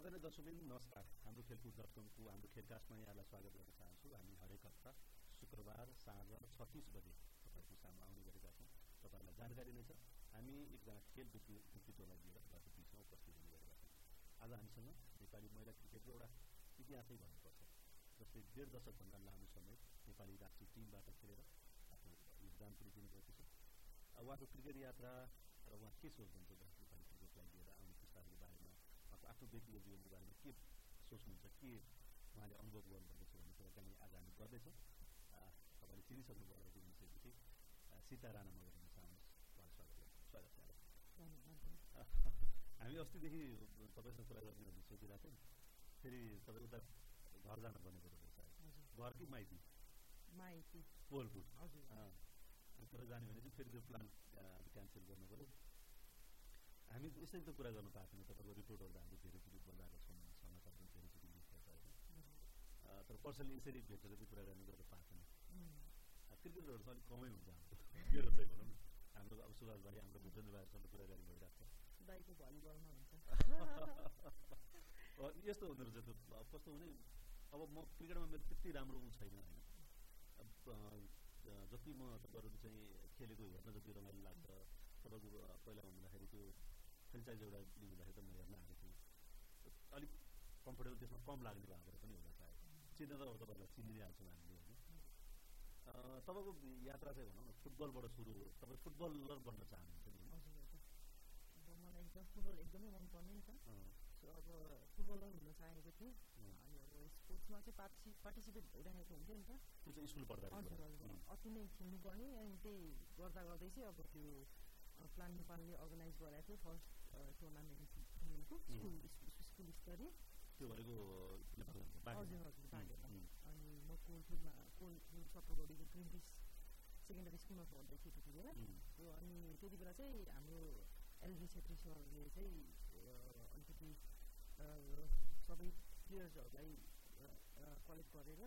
आदरणीय दर्शकबिन नमस्कार हाम्रो खेलकुद डट हाम्रो खेलकास्टमा यहाँलाई स्वागत गर्न चाहन्छु हामी हरेक हप्ता शुक्रबार साँझ छत्तिस बजे तपाईँहरूको सामु आउने गरेका छौँ तपाईँहरूलाई जानकारी नै छ हामी एकजना खेल व्यक्तित्वलाई लिएर तपाईँको बिचमा उपस्थित हुने गरेका छौँ आज हामीसँग नेपाली महिला क्रिकेटको एउटा इतिहासै भन्नुपर्छ जसले डेढ दशकभन्दा लामो समय नेपाली राष्ट्रिय टिमबाट खेलेर आफ्नो योगदान पनि दिनुभएको छ उहाँको क्रिकेट यात्रा र उहाँ के सोच्नुहुन्छ आफ्नो व्यक्तिगत जीवनको बारेमा के सोच्नुहुन्छ के उहाँले अनुभव गर्नुभएको छ भन्ने कुराकानी आज हामी गर्दैछौँ तपाईँले चिनिसक्नु त्यो विषयपछि सीता राणा मगर हुन चाहनुहोस् उहाँलाई स्वागत स्वागत छ हामी अस्तिदेखि तपाईँसँग कुरा गर्ने भन्ने सोचिरहेको थियौँ फेरि तपाईँ उता घर जान पर्ने कुरो रहेछ घर कि माइती माइती पोलपुर तर जाने भने चाहिँ फेरि त्यो प्लान क्यान्सल गर्नु पऱ्यो हामी यसरी त कुरा गर्नु पाएको छैन तपाईँको रिपोर्टहरू हामीले धेरैचोटि बोलाएको छौँ समाचार पनि धेरैचोटि लेखेको छ होइन तर पर्सनली यसरी भेटेर चाहिँ कुरा गर्नु गर्नु पाएको छैन। क्रिकेटहरू चाहिँ अलिक कमै हुन्छ हाम्रो। मेरो चाहिँ भनौँ न हाम्रो अब सुभाष भाइ हाम्रो भुपेन्द्र भाइहरूसँग कुराकानी भइरहेको छ। यस्तो हुँदो रहेछ त्यो कस्तो भने अब म क्रिकेटमा मेरो त्यति राम्रो ऊ छैन होइन। जति म तपाईँहरू चाहिँ खेलेको हेर्न जति रमाइलो लाग्छ तपाईँको पहिला भन्दाखेरि त्यो फ्रेन्चाइज एउटा लिनु हुँदाखेरि त म हेर्न आएको थिएँ अलिक कम्फर्टेबल त्यसमा कम लाग्ने भएर पनि होला सायद चिन्न त तपाईँहरूलाई नै हाल्छौँ हामीले होइन तपाईँको यात्रा चाहिँ भनौँ न फुटबलबाट सुरु तपाईँ फुटबलर बन्न चाहनुहुन्छ मलाई एकदम फुटबल एकदमै मनपर्ने नि त सो अब फुटबलर हुन चाहेको थिएँ अनि अब स्पोर्ट्समा चाहिँ पार्टिसि पार्टिसिपेट भइरहेको हुन्थ्यो नि त स्कुल पढ्दा हजुर हजुर अति नै खेल्नुपर्ने अनि त्यही गर्दा गर्दै चाहिँ अब त्यो प्लान नेपालले अर्गनाइज गराएको थियो फर्स्ट टुर्नामेन्ट खेलेको स्कुल स्कुल स्तरीय त्यो भनेको हजुर हजुर बागेर अनि म कोलफिल्डमा कोलफिल्ड सप्तगढीको ट्वेन्टी सेकेन्डरी स्कुलमा पढ्दै थिएँ त्यति बेला सो अनि त्यति बेला चाहिँ हाम्रो एलबी छेत्री सरले चाहिँ अलिकति सबै प्लेयर्सहरूलाई कलेक्ट गरेर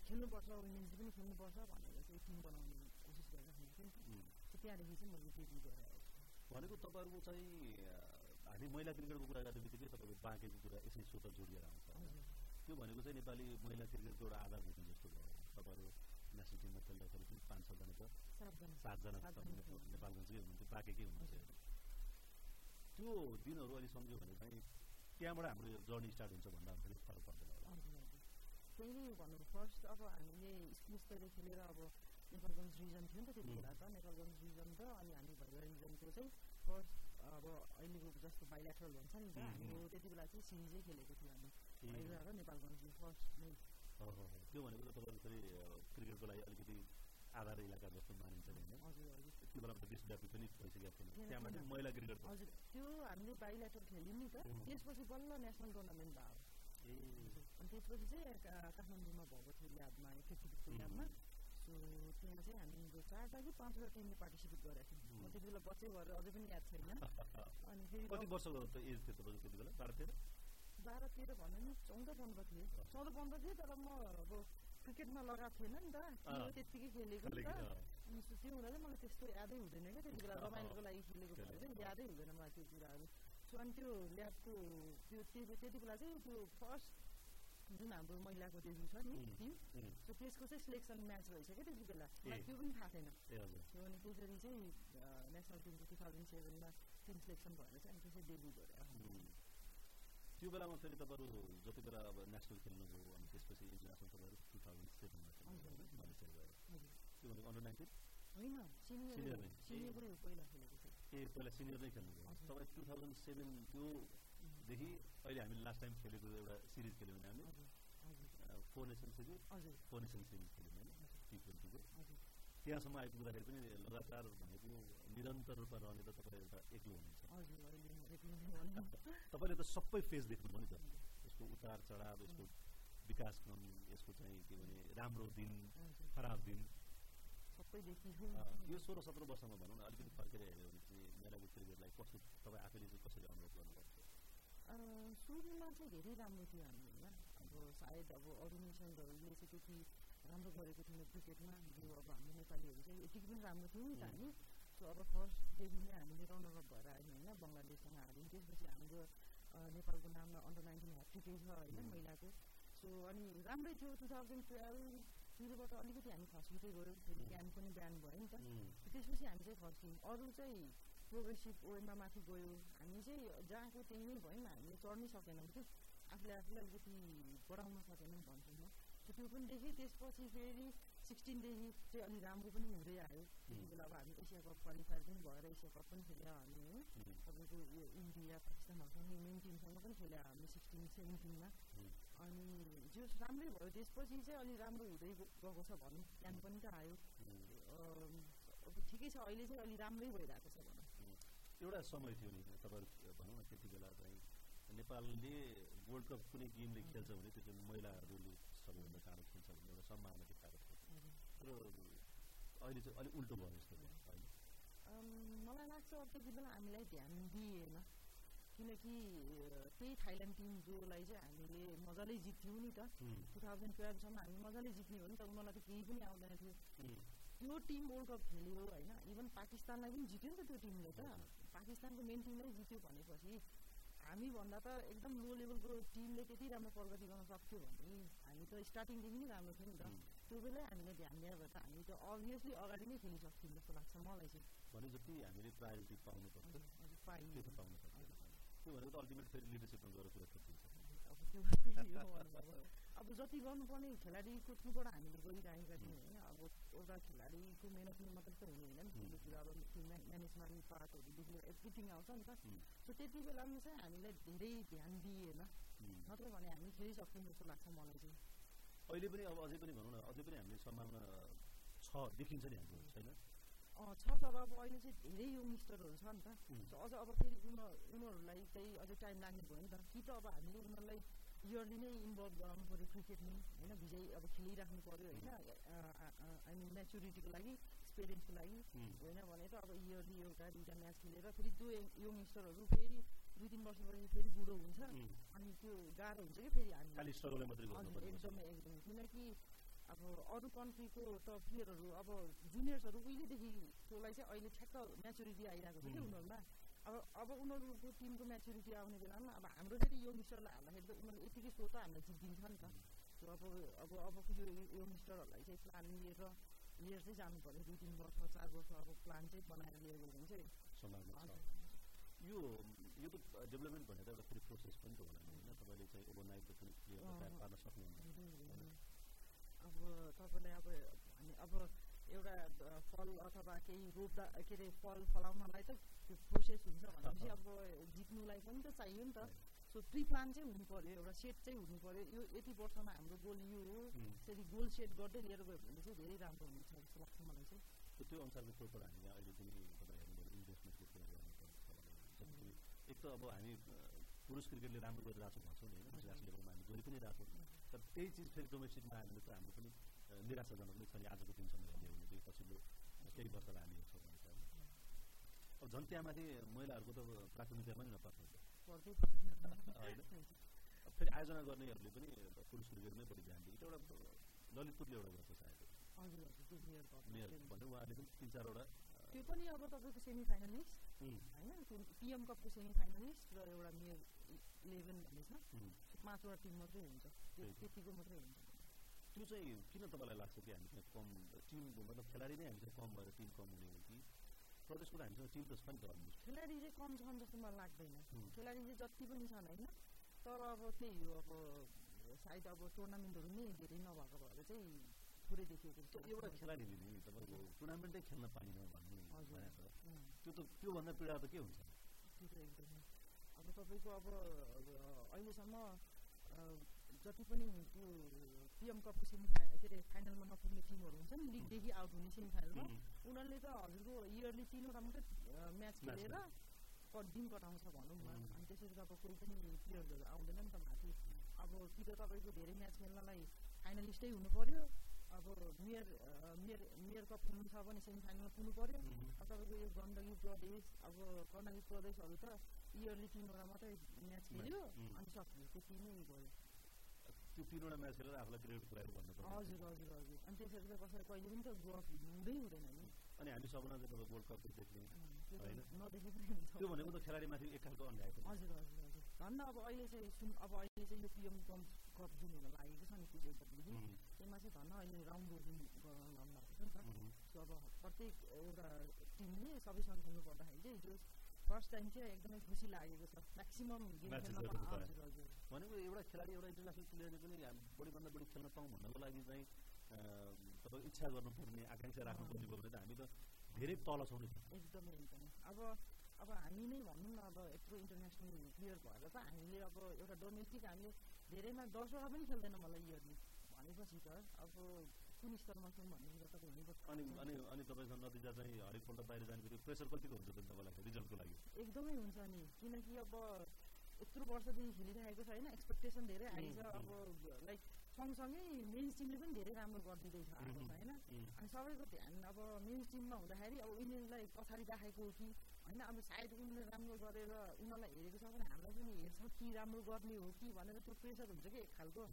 खेल्नुपर्छ वुमेन्स पनि खेल्नुपर्छ भनेर चाहिँ टिम बनाउने कोसिस गरिरहेको थियो नि त्यहाँदेखि चाहिँ मैले त्यति गरेर भनेको तपाईँहरूको चाहिँ हामी महिला क्रिकेटको कुरा गर्ने बित्तिकै तपाईँको बाँकेको कुरा यसै स्वत जोडिएर आउँछ त्यो भनेको चाहिँ नेपाली महिला क्रिकेटको एउटा आधार हुने जस्तो भयो। तपाईँहरू नेसनल टिममा खेल्दाखेरि पनि पाँच छजना त सातजना। नेपालगञ्जकै हुनुहुन्थ्यो बाँकेकै हुनुहुन्थ्यो त्यो दिनहरू अहिले सम्झ्यो भने चाहिँ त्यहाँबाट हाम्रो जर्नी स्टार्ट हुन्छ भन्दा फेरि फरक पर्दैन त्यही नै भन्नु फर्स्ट अब हामीले स्कुल स्तरीय खेलेर अब नेपालगञ्ज रिजन थियो नि त त्यति बेला त नेपालगञ्ज रिजन र अनि हामी भैया रिजनको चाहिँ फर्स्ट अब अहिलेको जस्तो बाइल्याटरल हुन्छ नि त हाम्रो त्यति बेला चाहिँ सिरिजै खेलेको थियो हामी भैया र नेपालगञ्जले फर्स्ट नै त्यो भनेको त तपाईँको फेरि क्रिकेटको लागि अलिकति आधार इलाका जस्तो मानिन्छ होइन त्यो बेला देशव्यापी पनि भइसकेको थिएन त्यहाँबाट महिला क्रिकेट हजुर त्यो हामीले बाइल्याटर खेल्यौँ नि त त्यसपछि बल्ल नेसनल टुर्नामेन्ट भयो अनि त्यसपछि चाहिँ काठमाडौँमा भएको थियो ल्याबमा फिफ्टी ल्याबमा सो त्यहाँ चाहिँ हामीले चारवटा कि पाँचवटा टिमले पार्टिसिपेट गरेको थियौँ त्यति बेला बच्चै भएर अझै पनि याद छैन अनि फेरि कति वर्षको एज थियो तपाईँको त्यति बेला बाह्र तेह्र बाह्र तेह्र भन्दा नि चौध पन्ध्र थिएँ चौध पन्ध्र थिएँ तर म अब क्रिकेटमा लगाएको थिएन नि त त्यत्तिकै खेलेको नि त त्यो हुँदा चाहिँ मलाई त्यस्तो यादै हुँदैन क्या त्यति बेला रमाइलोको लागि खेलेको भएर चाहिँ यादै हुँदैन मलाई त्यो कुराहरू अनि त्यो ल्याबको त्यो त्यति बेला चाहिँ त्यो फर्स्ट जुन हाम्रो महिलाको डेब्यु छ नि टिम सो त्यसको चाहिँ सिलेक्सन म्याच रहेछ क्या त्यति बेला मलाई त्यो पनि थाहा थिएन त्यो अनि त्यसरी चाहिँ नेसनल टिमको टु थाउजन्ड सेभेनमा टिम सिलेक्सन भएर चाहिँ अनि त्यसै डेब्यु गरेर त्यो बेलामा फेरि तपाईँहरू जति बेला अब नेसनल खेल्नुभयो अनि त्यसपछि इन्टरनेसनल तपाईँहरू टु थाउजन्ड सेभेनमा त्यो भनेको अन्डर नाइन्टिन होइन सिनियर सिनियर पहिला खेलेको ए पहिला सिनियर नै खेल्नुभयो तपाईँ टु थाउजन्ड सेभेन त्योदेखि अहिले हामीले लास्ट टाइम खेलेको एउटा सिरिज खेल्यौँ भने हामीले four nation series four nation series खेल्यौँ होइन टी ट्वेन्टीको त्यहाँसम्म आइपुग्दाखेरि पनि लगातार भनेको निरन्तर रूपमा रहने त तपाईँ एउटा एक्लो हुनुहुन्छ तपाईँले त सबै फेज देख्नुभयो नि त यसको उतार चढाव यसको विकासक्रम यसको चाहिँ के भने राम्रो दिन खराब दिन सबै यो सोह्र सत्र वर्षमा भनौँ न अलिकति फर्केर हेऱ्यो भने चाहिँ मेलाको क्रिकेटलाई कस्तो तपाईँ आफैले चाहिँ कसरी अनुभव गर्नुभएको सुरुमा चाहिँ धेरै राम्रो थियो हामी होइन अब सायद अब अरू नेसनहरूले चाहिँ त्यति राम्रो गरेको थियौँ क्रिकेटमा यो अब हाम्रो नेपालीहरू चाहिँ यतिकै पनि राम्रो थियौँ नि त हामी सो अब फर्स्ट डेबी नै हामीले रनर अप भएर आयौँ होइन बङ्गलादेशसँग हाल्यौँ त्यसपछि हाम्रो नेपालको नाममा अन्डर नाइन्टिन ह्याट्रिकै छ होइन महिलाको सो अनि राम्रै थियो टु थाउजन्ड टुवेल्भतिरबाट अलिकति हामी खस्किँदै गयो फेरि क्याम्प पनि बिहान भयो नि त त्यसपछि हामी चाहिँ फर्क्यौँ अरू चाहिँ प्रोग्रेसिभ ओएममा माथि गयो हामी चाहिँ जहाँको त्यहीँ नै भयौँ हामीले चढ्नै सकेनौँ कि आफूले आफूलाई अलिकति बढाउन सकेनौँ भन्छु म त्यो पनि देखेँ त्यसपछि फेरि सिक्सटिनदेखि चाहिँ अलिक राम्रो पनि हुँदै आयो त्यति बेला अब हामी एसिया कप क्वालिफायर पनि भएर एसिया कप पनि खेल्यो हामी होइन तपाईँको यो इन्डिया पाकिस्तानहरूसँग मेन टिमसँग पनि खेल्यो हामी सिक्सटिन सेभेन्टिनमा अनि जो राम्रै भयो त्यसपछि चाहिँ अलिक राम्रो हुँदै गएको छ भनौँ क्याम्प पनि त आयो अब ठिकै छ अहिले चाहिँ अलिक राम्रै भइरहेको छ भनौँ एउटा समय थियो नि तपाईँहरू भनौँ न त्यति बेला चाहिँ नेपालले वर्ल्ड कप कुनै गेमले खेल्छ भने त्यो चाहिँ महिलाहरूले सबैभन्दा चाँडो खेल्छ भन्ने एउटा सम्भावना देखाएको थियो। र अहिले चाहिँ अलिक उल्टो भयो जस्तो अहिले। मलाई लाग्छ अब त्यति बेला हामीलाई ध्यान दिएन। किनकि त्यही थाइल्यान्ड टिम जोलाई चाहिँ हामीले मजाले जित्थ्यौँ नि त। टु थाउजन्ड टुवेल्भसम्म हामी मजाले जित्ने हो नि त। उनीहरूलाई त केही पनि आउँदैन थियो। त्यो टिम वर्ल्ड कप खेल्यो होइन। इभन पाकिस्तानलाई पनि जित्यो नि त त्यो टिमले त। पाकिस्तानको मेन टिमलाई जित्यो भनेपछि हामीभन्दा त एकदम लो लेभलको टिमले त्यति राम्रो प्रगति गर्न सक्थ्यो भने हामी त स्टार्टिङदेखि नै राम्रो थियो नि त। त्यो बेलै हामीले ध्यान दिएर भए त हामी त अभियसली अगाडि नै खेलिसक्थ्यौँ जस्तो लाग्छ मलाई चाहिँ। भने जति हामीले प्रायोरिटी त्यो भनेको अल्टिमेट फेरि लिडरसिपमा गएर कुरा अब जति गर्नुपर्ने खेलाडीको थ्रुबाट हामीले गरिरहेका थियौँ होइन अब एउटा खेलाडीको मेहनतले मात्रै त हुने होइन नि ठुलो अब म्यानेजमेन्ट पार्टहरूदेखि एभ्रिथिङ आउँछ नि त सो त्यति बेलामा चाहिँ हामीलाई धेरै ध्यान दिएन नत्र भने हामी खेलिसक्छौँ जस्तो लाग्छ मलाई चाहिँ अहिले पनि अब अझै पनि भनौँ न अझै पनि हामीले सम्भावना छ देखिन्छ नि हाम्रो छैन छ तर अब अहिले चाहिँ धेरै यङस्टरहरू छ नि त अझ अब फेरि उनीहरूलाई चाहिँ अझै टाइम लाग्ने भयो नि त कि त अब हामीले उनीहरूलाई इयरली नै इन्भल्भ गराउनु पऱ्यो क्रिकेटमा। होइन भिजै अब खेलिराख्नु पऱ्यो होइन? आई मिन मेच्युरिटीको लागि एक्सपिरियन्सको लागि होइन भने त अब इयरली एउटा दुइटा म्याच खेलेर फेरि त्यो यङस्टरहरू फेरि दुई तिन वर्षपछि फेरि बुढो हुन्छ। अनि त्यो गाह्रो हुन्छ कि फेरि हामी। एकदमै एकदमै। किनकि अब अरू कन्ट्रीको त प्लेयरहरू अब जुनियर्सहरू उहिलेदेखिकोलाई चाहिँ अहिले ठ्याक्क म्याच्युरिटी आइरहेको छ कि उनीहरूमा। अब अब उनीहरूको टिमको म्याच्युरिटी आउने बेलामा अब हाम्रो फेरि यङस्टरलाई हाल्दाखेरि त उनीहरूले यतिकै सो त हामीलाई जितिदिन्छ नि त। त्यो अब अब अबको यो यङस्टरहरूलाई चाहिँ प्लान लिएर लिएर चाहिँ जानु पऱ्यो दुई तिन वर्ष चार वर्ष अब प्लान चाहिँ बनाएर लिएर गयो भने चाहिँ। यो यो त डेभलपमेन्ट भनेर एउटा फेरि प्रोसेस पनि त होला होइन। तपाईँले चाहिँ ओभरनाइट प्लेयर पार्न सक्नुहुन्छ अब तपाईँलाई अब अब एउटा फल अथवा केही रोप्दा के अरे फल फलाउनलाई त त्यो प्रोसेस हुन्छ भनेपछि अब जित्नुलाई पनि त चाहियो नि त सो प्रि प्लान चाहिँ हुनु पऱ्यो एउटा सेट चाहिँ हुनु पऱ्यो यो यति वर्षमा हाम्रो गोल यो हो त्यसरी गोल सेट गर्दै लिएर गयो भने चाहिँ धेरै राम्रो हुन्छ जस्तो लाग्छ मलाई चाहिँ त्यो अनुसारको सोचबाट हामीले अहिले पनि तपाईँ हेर्नुभयो इन्भेस्टमेन्टको कुरा गर्नुपर्छ एक त अब हामी पुरुष क्रिकेटले राम्रो गरिरहेको छौँ भन्छौँ नि होइन लेभलमा हामी गरि पनि रहेको छौँ तर त्यही चिज फेरि डोमेस्टिकमा भने त हाम्रो पनि निराशाजनक नै छ नि आजको दिनसम्म हेर्ने हो भने चाहिँ पछिल्लो केही वर्षलाई हामी हेर्छौँ अब झन् त्यहाँमाथि महिलाहरूको त प्राथमिकता पनि नपर्छ होइन। फेरि आयोजना गर्नेहरूले पनि पुरुष क्रिकेटमै बढी ध्यान दिएको एउटा ललितपुरले एउटा गर्छ सायद। मेयर भने उहाँले पनि तिन चारवटा त्यो पनि अब तपाईँको सेमी फाइनलिस्ट होइन? पिएम कपको सेमी फाइनलिस्ट र एउटा मेयर इलेभेन भन्ने छ। पाँचवटा टिम मात्रै हुन्छ। त्यतिको मात्रै हुन्छ। त्यो चाहिँ किन तपाईँलाई लाग्छ कि हामी कम टिम मतलब खेलाडी नै हामीसँग कम भएर टिम कम हुने हो कि? प्रदेशको त हामीसँग टिम त छ नि त अलमोस्ट खेलाडी चाहिँ कम छन् जस्तो मलाई लाग्दैन खेलाडी चाहिँ जति पनि छन् होइन तर अब त्यही हो अब सायद अब टुर्नामेन्टहरू नै धेरै नभएको भएर चाहिँ थोरै देखिएको एउटा खेलाडीले नि तपाईँको टुर्नामेन्टै खेल्न पाइनँ भन्ने त्यो त त्योभन्दा पीडा त के हुन्छ त्यो त एकदमै अब तपाईँको अब अहिलेसम्म जति पनि त्यो पिएम कपको सेमी के अरे फाइनलमा नपुग्ने टिमहरू हुन्छ नि लिगदेखि आउट हुने सेमी फाइनलमा उनीहरूले त हजुरको इयरली तिनवटा मात्रै म्याच खेलेर दिन कटाउँछ भनौँ न अनि त्यसरी त अब कोही पनि प्लेयर्सहरू आउँदैन नि त माथि अब कि त तपाईँको धेरै म्याच खेल्नलाई फाइनलिस्टै हुनु पऱ्यो अब मेयर मेयर मेयर कप खेल्नु छ भने सेमी फाइनलमा पुग्नु पऱ्यो तपाईँको यो गण्डकी प्रदेश अब कर्णाली प्रदेशहरू त इयरली तिनवटा मात्रै म्याच खेल्यो अनि सक्यो त्यति नै भयो त्यो तिनवटा म्याच खेलेर आफूलाई क्रिकेट पुऱ्याएर भन्नु हजुर हजुर हजुर अनि त्यसरी चाहिँ कसैले कहिले पनि त गफ हुँदै हुँदैन नि अनि हामी चाहिँ तपाईँ वर्ल्ड कप देख्ने होइन त्यो भनेको त खेलाडीमाथि एक खालको अन्याय हजुर हजुर हजुर धन्न अब अहिले चाहिँ सुन अब अहिले चाहिँ यो पिएम कम कप जुन हुन लागेको छ नि पुजेपछि त्यसमा चाहिँ धन्न अहिले राउन्ड रोबिन लाउनु भएको छ नि त सो अब प्रत्येक एउटा टिमले सबैसँग खेल्नु पर्दाखेरि चाहिँ हिजो फर्स्ट टाइम चाहिँ एकदमै खुसी लागेको छ म्याक्सिमम् भनेको एउटा खेलाडी एउटा इन्टरनेसनल प्लेयरले पनि बढीभन्दा बढी खेल्न पाउँ भन्नको लागि चाहिँ तपाईँ इच्छा गर्नुपर्ने आकाङ्क्षा राख्नुपर्ने भयो भने त हामी त धेरै तल छौँ नि एकदमै एकदमै अब अब हामी नै भनौँ न अब यत्रो इन्टरनेसनल प्लेयर भएर त हामीले अब एउटा डोमेस्टिक हामीले धेरैमा दसवटा पनि खेल्दैन मलाई इयरली भनेपछि त अब कुन स्तरमा भन्ने कुरा त हुनुपर्छ अनि अनि अनि तपाईँसँग नतिजा चाहिँ हरेकपल्ट बाहिर जाने प्रेसर कतिको हुन्छ तपाईँलाई रिजल्टको लागि? एकदमै हुन्छ नि किनकि अब यत्रो वर्षदेखि खेलिरहेको छ होइन एक्सपेक्टेसन धेरै हाई छ अब लाइक सँगसँगै मेन्स टिमले पनि धेरै राम्रो गरिदिँदैछ आएको होइन अनि सबैको ध्यान अब मेन्स टिममा हुँदाखेरि अब उनीहरूलाई पछाडि राखेको हो कि होइन अब सायद उनीहरूले राम्रो गरेर उनीहरूलाई हेरेको छ भने हामीलाई पनि हेर्छ कि राम्रो गर्ने हो कि भनेर त्यो प्रेसर हुन्छ कि एक खालको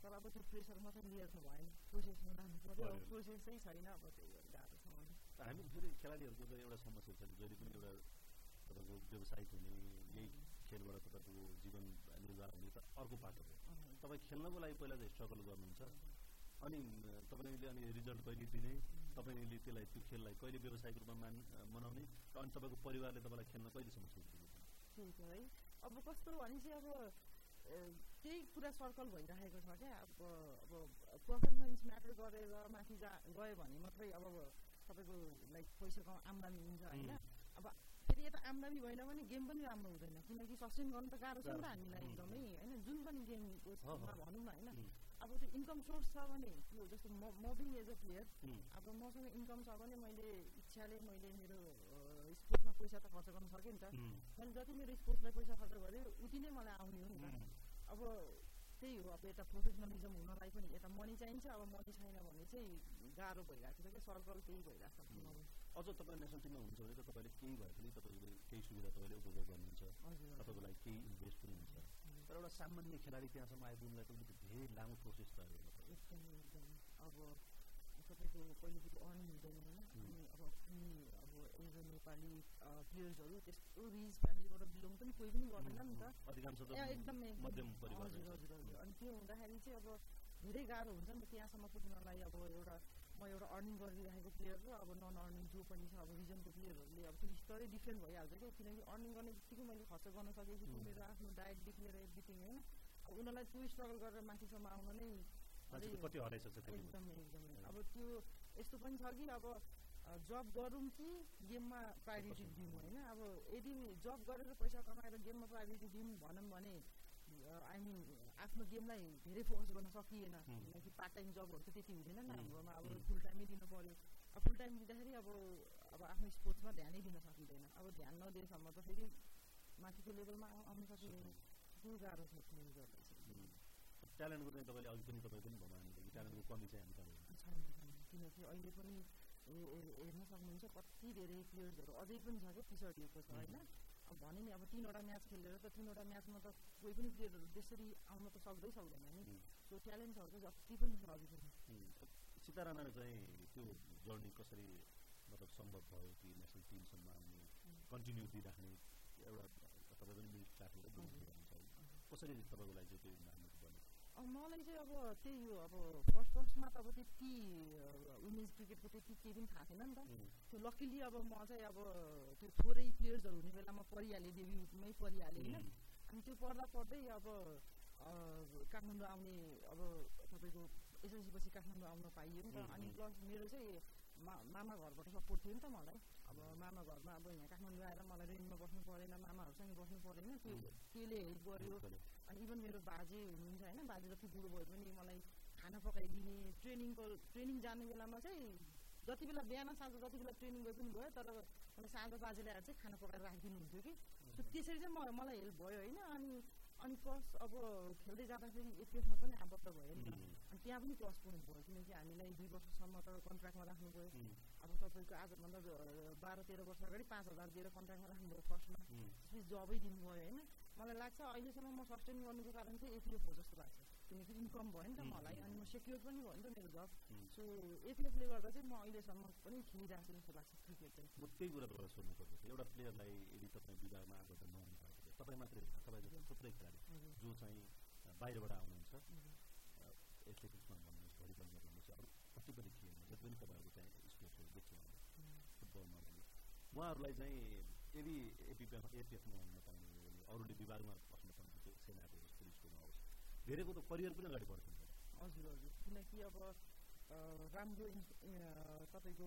तर अब त्यो प्रेसर मात्रै लिएर त भएन प्रोसेसमा जानु पऱ्यो अब प्रोसेसै छैन अब त्यही भएर गाह्रो छ हामी फेरि खेलाडीहरूको त एउटा समस्या छ जहिले पनि एउटा तपाईँको व्यवसायिक हुने यही खेलबाट तपाईँको जीवन निर्वाह हुने त अर्को पाटो हो तपाईँ खेल्नको लागि पहिला चाहिँ स्ट्रगल गर्नुहुन्छ। अनि तपाईँले अनि रिजल्ट कहिले दिने? तपाईँले त्यसलाई त्यो खेललाई कहिले व्यावसायिक रूपमा मान मनाउने? र अनि तपाईँको परिवारले तपाईँलाई खेल्न कहिलेसम्म छुट दिने त्यही छ है। अब कस्तो भने चाहिँ अब त्यही कुरा सर्कल भइरहेको छ क्या। अब अब पर्फर्मेन्स म्याटर गरेर माथि जा गयो भने मात्रै अब तपाईँको लाइक पैसाको आम्दानी हुन्छ होइन? अब यता आम्दानी भएन भने गेम पनि राम्रो हुँदैन किनकि सस्टेन गर्नु त गाह्रो छ नि त हामीलाई एकदमै होइन जुन पनि गेमको भनौँ न होइन अब त्यो इन्कम सोर्स छ भने त्यो जस्तो म म पनि एज अ प्लेयर अब मसँग इन्कम छ भने मैले इच्छाले मैले मेरो स्पोर्ट्समा पैसा त खर्च गर्न सकेँ नि त मैले जति मेरो स्पोर्ट्सलाई पैसा खर्च गरेँ उति नै मलाई आउने हो नि त अब त्यही हो अब यता प्रोफेसनलिजम हुनलाई पनि यता मनी चाहिन्छ अब मनी छैन भने चाहिँ गाह्रो भइरहेको छ क्या सर्कल त्यही भइरहेको छ अझ तपाईँ नेसनल टिममा हुनुहुन्छ भने त तपाईँले केही भए पनि तपाईँले केही सुविधा तपाईँले उपभोग गर्नुहुन्छ तपाईँको लागि केही इन्भेस्ट पनि हुन्छ तर एउटा सामान्य खेलाडी त्यहाँसम्म आइपुग्नुलाई त धेरै लामो प्रोसेस भयो एकदमै एकदमै अब तपाईँको पहिलोपट्टि अर्निङ हुँदैन अनि अब कुनै अब एज अ नेपाली प्लेयर्सहरू त्यस्तो रिच फ्यामिलीबाट बिलोङ पनि कोही पनि गर्दैन नि त एकदमै हजुर हजुर हजुर अनि त्यो हुँदाखेरि चाहिँ अब धेरै गाह्रो हुन्छ नि त त्यहाँसम्म पुग्नलाई अब एउटा म एउटा अर्निङ गरिरहेको प्लेयर र अब नन अर्निङ जो पनि छ अब रिजनको प्लेयरहरूले अब त्यो स्तरै डिफ्रेन्ट भइहाल्छ क्या। किनकि अर्निङ गर्ने बित्तिकै मैले खर्च गर्न सकेको छु मेरो आफ्नो डायटदेखि लिएर एभ्रिथिङ होइन? अब उनीहरूलाई त्यो स्ट्रगल गरेर माथिसम्म आउन नै एकदमै एकदमै। अब त्यो यस्तो पनि छ कि अब जब गरौँ कि गेममा प्रायोरिटी दिउँ होइन? अब यदि जब गरेर पैसा कमाएर गेममा प्रायोरिटी दिउँ भनौँ भने आई मिन आफ्नो गेमलाई धेरै फोकस गर्न सकिएन। किनकि पार्ट टाइम जबहरू त त्यति हुँदैन नि हाम्रोमा अब फुल टाइमै दिनु पऱ्यो अब फुल टाइम दिँदाखेरि अब अब आफ्नो स्पोर्ट्समा ध्यानै दिन सकिँदैन। अब ध्यान नदिएसम्म त फेरि माथिको लेभलमा आउनु सकिँदैन। त्यो गाह्रो छ ट्यालेन्टको चाहिँ। तपाईँले अघि पनि तपाईँ पनि भन्नुभयो ट्यालेन्टको कमी चाहिँ हामी किनकि अहिले पनि हेर्न सक्नुहुन्छ कति धेरै प्लेयर्सहरू अझै पनि छ क्या पिछडिएको छ होइन? अब भने नि अब तिनवटा म्याच खेलेर त तिनवटा म्याचमा त कोही पनि प्लेयरहरू त्यसरी आउन त सक्दै सक्दैन नि। त्यो ट्यालेन्टहरू चाहिँ जति पनि छ अझै पनि। सीतारामले चाहिँ त्यो जर्नी कसरी मतलब सम्भव भयो कि नेसनल टिमसम्म आउने कन्टिन्यू दिइराख्ने एउटा तपाईँ पनि कसरी तपाईँको लागि चाहिँ त्यो मलाई चाहिँ अब त्यही हो अब फर्स्ट फर्स्टमा त अब त्यति वुमेन्स क्रिकेटको त्यति केही पनि थाहा थिएन नि त। त्यो लकिली अब म चाहिँ अब त्यो थोरै प्लेयर्सहरू हुने बेलामा परिहालेँ डेब्युटमै परिहालेँ होइन। अनि त्यो पढ्दा पढ्दै अब काठमाडौँ आउने अब तपाईँको एसएलसी पछि काठमाडौँ आउन पाइयो नि त। अनि प्लस मेरो चाहिँ मामा घरबाट सपोर्ट थियो नि त मलाई। अब मामा घरमा अब यहाँ काठमाडौँ आएर मलाई रेन्टमा बस्नु परेन मामाहरूसँग बस्नु परेन। त्यो त्यसले हेल्प गर्यो? अनि इभन मेरो बाजे हुनुहुन्छ होइन बाजे जति बुढो भयो पनि मलाई खाना पकाइदिने ट्रेनिङको ट्रेनिङ जाने बेलामा चाहिँ जति बेला बिहान साँझ जति बेला ट्रेनिङ गए पनि भयो तर मलाई साँझ बाजेले आएर चाहिँ खाना पकाएर राखिदिनुहुन्थ्यो कि। त्यसरी चाहिँ म मलाई हेल्प भयो होइन। अनि अनि प्लस अब खेल्दै जाँदाखेरि एपिएफमा पनि आबद्ध भयो नि अनि त्यहाँ पनि प्लस पोइन्ट भयो किनकि हामीलाई दुई वर्षसम्म त कन्ट्र्याक्टमा राख्नु गयो अब तपाईँको आजभन्दा बाह्र तेह्र वर्ष अगाडि पाँच हजार दिएर कन्ट्र्याक्टमा राख्नुभयो फर्स्टमा। त्यसपछि जबै दिनुभयो होइन? मलाई लाग्छ अहिलेसम्म म सस्टेन गर्नुको कारण चाहिँ एपिएफ हो जस्तो लाग्छ। किनकि इन्कम भयो नि त मलाई अनि म सेक्योर पनि भयो नि त मेरो जब सो एपिएफले गर्दा चाहिँ म अहिलेसम्म पनि खेलिरहेको छु जस्तो लाग्छ क्रिकेट चाहिँ। म त्यही कुरा सोध्नु पर्दछ एउटा प्लेयरलाई यदि तपाईँ विभागमा भएको तपाईँ मात्रै होइन तपाईँ जस्तो थुप्रै खेलाडी जो चाहिँ बाहिरबाट आउनुहुन्छ एथलेटिक्समा भन्नुहोस् भलिबलमा भन्नुहोस् अरू कति पनि खेलमा जति पनि तपाईँहरूको चाहिँ स्पोर्ट्सहरू हामीले फुटबलमा भन्नुहोस् उहाँहरूलाई चाहिँ यदि एपिएफ एपिएफमा नपाउने हो भने अरूले विभागमा पस्न पाउनुहुन्छ सेनाको होस् पुलिसकोमा होस् धेरैको त करियर पनि अगाडि बढ्छ। हजुर हजुर। किनकि अब राम्रो तपाईँको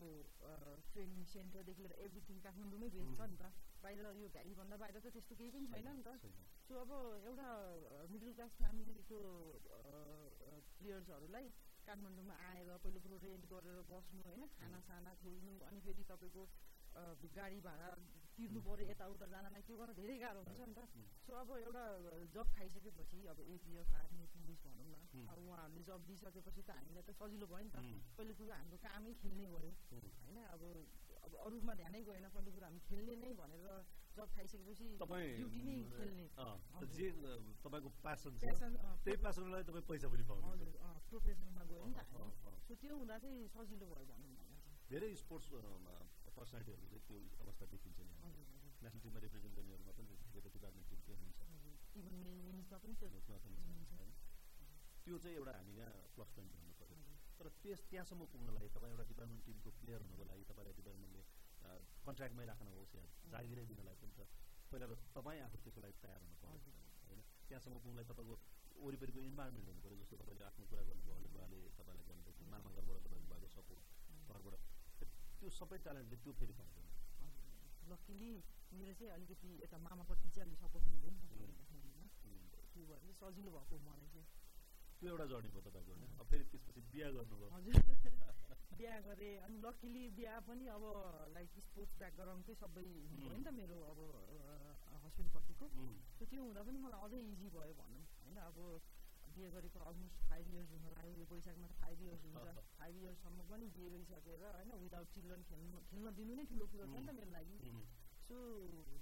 ट्रेनिङ सेन्टरदेखि लिएर एभ्रिथिङ काठमाडौँमै बेस छ नि त। बाहिर यो भ्यालीभन्दा बाहिर त त्यस्तो केही पनि छैन नि त। सो अब एउटा मिडल क्लास फ्यामिलीको प्लेयर्सहरूलाई काठमाडौँमा आएर पहिलो कुरो रेन्ट गरेर बस्नु होइन खानासाना खोल्नु अनि फेरि तपाईँको गाडी भाडा तिर्नु पऱ्यो यताउता जानलाई त्यो गर्न धेरै गाह्रो हुन्छ नि त। सो अब एउटा जब खाइसकेपछि अब एपिएफ आर्मी पुलिस भनौँ न अब उहाँहरूले जब दिइसकेपछि त हामीलाई त सजिलो भयो नि त। पहिलो कुरो हाम्रो कामै खेल्ने भयो। होइन अब अब अरूमा ध्यानै गएन पहिलो कुरो हामी खेल्ने नै भनेर जब खाइसकेपछि खेल्ने। जे तपाईँको प्यासन त्यही प्यासनलाई तपाईँ पैसा पनि पाउनु हजुर प्रोफेसनमा गयो नि त सो त्यो हुँदा चाहिँ सजिलो भयो भनौँ धेरै स्पोर्ट्स पर्सनालिटीहरूको चाहिँ त्यो अवस्था देखिन्छ नि। नेसनल टिममा रिप्रेजेन्ट गर्नेहरूमा पनि टिम त्यो हुन्छ। त्यो चाहिँ एउटा हामी यहाँ प्लस पोइन्ट तर त्यस त्यहाँसम्म पुग्नलाई तपाईँ एउटा डिपार्टमेन्ट टिमको प्लेयर हुनको लागि तपाईँलाई डिपार्टमेन्टले कन्ट्र्याक्टमै राख्न होस् या जागिरै दिनलाई पनि त पहिला त तपाईँ आफू त्यसको लागि तयार हुनु पऱ्यो होइन? त्यहाँसम्म पुग्नलाई तपाईँको वरिपरिको इन्भाइरोमेन्ट हुनु पऱ्यो जस्तो तपाईँले आफ्नो कुरा गर्नुभयो उहाँले तपाईँलाई गर्नुभएको मामा घरबाट तपाईँको सपोर्ट घरबाट त्यो सबै ट्यालेन्टले त्यो फेरि पाउँदैन। लकिली मेरो चाहिँ अलिकति यता मामापट्टि चाहिँ अलिक सपोर्ट भएर सजिलो भएको मलाई चाहिँ। त्यो एउटा जर्नी भयो तपाईँको होइन। अब फेरि त्यसपछि बिहा गर्नुभयो। हजुर। बिहा गरेँ अनि लकिली बिहा पनि अब लाइक स्पोर्ट्स ब्याकग्राउन्डकै सबै भयो नि त मेरो अब हस्बेन्डपट्टिको त्यो हुँदा पनि मलाई अझै इजी भयो भनौँ। होइन अब बिहे गरेको अलमोस्ट फाइभ इयर्स हुन लाग्यो यो वैशाखमा त फाइभ इयर्स हुन्छ। फाइभ इयर्ससम्म पनि बिहे गरिसकेर होइन विदाउट चिल्ड्रन खेल्नु खेल्न दिनु नै ठुलो कुरो छ नि त मेरो लागि। सो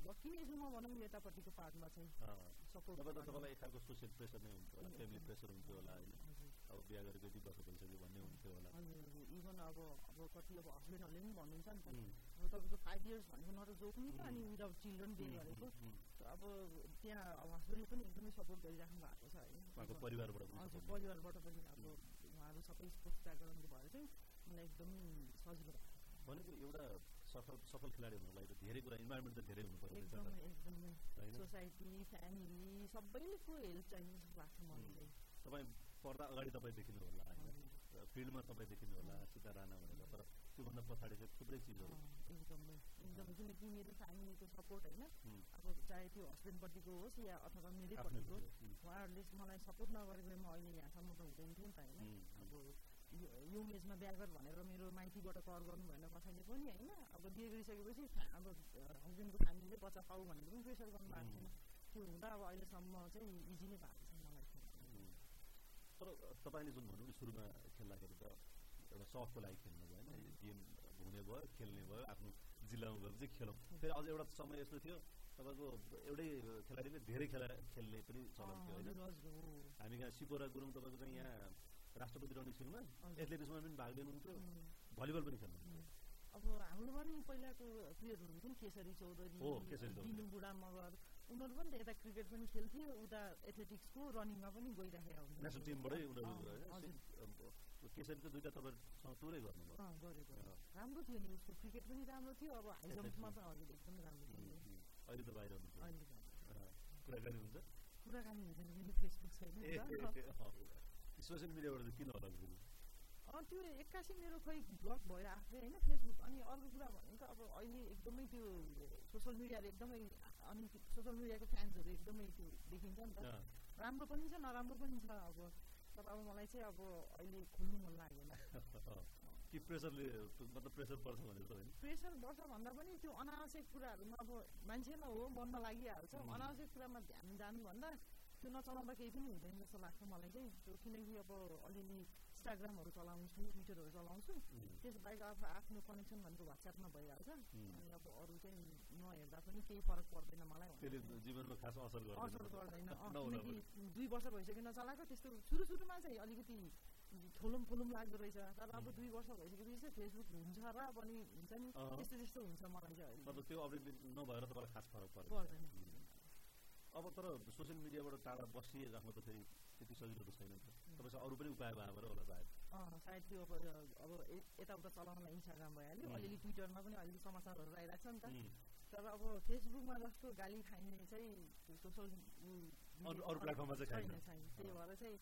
लकी एजमा भनौँ यतापट्टिको पार्टमा चाहिँ सपोर्ट तपाईँलाई एक खालको सोसियल प्रेसर नै हुन्छ होला फ्यामिली प्रेसर हुन्थ्यो होला होइन अब बिहा गरेको यति वर्ष भइसक्यो भन्ने हुन्थ्यो होला इभन अब अब कति अब हस्बेन्डहरूले पनि भन्नुहुन्छ नि त अब तपाईँको फाइभ इयर्स भनेको न त जोक नि त अनि विदाउट चिल्ड्रन बिहे गरेको अब त्यहाँ अब हस्बेन्डले पनि एकदमै सपोर्ट गरिराख्नु भएको छ है परिवारबाट हजुर परिवारबाट पनि अब उहाँहरू सबै स्पोर्ट्स ब्याकग्राउन्डको भएर चाहिँ मलाई एकदमै सजिलो भएको भनेको एउटा सफल सफल खेलाडी हुनुको लागि त धेरै कुरा इन्भाइरोमेन्ट त धेरै हुनु पर्यो एकदमै। सोसाइटी फ्यामिली सबैको हेल्प चाहिन्छ जस्तो लाग्छ मलाई चाहिँ तपाईँ पढ्दा अगाडि तपाईँ देखिनु होला होइन फिल्डमा तपाईँ देखिनु होला सीता राणा भनेर। तर त्योभन्दा पछाडि चाहिँ थुप्रै चिजहरू। एकदमै एकदमै। किनकि मेरो फ्यामिलीको सपोर्ट होइन? अब चाहे त्यो हस्बेन्डपट्टिको होस् या अथवा मेरैपट्टिको उहाँहरूले मलाई सपोर्ट नगरेको म अहिले यहाँसम्म त हुँदैन थियो नि त होइन? अब यङ एजमा बिहा गर भनेर मेरो माइतीबाट कर गर्नु भएन कसैले पनि होइन। अब बिहे गरिसकेपछि अब हस्बेन्डको फ्यामिलीले बच्चा पाऊ भनेर पनि प्रेसर गर्नु भएको छैन। त्यो हुँदा अब अहिलेसम्म चाहिँ इजी नै भएको छ मलाई तर तपाईँले जुन भन्नु सुरुमा खेल्दाखेरि त एउटा सफको लागि खेल्नु भयो होइन गेम हुने भयो खेल्ने भयो आफ्नो जिल्लामा गएर चाहिँ खेलौँ। फेरि अझ एउटा समय यस्तो थियो तपाईँको एउटै खेलाडीले धेरै खेला खेल्ने पनि चलन थियो होइन। हामी यहाँ सिपोरा गुरुङ तपाईँको चाहिँ यहाँ राष्ट्रपति रणित सिंहमा एथलेटिक्समा पनि भाग लिनुहुन्थ्यो भलिबल पनि खेल्नुहुन्थ्यो अब हाम्रोमा पनि पहिलाको प्लेयरहरू हुन्थ्यो नि केसरी चौधरी दिनु बुढा मगर उनीहरू पनि त यता क्रिकेट पनि खेल्थ्यो उता एथलेटिक्सको रनिङमा पनि गइराखेको हुन्छ नेसनल टिमबाटै उनीहरू केसरी त दुइटा तपाईँसँग टुरै गर्नुभयो। राम्रो थियो नि उसको क्रिकेट पनि राम्रो थियो अब हाई जम्पमा त हजुर एकदमै राम्रो थियो। अहिले त बाहिर हुनुहुन्छ। कुराकानी हुन्छ? कुराकानी हुँदैन मेरो फेसबुक छैन सोसियल मिडियाबाट किन होला त्यो एक्कासी मेरो खोइ ब्लक भएर आफै होइन फेसबुक अनि अर्को कुरा भनेको अब अहिले एकदमै त्यो सोसियल मिडियाले एकदमै अनि सोसियल मिडियाको फ्यान्सहरू एकदमै त्यो देखिन्छ नि त राम्रो पनि छ नराम्रो पनि छ अब तर अब मलाई चाहिँ अब अहिले खोल्नु मन लागेन कि प्रेसरले मतलब प्रेसर पर्छ भनेर होइन प्रेसर पर्छ भन्दा पनि त्यो अनावश्यक कुराहरूमा अब मान्छेमा हो बन्न लागिहाल्छ अनावश्यक कुरामा ध्यान जानुभन्दा त्यो नचलाउँदा केही पनि हुँदैन जस्तो लाग्छ मलाई चाहिँ त्यो किनकि अब अलिअलि इन्स्टाग्रामहरू चलाउँछु ट्विटरहरू चलाउँछु त्यस बाहेक अब आफ्नो कनेक्सन भनेको वाट्सएपमा भइहाल्छ अनि अब अरू चाहिँ नहेर्दा पनि केही फरक पर्दैन मलाई जीवनमा खास असर असर गर्दैन किनकि दुई वर्ष भइसक्यो नचलाएको त्यस्तो सुरु सुरुमा चाहिँ अलिकति ठुलुम फुलुम लाग्दो रहेछ तर अब दुई वर्ष भइसकेपछि चाहिँ फेसबुक हुन्छ र पनि हुन्छ नि त्यस्तो त्यस्तो हुन्छ मलाई चाहिँ त्यो अपडेट नभएर तपाईँलाई खास फरक पर्दैन अब तर सोसियल मिडियाबाट टाढा बसिराख्नु त फेरि त्यति सजिलो त छैन तपाईँसँग अरू पनि उपाय भएर होला सायद। सायद त्यो अब अब यताउता चलाउनलाई इन्स्टाग्राम भइहाल्यो। अलिअलि ट्विटरमा पनि अलिअलि समाचारहरू आइरहेको छ नि त। तर अब फेसबुकमा जस्तो गाली खाइने चाहिँ सोसल अरू प्लेटफर्ममा चाहिँ छैन छैन। त्यही भएर चाहिँ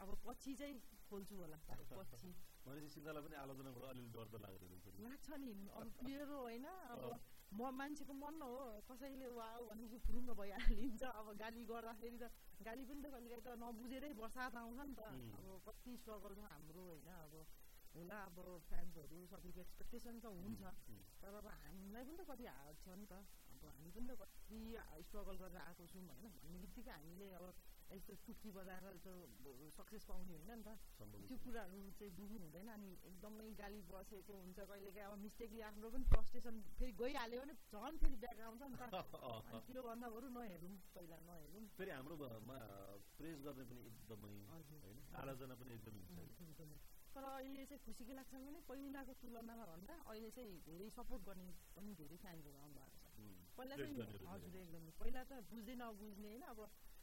अब पछि चाहिँ खोल्छु होला। पछि। भनेपछि सिन्धालाई पनि आलोचनाबाट अलिअलि डर त लाग्दैन लाग्छ नि। अब मेरो होइन अब म मान्छेको मन हो? कसैले वा भनेपछि फुरुङ्ग भइहालिन्छ अब गाली गर्दाखेरि त गाली पनि त कहिलेकाहीँ त नबुझेरै बर्सात आउँछ नि त। अब कति स्ट्रगल छ हाम्रो होइन? अब होला अब फ्यान्सहरू सबैको एक्सपेक्टेसन त हुन्छ। तर अब हामीलाई पनि त कति हार्ड छ नि त। अब हामी पनि त कति स्ट्रगल गरेर आएको छौँ होइन? भन्ने बित्तिकै हामीले अब यस्तो टुक्की बजाएर त्यो सक्सेस पाउने होइन नि त त्यो कुराहरू चाहिँ बुझ्नु हुँदैन अनि एकदमै गाली बसेको हुन्छ कहिलेकाहीँ अब मिस्टेकले आफ्नो पनि फ्रस्ट्रेसन फेरि गइहाल्यो भने झन् फेरि ब्याक आउँछ नि त त्योभन्दा बरु नहेरौँ पहिला नहेरौँ फेरि हाम्रोमा प्रेस गर्ने पनि एकदमै होइन आलोचना पनि एकदमै तर अहिले चाहिँ खुसीको लाग्छ भने पहिलाको तुलनामा भन्दा अहिले चाहिँ धेरै सपोर्ट गर्ने पनि धेरै फ्यान्सहरू आउनु भएको छ पहिला चाहिँ हजुर एकदमै पहिला त बुझ्दै नबुझ्ने होइन अब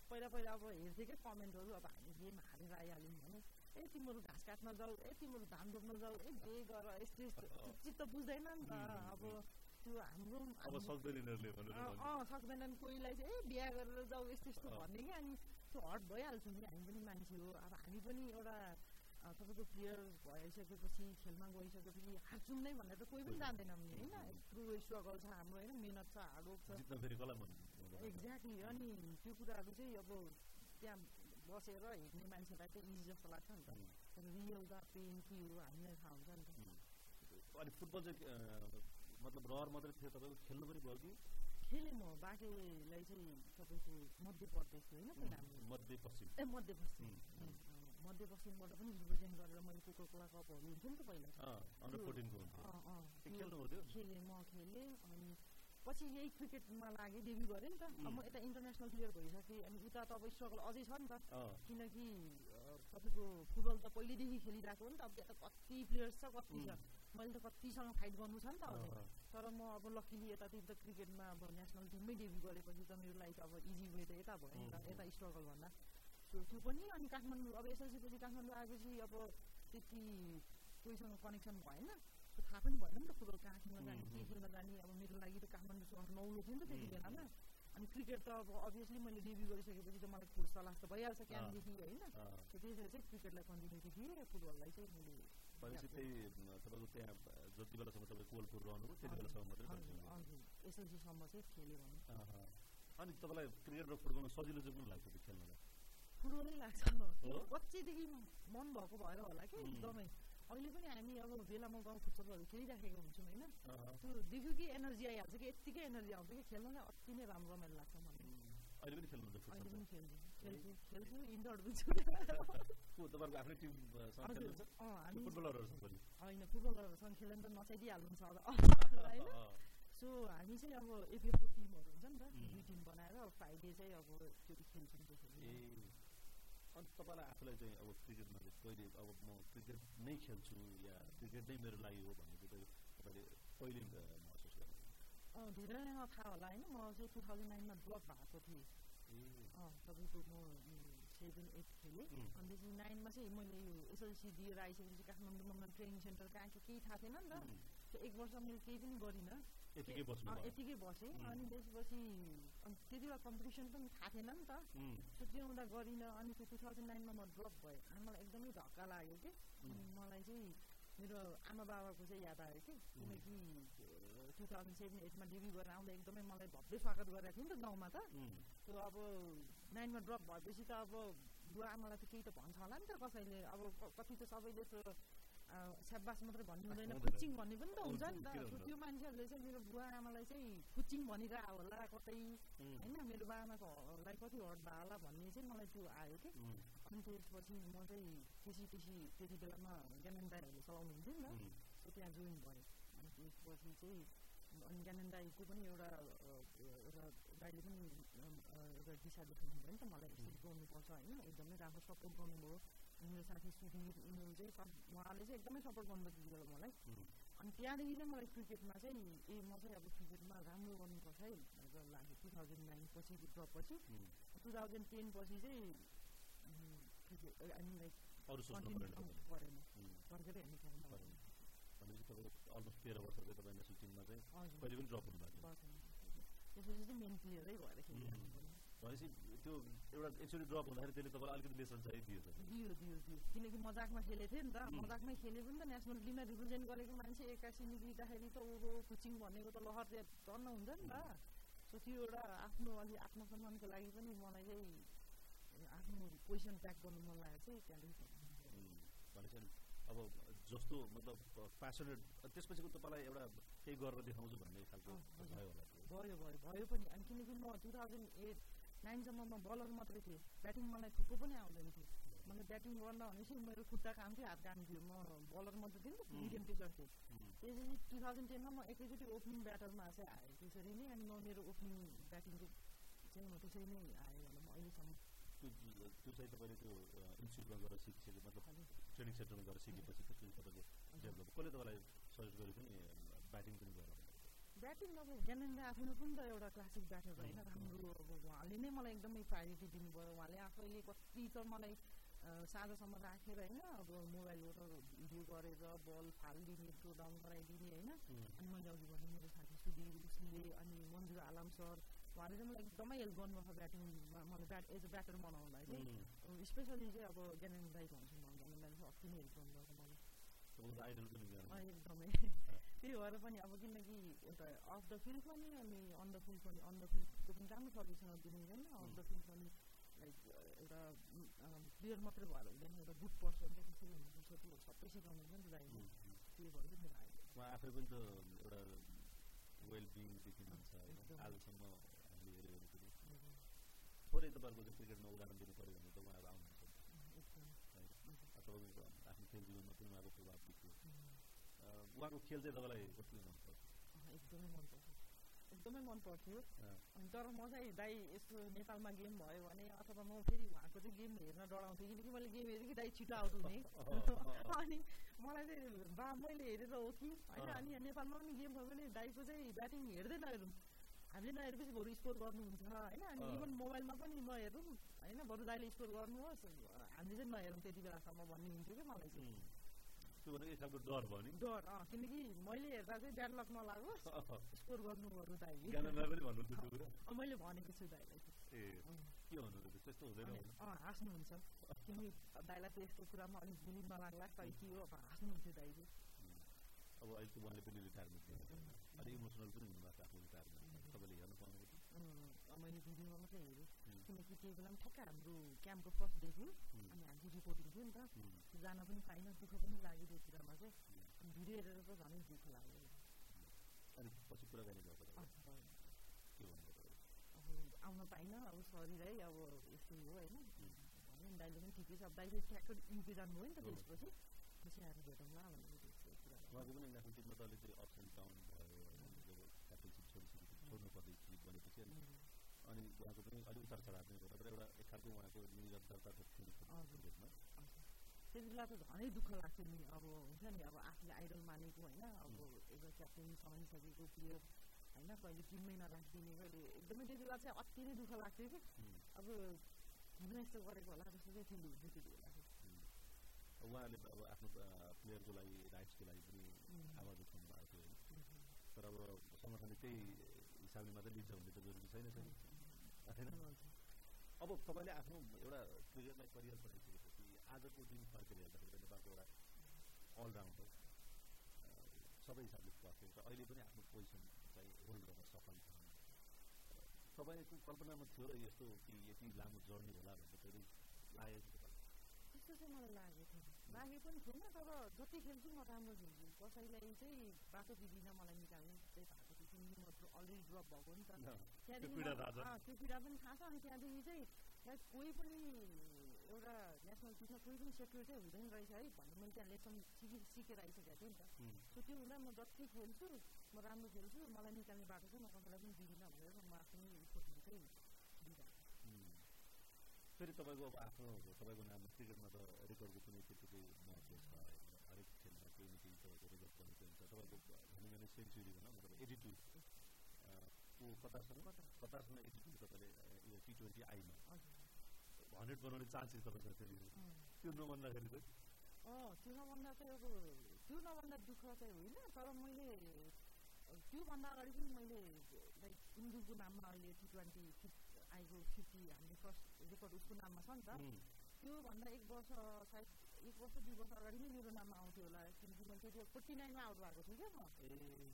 पहिला पहिला अब हेर्थेँ क्या कमेन्टहरू अब हामी गेम हारेर आइहाल्यौँ भने ए तिमीहरू घाँस काट्न जाऊ ए तिमीहरू धान रोप्न जाऊ ए जे गर यस्तो यस्तो चित्त बुझ्दैन नि त अब त्यो हाम्रो अँ सक्दैनन् कोहीलाई चाहिँ ए बिहा गरेर जाऊ यस्तो यस्तो भन्ने क्या अनि त्यो हट भइहाल्छौँ नि हामी पनि मान्छे हो अब हामी पनि एउटा तपाईँको प्लेयर भइसकेपछि खेलमा गइसकेपछि हार्छौँ नै भनेर त कोही पनि जान्दैन नि होइन यत्रो स्ट्रगल छ हाम्रो होइन मिहिनेत छ हार्डवर्क छ एक्ज्याक्टली अनि त्यो कुराहरू चाहिँ अब त्यहाँ बसेर हेर्ने मान्छेलाई चाहिँ इजी जस्तो लाग्छ नि त तर रियल द पेन के हो हामीलाई थाहा हुन्छ नि त अनि फुटबल चाहिँ मतलब रहर मात्रै थियो तपाईँको खेल्नु पनि भयो कि खेलेँ म बाँकेलाई चाहिँ तपाईँको मध्य प्रदेश होइन मध्य पश्चिम। ए मध्य पश्चिम। मध्यपश्चिमबाट पनि रिप्रेजेन्ट गरेर मैले कोको कोला कपहरू हुन्छ नि त पहिला। खेलेँ म खेलेँ अनि पछि यही क्रिकेटमा लागेँ डेब्यु गरेँ नि त। अब म यता इन्टरनेसनल प्लेयर भइसकेँ। अनि उता त अब स्ट्रगल अझै छ नि त। किनकि तपाईँको फुटबल त पहिल्यैदेखि खेलिरहेको हो नि त। अब त्यहाँ त कति प्लेयर्स छ कति छ? मैले त कतिसँग फाइट गर्नु छ नि त तर म अब लकिली यतातिर त क्रिकेटमा अब नेसनल टिममै डेब्यु गरेपछि त मेरो लाइफ अब इजी वे त यता भयो नि त। यता स्ट्रगल भन्दा। त्यो त्यो पनि अनि काठमाडौँ अब एसएलसी पछि काठमाडौँ आएपछि अब त्यति कोहीसँग कनेक्सन भएन। त्यो थाहा पनि भएन नि त फुटबल कहाँ खेल्न जाने के खेल्न जाने अब मेरो लागि त काठमाडौँ सहर नौलो थियो नि त त्यति बेलामा अनि क्रिकेट त अब अभियसली मैले डेब्यु गरिसकेपछि त मलाई खोज तलास त भइहाल्छ क्याम्पदेखि होइन त्यही भएर चाहिँ क्रिकेटलाई कन्टिन्युटी दिएँ र फुटबललाई चाहिँ मैले भनेपछि त्यही तपाईँको त्यहाँ जति बेलासम्म तपाईँ कोलपुर रहनुभयो त्यति बेलासम्म मात्रै एसएलसीसम्म चाहिँ खेल्यो भने अनि तपाईँलाई क्रिकेट र फुटबलमा सजिलो चाहिँ कुन लाग्छ त्यो खेल्नलाई फुटबलै लाग्छ बच्चैदेखि मन भएको भएर होला कि एकदमै अहिले पनि हामी अब बेलामा गाउँ फुटबलहरू खेलिराखेको हुन्छौँ होइन त्यो देख्यो कि एनर्जी आइहाल्छ कि यत्तिकै एनर्जी आउँछ कि खेल्नलाई अति नै राम्रो रमाइलो लाग्छ मलाई अहिले पनि खेल्नु अहिले पनि खेल्छु खेल्छु इन्डोर पनि छु तपाईँहरूको आफ्नै टिम फुटबलरहरूसँग होइन फुटबलरहरूसँग खेल्यो भने त नचाइदिइहाल्नुहुन्छ होइन सो हामी चाहिँ अब एपिएफको टिमहरू हुन्छ नि त दुई टिम बनाएर फ्राइडे चाहिँ अब त्यो खेल्छौँ त्यसरी अनि तपाईँलाई आफूलाई चाहिँ अब क्रिकेटमा चाहिँ कहिले अब म क्रिकेट नै खेल्छु या क्रिकेट नै मेरो लागि हो भन्ने चाहिँ तपाईँले कहिले महसुस गर्नु धेरैलाई थाहा होला होइन। म चाहिँ टु थाउजन्ड नाइनमा ड्रप भएको थिएँ। तपाईँको म सेभेन एट खेलेँ। अनि नाइनमा चाहिँ मैले यो एसएलसी दिएर आइसकेपछि काठमाडौँमा ट्रेनिङ सेन्टर कहाँ के केही थाहा थिएन नि त। एक वर्ष मैले केही पनि गरिनँ। यतिकै बसेँ अनि त्यसपछि त्यति बेला कम्पिटिसन पनि थाहा थिएन नि त त्यो हुँदा गरिनँ अनि त्यो टु थाउजन्ड नाइनमा म ड्रप भएँ अनि मलाई एकदमै धक्का लाग्यो कि मलाई चाहिँ मेरो आमा बाबाको चाहिँ याद आयो कि किनकि टु थाउजन्ड सेभेन एटमा डेब्यु गरेर आउँदा एकदमै मलाई भव्य स्वागत गरेको थियो नि त गाउँमा त त्यो अब नाइनमा ड्रप भएपछि त अब बुवा आमालाई त केही त भन्छ होला नि त कसैले अब कति त सबैले त्यो स्याबास मात्रै भन्नु हुँदैन फुचिङ भन्ने पनि त हुन्छ नि त त्यो मान्छेहरूले चाहिँ मेरो बुवा आमालाई चाहिँ फुचिङ भनिरहेको होला कतै होइन मेरो बाबा आमाकोलाई कति हट भयो होला भन्ने चाहिँ मलाई त्यो आयो कि अनि त्यसपछि म चाहिँ टिसी त्यति बेलामा ज्ञानन दाईहरूले चलाउनु हुन्थ्यो नि त त्यहाँ जोइन भएँ अनि त्यसपछि चाहिँ अनि ज्ञानन दाईको पनि एउटा एउटा दाईले पनि एउटा दिशा देखाउनु भयो नि त मलाई यसरी गर्नुपर्छ होइन एकदमै राम्रो सपोर्ट गर्नुभयो मेरो साथी सुधीर उनीहरू चाहिँ उहाँले चाहिँ एकदमै सपोर्ट त्यति बेला मलाई अनि त्यहाँदेखि चाहिँ मलाई क्रिकेटमा चाहिँ ए म चाहिँ अब क्रिकेटमा राम्रो गर्नुपर्छ है भनेर लाग्यो टु थाउजन्ड नाइन पछिको ड्रप पछि टु थाउजन्ड टेन पछि चाहिँ आई मिन लाइक परेन फर्केर हेर्ने कारण भनेपछि तपाईँको अलमोस्ट तेह्र वर्षको तपाईँ नेसनल टिममा चाहिँ कहिले पनि ड्रप हुनुभएको त्यसपछि चाहिँ मेन प्लेयरै भएर खेल्नु भनेपछि त्यो एउटा एकचोटि ड्रप हुँदाखेरि त्यसले तपाईँलाई अलिकति लेसन चाहिँ दियो दियो दियो दियो। किनकि मजाकमा खेलेको थियो नि त। मजाकमै खेले पनि त। नेसनल टिममा रिप्रेजेन्ट गरेको मान्छे एक्कासी निक्लिँदाखेरि त ओहो कोचिङ भनेको त लहर चाहिँ टर्न हुन्छ नि त। सो त्यो एउटा आफ्नो अलि आत्मसम्मानको लागि पनि मलाई चाहिँ आफ्नो पोजिसन ट्र्याक गर्नु मन लागेको चाहिँ त्यहाँदेखि अब जस्तो मतलब प्यासनेट त्यसपछिको तपाईँलाई एउटा केही गरेर देखाउँछु भन्ने खालको भयो होला भयो भयो भयो पनि। अनि किनकि म टु थाउजन्ड एट नाइनसम्म म बलर मात्रै थिएँ ब्याटिङ मलाई थुप्रो पनि आउँदैन थियो मलाई ब्याटिङ गर्न भनेपछि मेरो खुट्टा काम थियो हात काम थियो म बलर मात्रै थिएँ नि मिडियम पेसर थिएँ त्यसपछि टु थाउजन्ड टेनमा म एकैचोटि ओपनिङ ब्याटरमा चाहिँ आएँ त्यसरी नै अनि म मेरो ओपनिङ ब्याटिङको चाहिँ म त्यसरी नै आएँ भने म अहिलेसम्म त्यो चाहिँ तपाईँले त्यो इन्स्टिट्युटमा गएर सिकिसके मतलब ट्रेनिङ सेन्टरमा गएर सिकेपछि त्यसपछि तपाईँको डेभलप कसले तपाईँलाई सजेस्ट गरेको पनि ब्याटिङ पनि गरेर ब्याटिङ अब ज्ञानेन्द्र आफ्नो पनि त एउटा क्लासिक ब्याटर होइन राम्रो अब उहाँले नै मलाई एकदमै प्रायोरिटी दिनुभयो उहाँले आफैले कति त मलाई साँझसम्म राखेर होइन अब मोबाइलबाट भिडियो गरेर बल फालिदिने थ्रो डाउन गराइदिने होइन अनि मैले अघि भने मेरो साथी सुधीर उसले अनि मन्जुर आलाम सर उहाँले चाहिँ मलाई एकदमै हेल्प गर्नुभएको ब्याटिङमा मलाई ब्याट एज अ ब्याटर बनाउनलाई चाहिँ स्पेसली चाहिँ अब ज्ञानेन्द्र दाई भन्छु म ज्ञानेन्द्र दाई अति नै हेल्प गर्नुभएको मलाई एकदमै त्यही भएर पनि अब किनकि एउटा अफ द फिल्ड पनि अनि अन द फिल्ड पनि अन द फिल्डको पनि राम्रो सर्भिससँग दिनुहुँदैन अफ द फिल्ड पनि लाइक एउटा प्लेयर मात्रै भएर हुँदैन एउटा गुड पर्सन चाहिँ कसरी हुनुपर्छ त्यो सबै सिकाउनु हुन्छ नि दाइले त्यही भएर चाहिँ मेरो उहाँ आफै पनि त एउटा वेल बिङ देखिनुहुन्छ होइन आजसम्म हामीले हेऱ्यो भने पनि थोरै तपाईँहरूको चाहिँ क्रिकेटमा उदाहरण दिनु पऱ्यो भने त उहाँहरू आउनुहुन्छ तपाईँको आफ्नो खेल जीवनमा पनि उहाँको प्रभाव देखियो उहाँको खेल चाहिँ तपाईँलाई कति मनपर्छ। एकदमै मनपर्छ। एकदमै मन पर्थ्यो तर म चाहिँ दाइ यस्तो नेपालमा गेम भयो भने अथवा म फेरि उहाँको चाहिँ गेम हेर्न डराउँथेँ किनकि मैले गेम हेरेँ कि दाइ छिटो आउट हुने। अनि मलाई चाहिँ बा मैले हेरेर हो कि। होइन अनि नेपालमा पनि गेम भयो भने दाइको चाहिँ ब्याटिङ हेर्दै नहेरौँ हामीले नहेरेपछि बरु स्कोर गर्नुहुन्छ होइन? अनि इभन मोबाइलमा पनि नहेरौँ होइन? बरु दाइले स्कोर गर्नुहोस्। हामीले चाहिँ नहेरौँ त्यति बेलासम्म भन्ने हुन्थ्यो कि मलाई चाहिँ। त्यो भनेको एक खालको डर भयो नि। डर किनकि मैले हेर्दा चाहिँ ब्याड लक नलागोस् स्कोर गर्नु गर्नु दाइले पनि भन्नुहुन्छ त्यो कुरा। मैले भनेको छु दाइलाई। ए के भन्नु त्यस्तो हुँदैन अँ हाँस्नुहुन्छ किनकि दाइलाई त यस्तो कुरामा अलिक बुझि नलाग्ला खै के हो अब हाँस्नुहुन्थ्यो दाइले। अब अहिले त उहाँले पनि रिटायरमेन्ट अलिक इमोसनल पनि हुनुभएको आफ्नो रिटायरमेन्ट तपाईँले हेर्नु पाउनुभयो। मैले भिडियोमा मात्रै हेरेँ किनकि त्यही बेला पनि ठ्याक्कै हाम्रो क्याम्पको फर्स्ट डे थियो अनि हाम्रो रिपोर्टिङ थियो नि त जान पनि पाइनँ दुःख पनि लाग्यो त्यो कुरामा चाहिँ भिडियो हेरेर त झनै दुःख लाग्यो अनि पछि अब आउन पाइनँ अब सरी है अब यस्तै हो होइन भने दाइले पनि ठिकै छ अब दाइले ठ्याक्क युपी जानुभयो नि त त्यसपछि पछि आएर भेटौँला भनेर त्यस्तो कुरा उहाँको पनि नेसनल टिममा त अलिकति अप्स एन्ड डाउन भयो क्याप्टनसिप छोडिसकेपछि छोड्नु पर्दैछ भनेपछि अनि उहाँको पनि अलिक उतार चढाव नै भयो तर एउटा एक खालको उहाँको निरन्तरता त थियो क्रिकेटमा त्यति बेला त झनै दुःख लाग्थ्यो नि अब हुन्छ नि अब आफूले आइडल मानेको होइन अब एउटा क्याप्टेन समाइसकेको प्लेयर होइन कहिले टिममै नराखिदिने कहिले एकदमै त्यति बेला चाहिँ अति नै दुःख लाग्थ्यो कि अब किन यस्तो गरेको होला जस्तो चाहिँ फिल हुन्थ्यो त्यति बेला उहाँहरूले अब आफ्नो प्लेयरको लागि राइट्सको लागि पनि आवाज उठाउनु भएको थियो होइन तर अब सङ्गठनले त्यही हिसाबले मात्रै लिन्छ भन्ने त जरुरी छैन होइन अब तपाईँले आफ्नो एउटा क्रिकेटलाई करियर बनाइसकेपछि आजको दिन फर्केर हेर्दाखेरि नेपालको एउटा अलराउन्डर सबै हिसाबले पर्फेक्ट र अहिले पनि आफ्नो पोजिसन चाहिँ होल्ड गर्न सफल छ तपाईँको कल्पनामा थियो र यस्तो कि यति लामो जर्नी होला भन्ने कहिले लागेको त्यस्तो चाहिँ मलाई लागेको थिएन लागे पनि थिएन तर जति खेल्छु म राम्रो खेल्छु कसैलाई चाहिँ बाटो दिँदिनँ मलाई निकाल्ने चाहिँ थियो अलरेडी ड्रप भएको नि त त्यो पीडा पनि थाहा छ अनि त्यहाँदेखि चाहिँ सायद कोही पनि एउटा नेसनल टिममा कोही पनि सेक्युरिटी हुँदैन रहेछ है भन्ने मैले त्यहाँ लेसन सिकि सिकेर आइसकेको थिएँ नि त सो त्यो हुँदा म जति खेल्छु म राम्रो खेल्छु मलाई निकाल्ने बाटो चाहिँ म कसैलाई पनि दिँदिनँ भनेर म आफ्नै सोच्नु चाहिँ फेरि तपाईँको अब आफ्नो तपाईँको नाम क्रिकेटमा त रेकर्डको कुनै त्यतिकै महत्त्व छ हरेक खेलमा केही न केही तपाईँको रेकर्ड हुन्छ तपाईँको भनौँ भने सेन्चुरी भनौँ मतलब एटी टू को कतारसँग कतारसँग एटिट्युड तपाईँले यो टी ट्वेन्टी आईमा हन्ड्रेड बनाउने चान्सेस तपाईँको थियो त्यो नभन्दाखेरि चाहिँ त्यो नभन्दा चाहिँ अब त्यो नभन्दा दुःख चाहिँ होइन तर मैले त्योभन्दा अगाडि पनि मैले लाइक इन्डुको नाममा अहिले टी ट्वेन्टी आएको फिफ्टी हामीले फर्स्ट रेकर्ड उसको नाममा छ नि त त्योभन्दा एक वर्ष सायद एक वर्ष दुई वर्ष अगाडि नै मेरो नाममा आउँथ्यो होला किनकि मैले त्यति फोर्टी नाइनमा आउट भएको थिएँ क्या म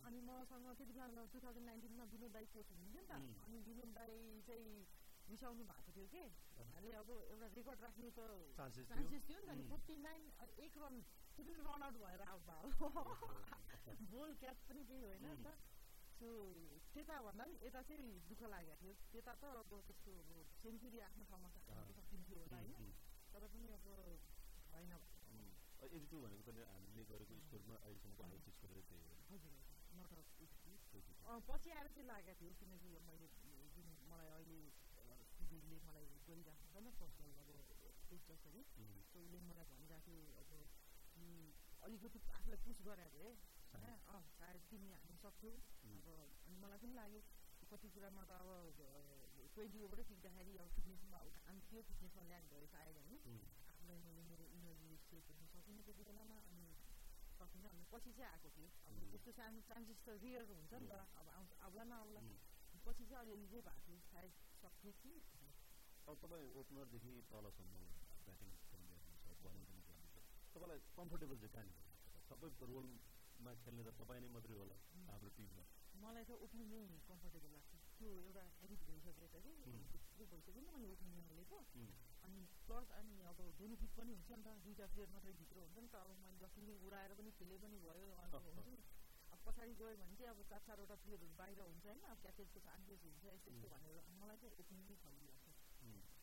अनि मसँग त्यति बेला टु थाउजन्ड नाइन्टिनमा विनोद दाई कोच हुनुहुन्थ्यो नि त अनि विनोद दाई चाहिँ रिसाउनु भएको थियो कि हामीले अब एउटा रेकर्ड राख्ने त चान्सेस थियो नि त फोर्टी नाइन एक रन त्यो पनि रन आउट भएर आउट भयो बोल क्याच पनि केही होइन नि त सो त्यता भन्दा पनि यता चाहिँ दुःख लागेको थियो त्यता त अब त्यसको अब सेन्चुरी आफ्नो ठाउँमा सकिन्थ्यो होला होइन तर पनि अब भएन एटी टू भनेको पनि हामीले गरेको स्कोरमा अहिलेसम्मको हाइस्ट स्कोर त्यही हो पछि आएर चाहिँ लागेको थियो किनकि मैले जुन मलाई अहिले सुधीरले मलाई गरिरहेको छ नि पर्सनल अब सो उसले मलाई भनिरहेको थियो अब कि अलिकति आफूलाई पुस गराएको थिएँ होइन अँ सायद तिमी हामी सक्छौ अब अनि मलाई पनि लाग्यो कति कुरामा त अब ट्वेन्टी ओभरै टिक्दाखेरि अब फिटनेसमा काम थियो फिटनेसमा ल्यान्ड भयो सायद होइन मैले मेरो सेभ गर्न सकिनँ त्यति बेलामा अनि सकिनँ अनि पछि चाहिँ आएको थियो अब त्यस्तो सानो चान्सेस त रियर हुन्छ नि त अब आउँछ आउला नआउला पछि चाहिँ अलिअलि चाहिँ भएको थियो सायद सक्थ्यो कि अब तपाईँ ओपनरदेखि तलसम्म ब्याटिङ गर्नुहुन्छ बलिङ पनि गर्नुहुन्छ तपाईँलाई कम्फोर्टेबल चाहिँ कहाँनिर सबै रोलमा खेल्ने त तपाईँ नै मात्रै होला हाम्रो टिममा मलाई त ओपनिङ नै कम्फर्टेबल लाग्छ त्यो एउटा हेबिट भइसकेको छ कि भइसक्यो नि मैले ओपनिङ हालेको अनि प्लस अनि अब बेनिफिट पनि हुन्छ नि त दुइटा प्लेयर मात्रै भित्र हुन्छ नि त अब मैले जसरी उडाएर पनि खेले पनि भयो हुन्छ नि अब पछाडि गयो भने चाहिँ अब चार चारवटा प्लेयरहरू बाहिर हुन्छ होइन अब क्याचेजको चान्सेस हुन्छ यस्तो यस्तो भनेर मलाई चाहिँ ओपनिङ नै खल्ली लाग्छ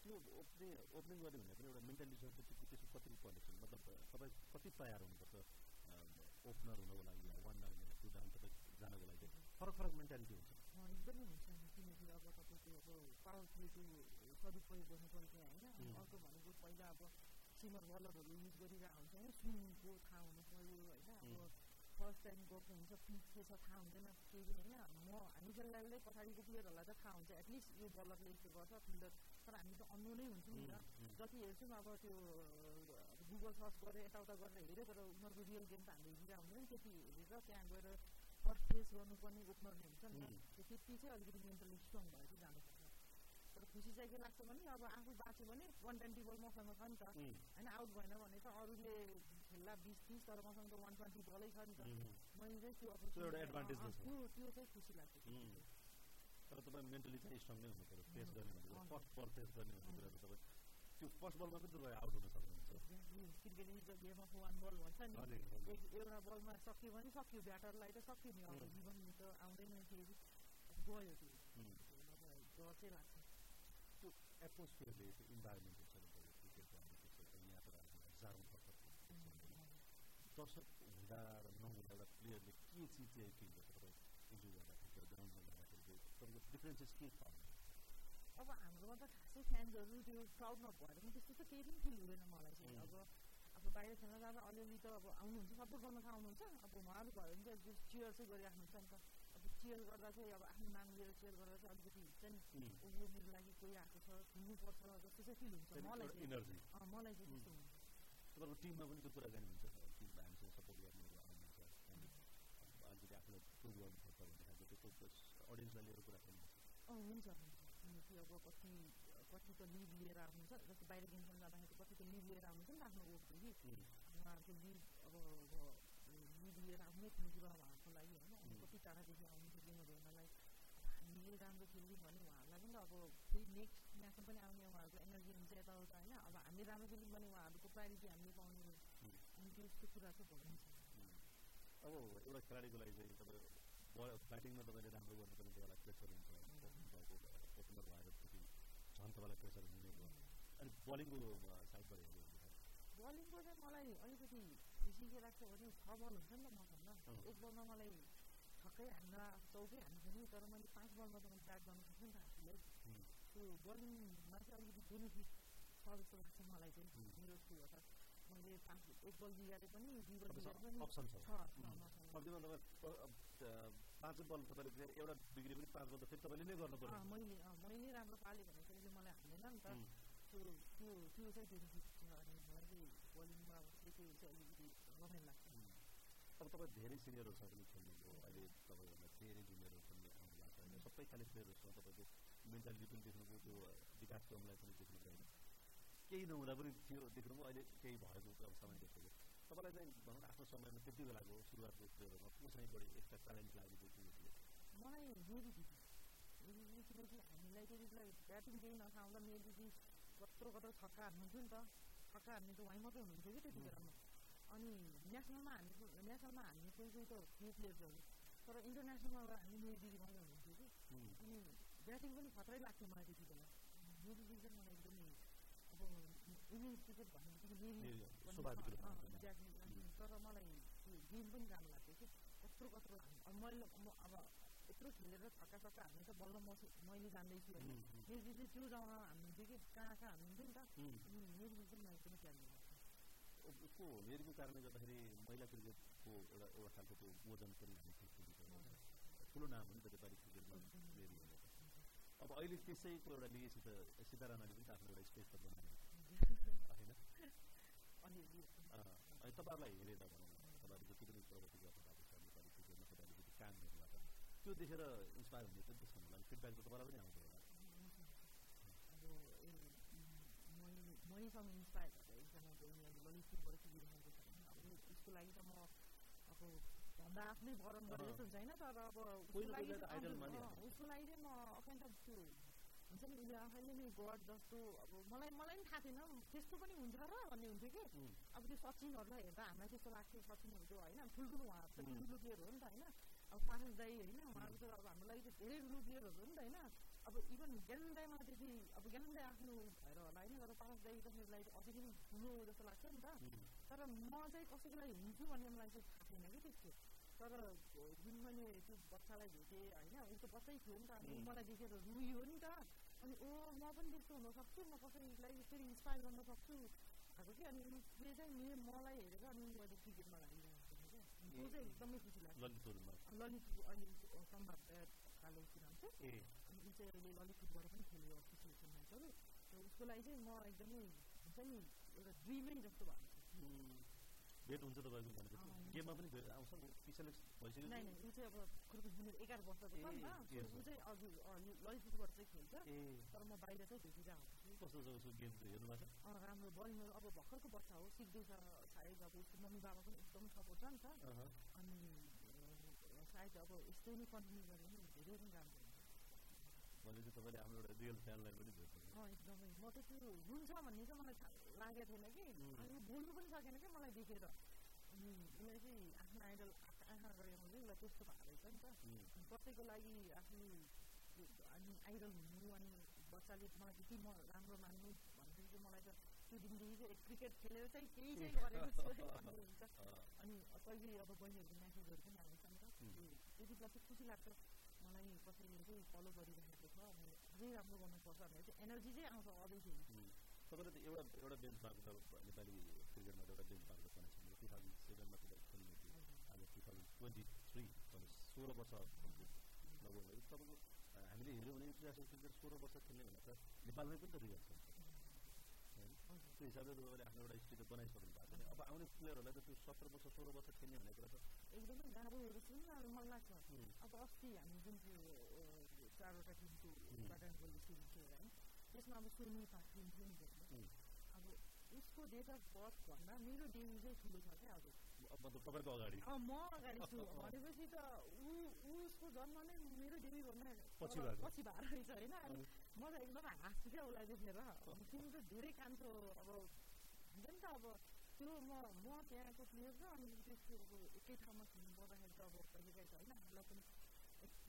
त्यो ओपनिङ ओपनिङ गर्ने भने पनि एउटा मेन्टालिटीसँग चाहिँ त्यसो कति पर्नेछ मतलब तपाईँ कति तयार हुनुपर्छ ओपनर हुनको लागि वान डाउन टु डाउन तपाईँ जानको लागि फरक फरक मेन्टालिटी हुन्छ एकदमै हुन्छ किनकि अब तपाईँको अब पावर प्लेको सदुपयोग गर्नुपर्छ होइन अर्को भनेको पहिला अब सिमर बलरहरू युज गरिरहेको हुन्छ होइन स्विङको थाहा हुनु पऱ्यो होइन अब फर्स्ट टाइम गएको हुन्छ पिच के छ थाहा हुँदैन केही होइन म हामी खेल्दाले पछाडिको प्लेयरहरूलाई त थाहा हुन्छ एटलिस्ट यो बलरले यस्तो गर्छ फिल्डर तर हामी त अन्नु नै हुन्छौँ नि त जति हेर्छौँ अब त्यो गुगल सर्च गरेर यताउता गरेर हेऱ्यो तर उनीहरूको रियल गेम त हामीले हेरिरहेको हुँदैन त्यति हेरेर त्यहाँ गएर फर्स्ट फेस गर्नुपर्ने ओपनरले हुन्छ नि त त्यति चाहिँ अलिकति मेन्टली स्ट्रङ भएर चाहिँ जानुपर्छ तर खुसी चाहिँ के लाग्छ भने अब आफू बाँच्यो भने वान ट्वेन्टी बल मसँग छ नि त होइन आउट भएन भने त अरूले खेल्ला बिस तिस तर मसँग त वान ट्वेन्टी बलै छ नि त मैले चाहिँ त्यो त्यो त्यो चाहिँ खुसी लाग्छ तर तपाईँ मेन्टली चाहिँ स्ट्रङ नै हुनु पऱ्यो फेस गर्ने भनेको फर्स्ट बल फेस गर्ने भन्ने कुरा तपाईँ त्यो फर्स्ट बलमा पनि तपाईँ आउट हुन सक्नुहुन्छ cricket is game of one ball भन्छ नि एउटा बलमा सक्यो भने सक्यो ब्याटरलाई त सक्यो नि अब जीवन त आउँदैन फेरि गयो त्यो डर चाहिँ लाग्छ एटमोस्फियरले त्यो इन्भाइरोमेन्ट हुन्छ क्रिकेटको हाम्रो त्यसो यहाँबाट हजारौँ दर्शक दर्शक हुँदा र नहुँदा एउटा प्लेयरले के चिज चाहिँ फिल गर्छ तपाईँ इन्जोय गर्दाखेरि ग्राउन्डमा जाँदाखेरि तपाईँको डिफ्रेन्सेस के छ अब हाम्रोमा त खासै फ्यान्सहरू त्यो क्राउडमा भएर पनि त्यस्तो त केही पनि फिल हुँदैन मलाई चाहिँ अब अब बाहिर खेल्न जाँदा अलिअलि त अब आउनुहुन्छ सपोर्ट गर्न त आउनुहुन्छ अब उहाँहरू भयो भने चाहिँ चियर चाहिँ गरिराख्नुहुन्छ नि त चियर गर्दा चाहिँ अब आफ्नो नाम लिएर चियर गर्दा चाहिँ अलिकति हुन्छ नि ओहो मेरो लागि कोही आएको छ खेल्नुपर्छ जस्तो चाहिँ फिल हुन्छ मलाई चाहिँ मलाई चाहिँ त्यस्तो हुन्छ तपाईँको टिममा पनि त्यो कुराकानी हुन्छ टिम हामीसँग सपोर्ट गर्नेहरू आउनुहुन्छ अलिकति आफूलाई प्रुभ गर्नुपर्छ भन्दाखेरि त्यस्तो अडियन्सलाई लिएर कुराकानी हुन्छ हुन्छ हुन्छ किनकि अब कति कति त लिभ लिएर आउनुहुन्छ जस्तो बाहिर गेम खेल्न जाँदाखेरि कति त लिभ लिएर आउनुहुन्छ नि त आफ्नो वर्कदेखि उहाँहरूको लिभ अब लिभ लिएर आउने खानेकुरा उहाँहरूको लागि होइन कति टाढादेखि आउनुहुन्छ गेमहरू हेर्नलाई हामीले राम्रो खेल्यौँ भने उहाँहरूलाई पनि अब फेरि नेक्स्ट म्याचमा पनि आउने उहाँहरूको एनर्जी हुन्छ यताउता होइन अब हामीले राम्रो खेल्यौँ भने उहाँहरूको प्रायोरिटी हामीले पाउने अनि त्यस्तो कुरा चाहिँ भइन्छ अब एउटा खेलाडीको लागि चाहिँ तपाईँ ब्याटिङमा तपाईँले राम्रो गर्नुपर्ने तपाईँलाई प्रेसर हुन्छ ओपनर भएर फेरि झन् तपाईँलाई प्रेसर हुने भयो अनि बलिङको साइडबाट हेऱ्यो बलिङको चाहिँ मलाई अलिकति खुसी के लाग्छ भने छ बल हुन्छ नि त मसँग एक बलमा मलाई छक्कै हान्न चौकै हान्छ नि तर मैले पाँच बलमा त मैले ब्याट गर्न सक्छु नि त आफूलाई त्यो बलिङमा चाहिँ अलिकति बेनिफिट छ जस्तो लाग्छ मलाई चाहिँ मेरो मैले पाँच एक बल बिगारे पनि दुई बल बिगारे पनि अप्सन छ पाँच बल तपाईँले एउटा बिग्रे पनि पाँच बल त फेरि तपाईँले नै गर्नु पर्यो मैले मैले राम्रो पालेँ भने फेरि मलाई नि त त्यो त्यो त्यो चाहिँ त्यो छ अनि मलाई चाहिँ बलिङमा त्यो चाहिँ अलिकति रमाइलो लाग्छ अब तपाईँ धेरै सिनियरहरूसँग पनि खेल्नुभयो अहिले तपाईँभन्दा धेरै जुनियरहरू पनि आउनु भएको होइन सबै खाले प्लेयरहरूसँग तपाईँको मेन्टालिटी पनि देख्नुभयो त्यो विकास क्रमलाई पनि देख्नुभयो होइन केही नहुँदा पनि थियो देख्नुभयो अहिले केही भएको अवस्थामा देखेको तपाईँलाई चाहिँ भनौँ आफ्नो समयमा त्यति बेलाको सुरुवातको प्लेयरहरूमा को चाहिँ बढी एक्स्ट्रा ट्यालेन्ट लागेको थियो मलाई मेरी दिदी किनकि हामीलाई त्यति बेला ब्याटिङ केही नखाउँदा मेरी दिदी कत्रो कत्रो छक्का हान्नुहुन्थ्यो नि त छक्का हान्ने त उहाँ मात्रै हुनुहुन्थ्यो कि त्यति बेलामा अनि नेसनलमा हामी नेसनलमा हामी कोही कोही त थियो प्लेयर्सहरू तर इन्टरनेसनलमा हामी मेरो दिदी मात्रै हुनुहुन्थ्यो कि अनि ब्याटिङ पनि खतरै लाग्थ्यो मलाई त्यति बेला मेरो दिदी चाहिँ मलाई एकदमै अब वुमेन्स क्रिकेट भन्ने बित्तिकै तर मलाई त्यो गेम पनि राम्रो लाग्थ्यो कि कत्रो कत्रो अब मैले अब यत्रो खेलेर छक्का छक्का हान्ने त बल्ल म मैले जान्दैछु होइन दिदी त्यो जग्गामा हान्नुहुन्थ्यो कि कहाँ कहाँ हान्नुहुन्थ्यो नि त अनि मेरो दिदी पनि मलाई एकदमै लाग्छ उसको मेरीको कारणले गर्दाखेरि महिला क्रिकेटको एउटा एउटा खालको त्यो वजन पनि ठुलो नाम हो नि त नेपाली क्रिकेटमा अब अहिले त्यसैको एउटा लिगेसी त सितारानाले पनि आफ्नो एउटा स्टेज त बनायो होइन अनि तपाईँहरूलाई हेरेर भनौँ न तपाईँले जति पनि प्रगति गर्नु भएको छ नेपाली क्रिकेटमा तपाईँले जति काम गर्नुभएको त्यो देखेर इन्सपायर हुने पनि त्यसमा होला फिडब्याक त तपाईँलाई पनि अब मैसँग इन्सपायर अहिले ललितपुरबाट खेलिरहेको छ अब उसको लागि त म अब भन्दा आफ्नै वरण गरेर हुन्छ होइन तर अब उसको लागि चाहिँ म अफेन्ट त्यो हुन्छ नि उसले आफैले नै गड जस्तो अब मलाई मलाई पनि थाहा थिएन त्यस्तो पनि हुन्छ र भन्ने हुन्थ्यो कि अब त्यो सचिनहरूलाई हेर्दा हामीलाई त्यस्तो लाग्थ्यो सचिनहरूको होइन ठुल्ठुलो उहाँहरू त ठुल्ठुलो प्लेयर हो नि त होइन अब पारस दाई होइन उहाँहरू त अब हाम्रो लागि त धेरै ठुलो प्लेयरहरू हो नि त होइन अब इभन ज्ञान दाई मलाई त्यति अब ज्ञान दाई आफ्नो भएर होला होइन तर पारस दाई त मेरो लागि अझै पनि ठुलो जस्तो लाग्छ नि त तर म चाहिँ कसैको लागि हुन्छु भन्ने मलाई चाहिँ थाहा थिएन कि त्यस्तो तर जुन मैले त्यो बच्चालाई भेटेँ होइन ऊ त बच्चै थियो नि त अनि मलाई देखेर रुयो नि त अनि ओ म पनि त्यस्तो हुनसक्छु म कसैलाई फेरि इन्सपायर गर्न सक्छु भएको कि अनि उसले चाहिँ मेरो मलाई हेरेर अनि मैले क्रिकेटमा लागिरहेको थिएँ क्या त्यो चाहिँ एकदमै खुसी लाग्छ ललितपुर अहिले सम्भाव कालो नाम चाहिँ अनि चाहिँ अहिले ललितपुरबाट पनि खेल्यो एसोसिएसन म्याचहरू उसको लागि चाहिँ म एकदमै हुन्छ नि एउटा ड्रिमै जस्तो भएको छ भेट हुन्छ तपाईँको भनेको गेममा पनि आउँछ स्पेसलिस्ट भइसक्यो नै ऊ चाहिँ अब खुर्कु जुनियर एघार वर्षको छ नि त ऊ चाहिँ अघि ललितपुरबाट चाहिँ खेल्छ तर म बाहिर चाहिँ भेटिरहेको छु कस्तो छ उसको गेम चाहिँ हेर्नु भएको छ राम्रो बलिङ अब भर्खरको बच्चा हो सिक्दैछ सायद अब उसको मम्मी बाबा पनि एकदम सपोर्ट छ नि त अनि सायद अब यस्तै नै कन्टिन्यू गऱ्यो भने धेरै नै राम्रो भने चाहिँ तपाईँले आफ्नो एउटा रियल फ्यानलाई पनि भेट्नु एकदमै म त त्यो हुन्छ भन्ने चाहिँ मलाई लागेको थिएन कि अनि बोल्नु पनि सकेन क्या मलाई देखेर अनि उसलाई चाहिँ आफ्नो आइडल आँखा गरेर चाहिँ उसलाई त्यस्तो भएको रहेछ नि त कसैको लागि आफ्नो अनि आइडल हुनु अनि बच्चाले मलाई त्यति म राम्रो मान्नु भनेपछि चाहिँ मलाई त त्यो दिनदेखि चाहिँ क्रिकेट खेलेर चाहिँ केही चाहिँ गरेको छु हुन्छ अनि कहिले अब बहिनीहरूको म्यासेजहरू पनि आउँछ नि त त्यति बेला चाहिँ खुसी लाग्छ मलाई कसैले चाहिँ फलो गरिरहेको छ अनि अझै राम्रो गर्नुपर्छ भनेर चाहिँ एनर्जी चाहिँ आउँछ अझै तपाईँले त एउटा एउटा बेन्च मार्क त नेपाली क्रिकेटमा एउटा बेन्च मार्क बनाएको छ टु थाउजन्ड सेभेनमा तपाईँ खेल्नु थियो आज टु थाउजन्ड ट्वेन्टी थ्री सोह्र वर्ष लगभग तपाईँको हामीले हेऱ्यौँ भने इन्टरनेसनल क्रिकेट सोह्र वर्ष खेल्ने भनेर त नेपालमै पनि त रियल छ त्यो हिसाबले तपाईँले आफ्नो एउटा स्थिति बनाइसक्नु भएको छ अब आउने प्लेयरहरूलाई त त्यो सत्र वर्ष सोह्र वर्ष खेल्ने भनेको कुरा त एकदमै गाह्रो सुन्नु मन लाग्छ अब अस्ति हामी जुन चाहिँ चारवटा टिमको उद्घाटन सिरिज थियो होइन त्यसमा अब सोनी टिम थियो नि देख्नु अब उसको डेट अफ बर्थ भन्दा मेरो डेबी चाहिँ ठुलो छ क्या अब म अगाडि छु भनेपछि त ऊ उसको जन्म नै मेरो डेबीभन्दा पछि पछि भएर रहेछ होइन अनि म त एकदम हाँस्छु क्या उसलाई देखेर तिमी त धेरै कान्छो अब हुन्छ नि त अब त्यो म म त्यहाँको प्लेयर छ अनि त्यसको अब एकै ठाउँमा खेल्नु पर्दाखेरि त अब कहिलेकाहीँ त होइन हामीलाई पनि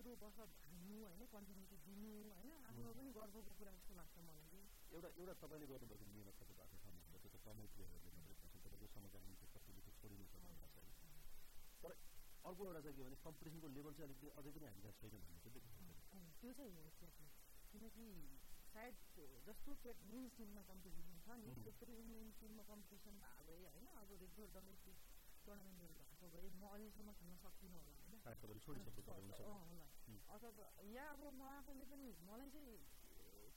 यत्रो वर्ष धान्नु होइन कन्टिन्युटी दिनु होइन आफ्नो पनि गर्वको कुरा जस्तो लाग्छ मलाई एउटा एउटा तपाईँले गर्नुभएको मिहिनेत कति भएको छ त्यो त कमै प्लेयरहरूले मात्रै पर्छ तपाईँको समयकालीन त्यो कतिले त्यो छोडिनु छ तर अर्को एउटा चाहिँ के भने कम्पिटिसनको लेभल चाहिँ अलिकति अझै पनि हामी छैन भन्ने चाहिँ त्यो चाहिँ हो किनकि सायद जस्तो मेन्स टिममा कम्पिटिसन छ नि त्यसरी वुमेन्स टिममा कम्पिटिसन भए होइन अब रेगुलर डोमेस्टिक टुर्नामेन्टहरू भएको भए म अहिलेसम्म खेल्न सक्दिनँ होला होइन। होला। अथवा या अब म आफूले पनि मलाई चाहिँ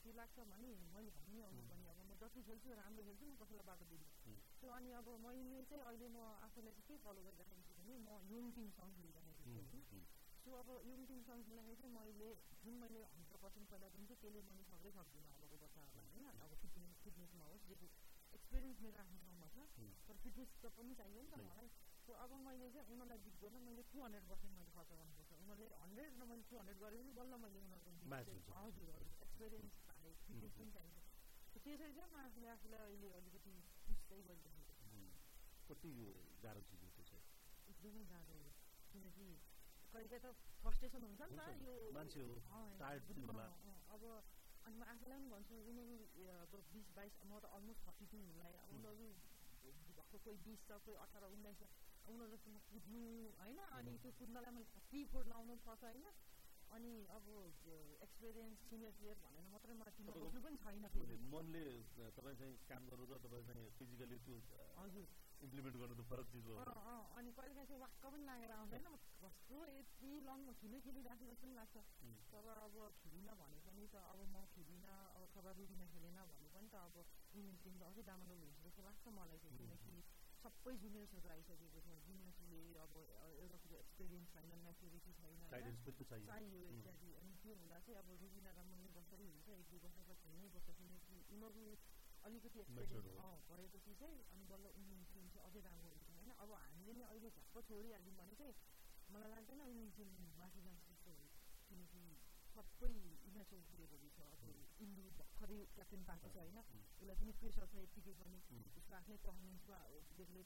के लाग्छ भने मैले भने पनि अब म जति खेल्छु राम्रो खेल्छु म कसैलाई बाटो दिन्छु सो अनि अब मैले चाहिँ अहिले म आफूलाई चाहिँ के फलो गरिराखेको छु भने म युङ टिमसँग खेलिराखेको छु सो अब युङ टिमसँग खेल्दाखेरि चाहिँ मैले जुन मैले हन्ड्रेड पर्सेन्ट पहिला दिन्छु त्यसले मैले सक्दै सक्दिनँ अबको बच्चाहरूलाई होइन अब फिटनेस फिटनेसमा होस् जेको एक्सपिरियन्स मेरो आफ्नो ठाउँमा छ तर फिटनेस त पनि चाहियो नि त मलाई सो अब मैले चाहिँ उनीहरूलाई बिट गर्न मैले टु हन्ड्रेड पर्सेन्ट मैले खर्च गर्नुपर्छ उनीहरूले हन्ड्रेड र मैले टु हन्ड्रेड गरेँ भने बल्ल मैले उनीहरूको हजुर हजुर एक्सपिरियन्स चाहिन्छ त्यसरी चाहिँ म आफूले आफूलाई अहिले अलिकति पुस चाहिँ गरिरहेको कति गाह्रो चिज हो त्यो एकदमै गाह्रो हो किनकि कहिले त फ्रस्ट्रेसन हुन्छ नि त यो मान्छे अब अनि म आफूलाई पनि भन्छु उनीहरू अब बिस बाइस म त अलमोस्ट थर्टी टू हुनुलाई उनीहरू भएको कोही बिस छ कोही अठार उन्नाइस छ उनीहरूसँग कुद्नु होइन अनि त्यो कुद्नलाई मैले थ्री फोर लाउनु पर्छ होइन। अनि अब एक्सपिरियन्स सिनियर प्लेयर भनेर मात्रै मलाई टिममा बस्नु पनि छैन मनले तपाईँ चाहिँ काम गर्नु र तपाईँ चाहिँ फिजिकली त्यो हजुर। इम्प्लिमेन्ट गर्नु त फरक चिज हो। अनि कहिलेकाहीँ चाहिँ वाक्क पनि लागेर आउँदैन। कस्तो यति लङ खेलै खेलिराखेको जस्तो पनि लाग्छ। तर अब खेलिनँ भने पनि त अब म खेलिनँ अथवा रुबिना खेलेन भने पनि त अब वुमेन्स टिम त अझै राम्रो हुन्छ जस्तो लाग्छ मलाई चाहिँ। किनकि सबै जुनियर्सहरू आइसकेको छ जुनियर्सले अब एउटा कुरो एक्सपिरियन्स छैन म्याच्युरिटी छैन चाहियो इत्यादि अनि त्यो हुँदा चाहिँ अब रुबिना र मैले जसरी हुन्छ एक दुई वर्ष त खेल्नै पर्छ किनकि उनीहरू अलिकति एक्सपिरियन्स भएपछि चाहिँ अनि बल्ल वुमेन्स टिम चाहिँ अझै राम्रो हुन्छ होइन अब हामीले नै अहिले झ्याप्प छोडिहाल्यौँ भने चाहिँ मलाई लाग्दैन वुमेन्स टिम माथि जान्छ जस्तो किनकि सबै इमेचर पुगेको छ अब इन्डु भर्खरै क्याप्टेन पाएको छ होइन उसलाई पनि प्रेसर छ यत्तिकै पनि उसको आफ्नै पर्फर्मेन्समा बेग्लै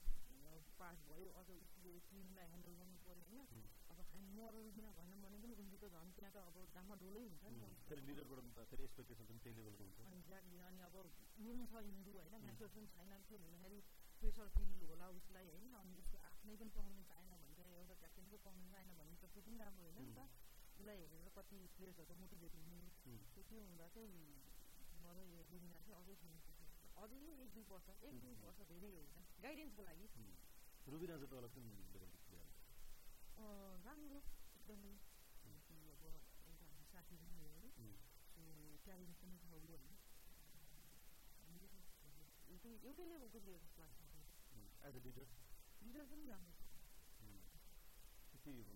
पास भयो अझ उसले टिमलाई ह्यान्डल गर्नु पऱ्यो होइन अब हामी अरू बिना भएन भने पनि उनको त झन् त्यहाँ त अब डामा डोलै हुन्छ नि अनि अब छ इन्डु होइन म्याचर पनि छैन त्यो हुँदाखेरि प्रेसर फिल होला उसलाई होइन अनि उसको आफ्नै पनि पर्फर्मेन्स आएन भने चाहिँ एउटा क्याप्टेनको पर्फर्मेन्स आएन भने त त्यो पनि राम्रो होइन नि त उसलाई हेरेर कति प्लेयर्सहरू मोटिभेट हुने त्यो हुँदा चाहिँ मलाई यो दुनियाँ चाहिँ अझै खेल्नुपर्छ अझै एक दुई वर्ष एक दुई वर्ष धेरै होइन गाइडेन्सको लागि रुबिना चाहिँ राम्रो एकदमै कि अब एउटा हाम्रो साथी पनि हो होइन सो ट्यालेन्ट पनि छ उसले होइन एउटै एउटै लेभलको प्लेयर जस्तो लाग्छ लिडर पनि राम्रो छ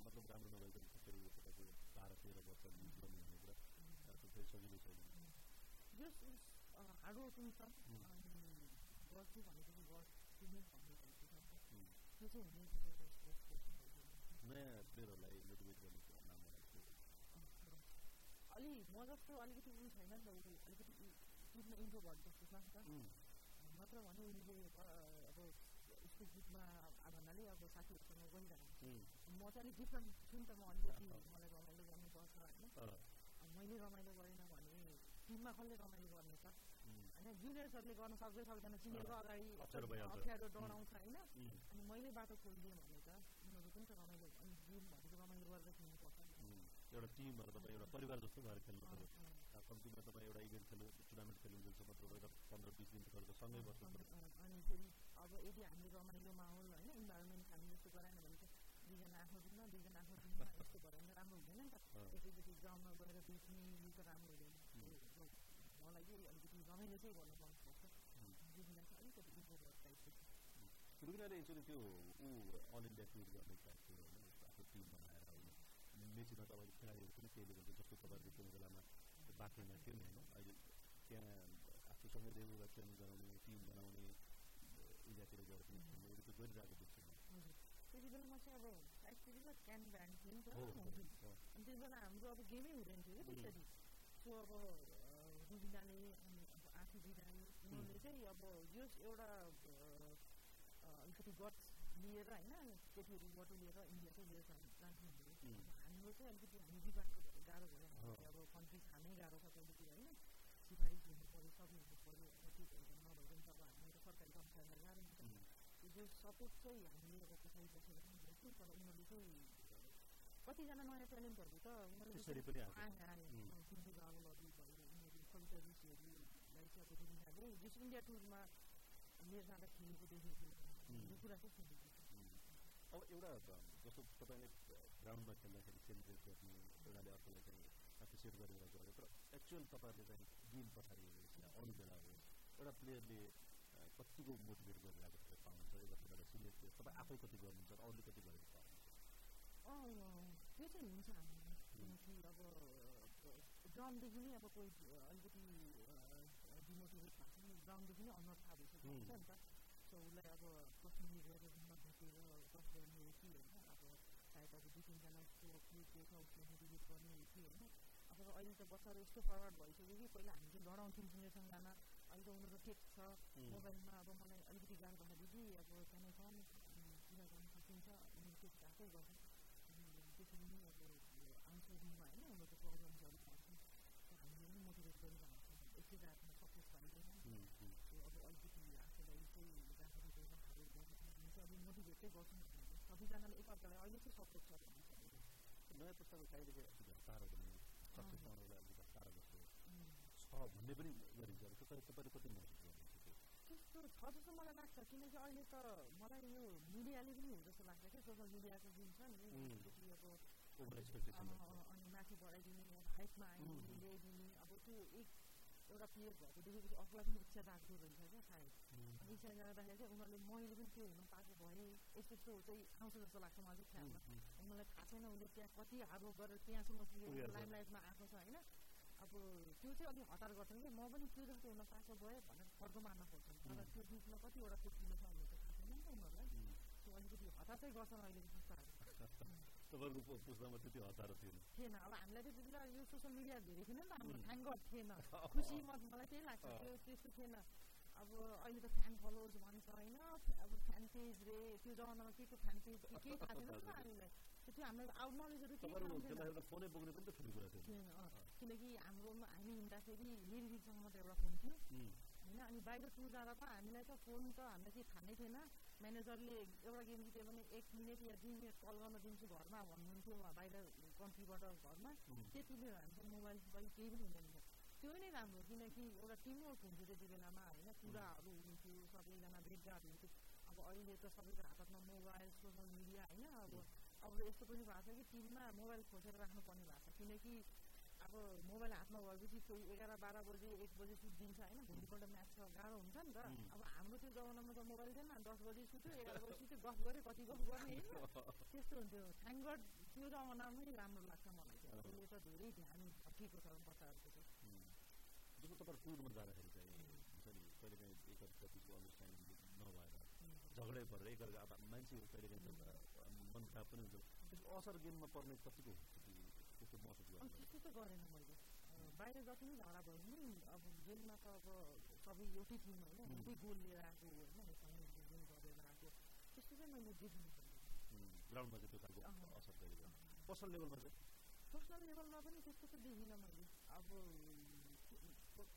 मतलब राम्रो नभएको फेरि तपाईँको बाह्र तेह्र वर्ष गर्नु भनेको कुरा सजिलो छैन छ छ त्यो चाहिँ हुनै स्पोर्ट्स पर्सन नयाँ प्लेयरहरूलाई मोटिभेट गर्ने अलि म जस्तो अलिकति उयो छैन नि त उसले अलिकति टिममा इन्ट्रोभर्ट जस्तो छ नि त नत्र भने उसले अब उसको ग्रुपमा भन्नाले अब साथीहरूसँग गइरहेको म चाहिँ अलिक डिफ्रेन्ट छु नि त म अलिकति मलाई रमाइलो गर्नुपर्छ होइन मैले रमाइलो गरेन भने टिममा कसले रमाइलो गर्ने त होइन जुनियर्सहरूले गर्न सक्दै सक्दैन सिनियरको अगाडि अप्ठ्यारो डराउँछ होइन अनि मैले बाटो खोलिदिएँ भने त उनीहरू पनि त रमाइलो अनि गेम भनेको रमाइलो गरेर खेल्नुपर्छ एउटा टिम भएर तपाईँ एउटा परिवार जस्तो भएर खेल्नु पऱ्यो कम्तीमा तपाईँ एउटा इभेन्ट खेल्नु टुर्नामेन्ट खेल्नुसम्म तपाईँ पन्ध्र बिस दिन गरेर सँगै बस्नु पऱ्यो अनि फेरि अब यदि हामीले रमाइलो माहौल होइन इन्भाइरोमेन्ट हामी जस्तो गराएन भने दुईजना आफ्नो टिममा दुईजना आफ्नो टिममा यस्तो भयो भने राम्रो हुँदैन नि त एकैचोटि ग्राउन्डमा गएर बेच्ने यो त राम्रो हुँदैन मलाई चाहिँ अलिकति रमाइलो चाहिँ गर्नु मनपर्छ रुबिना चाहिँ अलिकति इन्ट्रोभर्ट टाइपको रुबिनाले एकचोटि त्यो ऊ अल इन्डिया टुर गर्ने टाइप थियो होइन आफ्नो टिम बनाएर होइन मेचीमा तपाईँले खेलाडीहरू पनि त्यही लेभलको जस्तो तपाईँहरूको त्यो बेलामा बाँकीमा थियो नि होइन अहिले त्यहाँ आफूसँगै रेगुलर ट्रेनिङ गराउने टिम बनाउने इन्डियातिर गएर पनि खेल्ने त्यो गरिरहेको त्यति बेला म चाहिँ अब त्यति बेला क्यान ब्यान्ड थियो नि त अनि त्यति बेला हाम्रो अब गेमै हुँदैन थियो क्या त्यसरी सो अब रुबिनाले अनि अब आफू बिराई उनीहरूले चाहिँ अब यो एउटा अलिकति गट्स लिएर होइन केटीहरू बटु लिएर इन्डिया चाहिँ लिएर जान्थ्यौँ हाम्रो चाहिँ अलिकति हामी विभागको गाह्रो भयो अब कन्ट्री खानै गाह्रो छ कहिलेतिर होइन सिफारिस हुनु पऱ्यो सबै हुनु पऱ्यो त्यो भएर नभएर पनि अब हामी त सरकारी कर्मचारीलाई गाह्रो हुन्छ अब पछाडि बसेर पनि गर्छौँ तर उनीहरूले चाहिँ कतिजना नयाँ ट्यालेन्टहरू त उनीहरूले हारे सिन्धु रावलहरू भयो उनीहरू कविता ऋषिहरूलाई चाहिँ अब रुबिनाले जस इन्डिया टुरमा लिएर जाँदा खेलेको देखेको यो कुरा चाहिँ सुनेको अब एउटा जस्तो तपाईँले ग्राउन्डमा खेल्दाखेरि सेलिब्रेट गर्ने एउटाले अर्कोलाई चाहिँ एप्रिसिएट गरेर गऱ्यो तर एक्चुअल तपाईँहरूले चाहिँ गेम पछाडि होस् या अरू बेला होस् एउटा प्लेयरले कतिको मोटिभेट गरिरहेको तपाईँ पाउनुहुन्छ एउटा तपाईँलाई सिनियर प्लेयर तपाईँ आफै कति गर्नुहुन्छ अरूले कति गरेको पाउनुहुन्छ त्यो चाहिँ हुन्छ किनकि अब ग्राउन्डदेखि नै अब कोही अलिकति डिमोटिभेट भएको छ ग्राउन्डदेखि नै थाहा भइसकेको हुन्छ नि त सो उसलाई अब पर्सनली गएर घुम्न भेटेर गफ गर्ने हो कि होइन अब सायद अब दुई तिनजना उसको प्लेट छ उसलाई मोटिभेट गर्ने हो कि होइन अब अहिले त बच्चाहरू यस्तो फरवर्ड भइसक्यो कि पहिला हामी चाहिँ लडाउँथ्यौँ तिनीहरूसँग अहिले त उनीहरू टेक्स्ट छ मोबाइलमा अब मलाई अलिकति गाह्रो अब क्यान कम कुरा गर्न सकिन्छ आफै गर्छ त्यसरी नै अब आन्सर होइन उनीहरूको प्रब्लम्सहरू पाउँछौँ हामीले पनि मोटिभेट गरिरहन्छौँ एकै रातमा सक्सेस भइँदैन सो अब अलिकति आफूलाई चाहिँ राखेर चाहिँ अब मोटिभेट चाहिँ गर्छौँ सबैजनाले एकअर्कालाई अहिले चाहिँ सपोर्ट छ भन्ने नयाँ पुस्ताको सक्सेस पाउनलाई अलिकति जस्तो छ भन्ने पनि गरिन्छ तपाईँ तपाईँले कति त्यस्तो छ जस्तो मलाई लाग्छ किनकि अहिले त मलाई यो मिडियाले पनि हो जस्तो लाग्छ क्या सोसियल मिडियाको जुन छ नि अब अनि माथि बढाइदिने हाइटमा आइदिने ल्याइदिने अब त्यो एक एउटा प्लेयर भएको देखेपछि अर्कोलाई पनि इच्छा राख्दो रहेछ क्या सायद इच्छा जाँदाखेरि चाहिँ उनीहरूले मैले पनि त्यो हुन पाएको भए यस्तो यस्तो चाहिँ आउँछ जस्तो लाग्छ मलाई चाहिँ ख्यालमा उनीहरूलाई थाहा छैन उसले त्यहाँ कति हार्डवर्क गरेर त्यहाँसम्म पुगेर लाइमलाइटमा आएको छ होइन अब त्यो चाहिँ अलिक हतार गर्छन् कि म पनि त्यो जस्तो हुन पाएको भए भनेर फर्को मार्न खोज्छन्। तर त्यो बिचमा कतिवटा कुर्सिलो छ भन्ने चाहिँ थाहा छैन उनीहरूलाई। त्यो अलिकति हतार चाहिँ गर्छन् अहिलेको पुस्ताहरू तपाईँहरूको पुस्तामा त्यति हतार थिएन। थिएन। अब हामीलाई त्यति बेला यो सोसियल मिडिया धेरै थिएन नि त। हाम्रो गड थिएन। खुसी मलाई त्यही लाग्छ। त्यो त्यस्तो थिएन। अब अहिले त फ्यान फलोवर्स भन्छ होइन? अब फ्यान पेज रे। त्यो जमानामा के को फ्यान पेज केही थाहा छैन नि त हामीलाई। त्यो हामीलाई आउट नलेजहरू केही थिएन किनकि हाम्रो हामी हिँड्दाखेरि लिरिकसँग मात्रै एउटा फोन थियो होइन अनि बाहिर टुर जाँदा त हामीलाई त फोन त हामीलाई केही थाहा नै थिएन म्यानेजरले एउटा गेम जित्यो भने एक मिनट या दुई मिनट कल गर्न दिन्छु घरमा भन्नुहुन्थ्यो बाहिर कन्ट्रीबाट घरमा त्यतिले हामीसँग मोबाइल सोबाइल केही पनि हुँदैन थियो त्यो नै राम्रो किनकि एउटा टिमवर्क हुन्थ्यो त्यति बेलामा होइन कुराहरू हुन्थ्यो सबैजना भेटघाट हुन्थ्यो अब अहिले त सबैको हात हातमा मोबाइल सोसियल मिडिया होइन अब अब यस्तो पनि भएको छ कि टिममा मोबाइल खोसेर राख्नुपर्ने भएको छ। किनकि अब मोबाइल हातमा भएपछि कोही एघार बाह्र बजे एक बजे सुत्दिन्छ होइन। भोलिपल्ट म्याच छ गाह्रो हुन्छ नि त। अब हाम्रो त्यो जमानामा त मोबाइल थिएन। दस बजी सुत्यो एघार बजी सुत्यो गफ गऱ्यो कति गफ गर्ने होइन। त्यस्तो हुन्थ्यो। थ्याङ्क गड त्यो जमानामै राम्रो लाग्छ मलाई चाहिँ। अहिले त धेरै ध्यान भट्किएको छ बच्चाहरूको चाहिँ। जस्तो तपाईँ टुरमा जाँदाखेरि चाहिँ हुन्छ नि कहिले काहीँ एकअर्काप्रतिको अन्डरस्ट्यान्डिङ नभएर झगडै परेर एकअर्का अब मान्छेहरू कहिले काहीँ खराब पनि हुन्छ। त्यसको असर गेममा पर्ने कतिको हुन्छ कि त्यस्तो महसुस गर्नु त्यस्तो त गरेन मैले। बाहिर जति नै झगडा भयो भने अब गेममा त अब सबै एउटै टिम होइन एउटै गोल लिएर आएको होइन गेम गरेर आएको। त्यस्तो चाहिँ मैले देखिनु ग्राउन्डमा चाहिँ त्यो खालको असर कहिले पर्सनल लेभलमा चाहिँ? पर्सनल लेभलमा पनि त्यस्तो त देखिनँ मैले। अब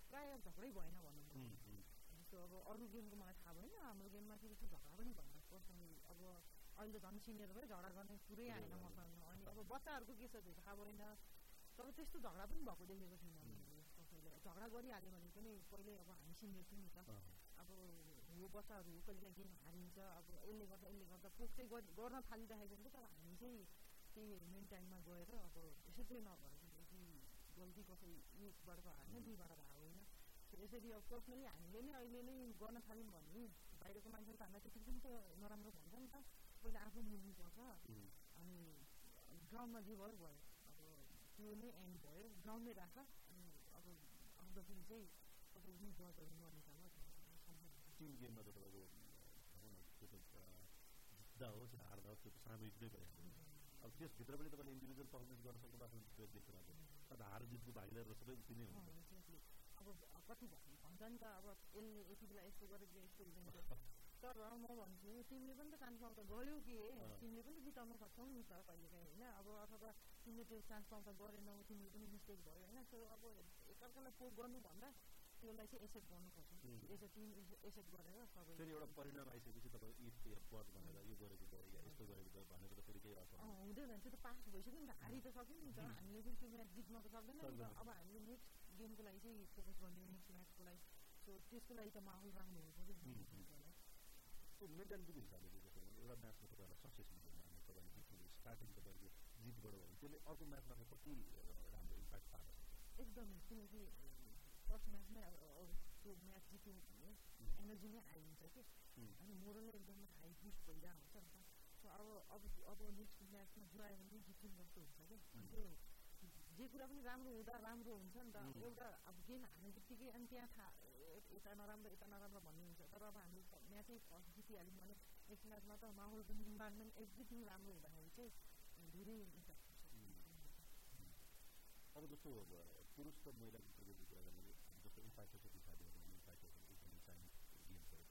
प्रायः झगडै भएन भनौँ जस्तो अब अरू गेमको मलाई थाहा भएन हाम्रो गेममा चाहिँ त्यस्तो झगडा पनि भएन। पर्सनली अब अहिले झन् सिनियर भयो झगडा गर्ने कुरै आएन मसँग अनि अब बच्चाहरूको के छ त्यो थाहा भएन तर त्यस्तो झगडा पनि भएको देखेको छैन मैले कसैले झगडा गरिहाल्यो भने पनि पहिले अब हामी सिनियर छौँ नि त अब हो बच्चाहरू हो कहिले गेम हारिन्छ अब यसले गर्दा यसले गर्दा पोक चाहिँ गर्न थालिराखेको हुन्छ तर हामी चाहिँ त्यही मेन टाइममा गएर अब यसो चाहिँ नभएर कि गल्ती कसै एकबाट त हार्ने दुईबाट भएको होइन यसरी अब पर्सनली हामीले नै अहिले नै गर्न थाल्यौँ भने बाहिरको मान्छेले त हामीलाई त्यति पनि त नराम्रो भन्छ नि त पहिला आफू मिल्नुपर्छ अनि ग्राउन्डमा जे भयो भयो अब त्यो नै एन्ड भयो ग्राउन्डमै राख अनि अब आउँदाखेरि चाहिँ तपाईँ पनि जजहरू ननिकाल टिम गेममा त तपाईँको भनौँ न त्यो त जित्दा होस् हार्दा होस् त्यो त सामूहिक नै भइहाल्छ अब त्यसभित्र पनि तपाईँले इन्डिभिजुअल पर्फर्मेन्स गर्न सक्नु आफ्नो व्यक्ति कुराको तर हार जितको भागीदार सबै उति नै हुन्छ अब कति भन्छ नि त अब यसले यति बेला यस्तो गरेको यस्तो तर म भन्छु तिमीले पनि त चान्स पाउँछ गऱ्यौ कि तिमीले पनि जिताउन सक्छौ नि त कहिलेकाहीँ होइन अब अथवा तिमीले त्यो चान्स पाउँछ गरेनौ तिमीले पनि मिस्टेक भयो होइन सो अब एकअर्कालाई पोक गर्नुभन्दा त्यसलाई चाहिँ एक्सेप्ट गर्नुपर्छ यसो टिम एक्सेप्ट गरेर सबै फेरि एउटा परिणाम आइसकेपछि तपाईँ इफ पद भनेर यो गरेको या यस्तो गरेको भयो भनेर त फेरि केही असर हुँदैन त्यो त पास भइसक्यो नि त हारि त सक्यो नि त हामीले पनि त्यो म्याच जित्न त सक्दैन नि त अब हामीले नेक्स्ट गेमको लागि चाहिँ फोकस गर्ने नेक्स्ट म्याचको लागि सो त्यसको लागि त माहौल राम्रो हुनु पऱ्यो त्यो मेन्टालिटीको हिसाबले एउटा म्याचमा तपाईँहरूलाई सक्सेस मिल्दैन अनि तपाईँले जित्नु स्टार्टिङ तपाईँको जितबाट भने त्यसले अर्को म्याचमा कति राम्रो इम्प्याक्ट पार्न सक्छ एकदमै किनकि फर्स्ट म्याचमै त्यो म्याच जित्यो भने एनर्जी नै हाई हुन्छ कि अनि मोरल एकदमै हाई बुस्ट भइरहेको हुन्छ नि त सो अब अब अब नेक्स्ट म्याचमा जो आयो भने जित्नु जस्तो हुन्छ क्या त्यो जे कुरा पनि राम्रो हुँदा राम्रो हुन्छ नि त एउटा अब गेम हार्ने बित्तिकै अनि त्यहाँ थाहा यता नराम्रो यता नराम्रो भन्ने हुन्छ तर अब हामीले म्याचै फर्स्ट जितिहाल्यौँ भने म्याचमा त माहौल पनि इन्भाइरोमेन्ट एभ्रिथिङ राम्रो हुँदाखेरि चाहिँ धेरै अब जस्तो पुरुष र महिलाको क्रिकेटको कुरा गर्ने जस्तो इन्फ्रास्ट्रक्चर हिसाबले हेर्नु इन्फ्रास्ट्रक्चर एकदमै चाहिने गेम्सहरू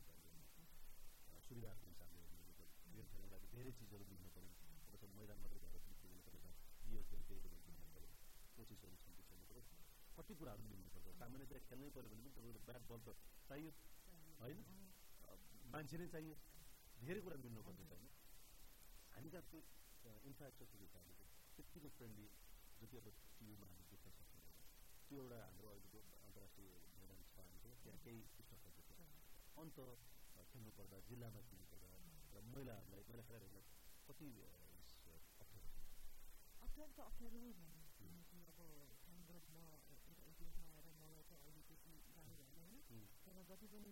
सुविधाहरूको हिसाबले हेर्नु गेम खेल्नको लागि धेरै चिजहरू दिनु पऱ्यो जस्तो मैदान मात्रै गएर पनि खेल्नु पऱ्यो यो खेल त्यही दिनु पऱ्यो कोचिसहरू छन् खेल्नु पऱ्यो कति कुराहरू मिल्नुपर्छ सामान्य चाहिँ खेल्नै पऱ्यो भने पनि तपाईँको ब्याट बल त चाहियो होइन? मान्छे नै चाहियो। धेरै कुरा मिल्नुपर्छ होइन? हामी कहाँ त्यो इन्फ्रास्ट्रक्चर हिसाबले त्यत्तिको फ्रेन्डली जति अब टियुमा हामी देख्न सक्छौँ त्यो एउटा हाम्रो अहिलेको अन्तर्राष्ट्रिय मैदान छ हामीको त्यहाँ केही पुस्तकहरू देख्छ अन्त खेल्नु पर्दा जिल्लामा खेल्नु पर्दा र महिलाहरूलाई महिला खेलाडीहरूलाई कति अप्ठ्यारो अप्ठ्यारो त अप्ठ्यारो नै किनकि अब थ्याङ्क म एउटा इतिहासमा आएर मलाई चाहिँ अहिले त्यति गाह्रो भएन होइन तर जति पनि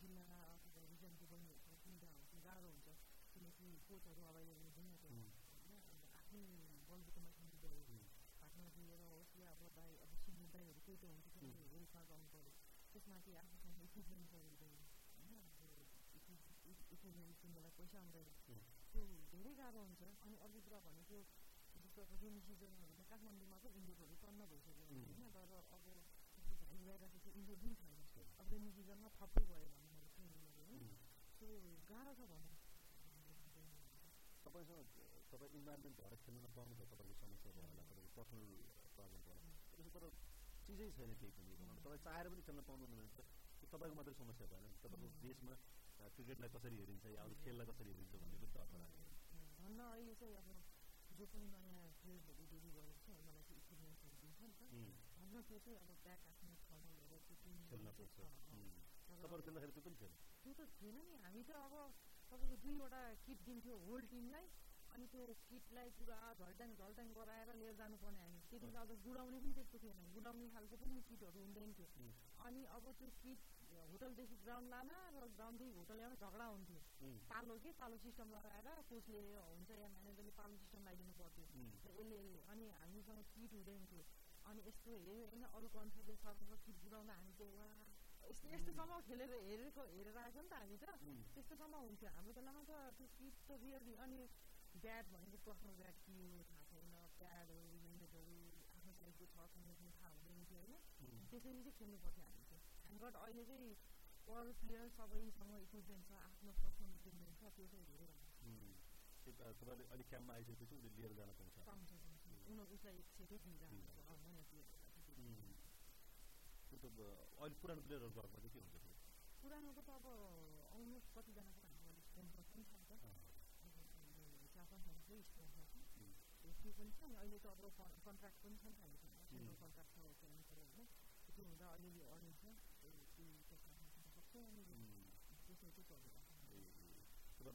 जिल्ला अथवा रिजनको बहिनीहरू चिन्ता हुन्छ गाह्रो हुन्छ किनकि कोचहरू अभाइलेबल हुँदैन त्यो होइन अन्त आफ्नै बलबुतामा खेल्नु पऱ्यो हातमा दिएर होस् या अब दाई अब सिङ्गल दाईहरू कोही त हुन्छ किनकि हेल्पमा गर्नु पऱ्यो त्यसमाथि आफूसँग इक्विपमेन्ट पऱ्यो होइन इक्विपमेन्ट किन्नलाई पैसा आउँदैन त्यो धेरै गाह्रो हुन्छ अनि अर्को कुरा भनेको जस्तो अब रेनी सिजनमा हुन्छ काठमाडौँमा त इन्डोरहरू टन्न भइसक्यो होइन तर अब गइरहेको चाहिँ इन्डोर पनि सिजनमा थप्पै भयो भने सो गाह्रो छ भनौँ तपाईँसँग तपाईँ इन्भाइरोमेन्ट भएर खेल्न छ तपाईँको समस्या भयो होला तपाईँको पर्सनल प्रब्लम भयो त्यसो तर चिजै छैन केही पनि तपाईँ चाहेर पनि खेल्न पाउनु भने त त्यो तपाईँको मात्रै समस्या भएन तपाईँको देशमा क्रिकेटलाई कसरी हेरिन्छ या अरू खेललाई कसरी हेरिन्छ भन्ने पनि त अर्थर भन्न अहिले चाहिँ अब जो पनि नयाँ प्लेयर्सहरू डेबी गरेको छ मलाई चाहिँ इक्विपमेन्ट्सहरू दिन्छ नि त भन्न त्यो चाहिँ अब ब्याक आफ्नो ठाउँमा लिएर त्यो टिम तपाईँहरू खेल्दाखेरि त्यो पनि त्यो त थिएन नि हामी त अब तपाईँको दुईवटा किट दिन्थ्यो होल टिमलाई अनि त्यो किटलाई पुरा झल्ट्याङ झल्ट्याङ गराएर लिएर जानुपर्ने हामी त्यति बेला अब गुडाउने पनि त्यस्तो थिएन गुडाउने खालको पनि किटहरू हुँदैन थियो अनि अब त्यो किट होटलदेखि ग्राउन्ड लान र ग्राउन्डदेखि होटल ल्याउन झगडा हुन्थ्यो पालो के पालो सिस्टम लगाएर कोचले हुन्छ या म्यानेजरले पालो सिस्टम लगाइदिनु पर्थ्यो यसले अनि हामीसँग किट हुँदैन थियो अनि यस्तो हेऱ्यो होइन अरू कन्ट्रीले सरकारको किट बुझाउँदा हामी चाहिँ वा यस्तो यस्तोसम्म खेलेर हेरेको हेरेर आएको नि त हामी त त्यस्तोसम्म हुन्थ्यो हाम्रो बेलामा त त्यो किट त रियली अनि ब्याट भनेको आफ्नो ब्याट के हो थाहा छैन प्याडहरू हेलमेटहरू आफ्नो साइजको छ छैन पनि थाहा हुँदैन थियो होइन त्यसरी चाहिँ खेल्नु पर्थ्यो हामी चाहिँ हामीबाट अहिले चाहिँ वर्ल्ड प्लेयर सबैसँग इक्विपमेन्ट छ आफ्नो पर्सनल इक्विपमेन्ट छ त्यो चाहिँ धेरै तपाईँले अलिक क्याम्पमा आइसकेपछि उसले लिएर जान पाउँछ उनीहरू उसलाई एक सेटै दिइरहेको छ नयाँ त्यो त अहिले पुरानो प्लेयरहरू घरमा चाहिँ के हुन्छ पुरानोको त अब अलमोस्ट कतिजनाको हाम्रो अलिक स्पोन्सर नि त चार स्पोन्सर छ त्यो पनि छ अहिले त अब कन्ट्र्याक्ट पनि छ नि त हामीसँग सेन्ट्रल कन्ट्र्याक्ट छ त्यो हुँदा अलिअलि चाहिँ चलिरहेको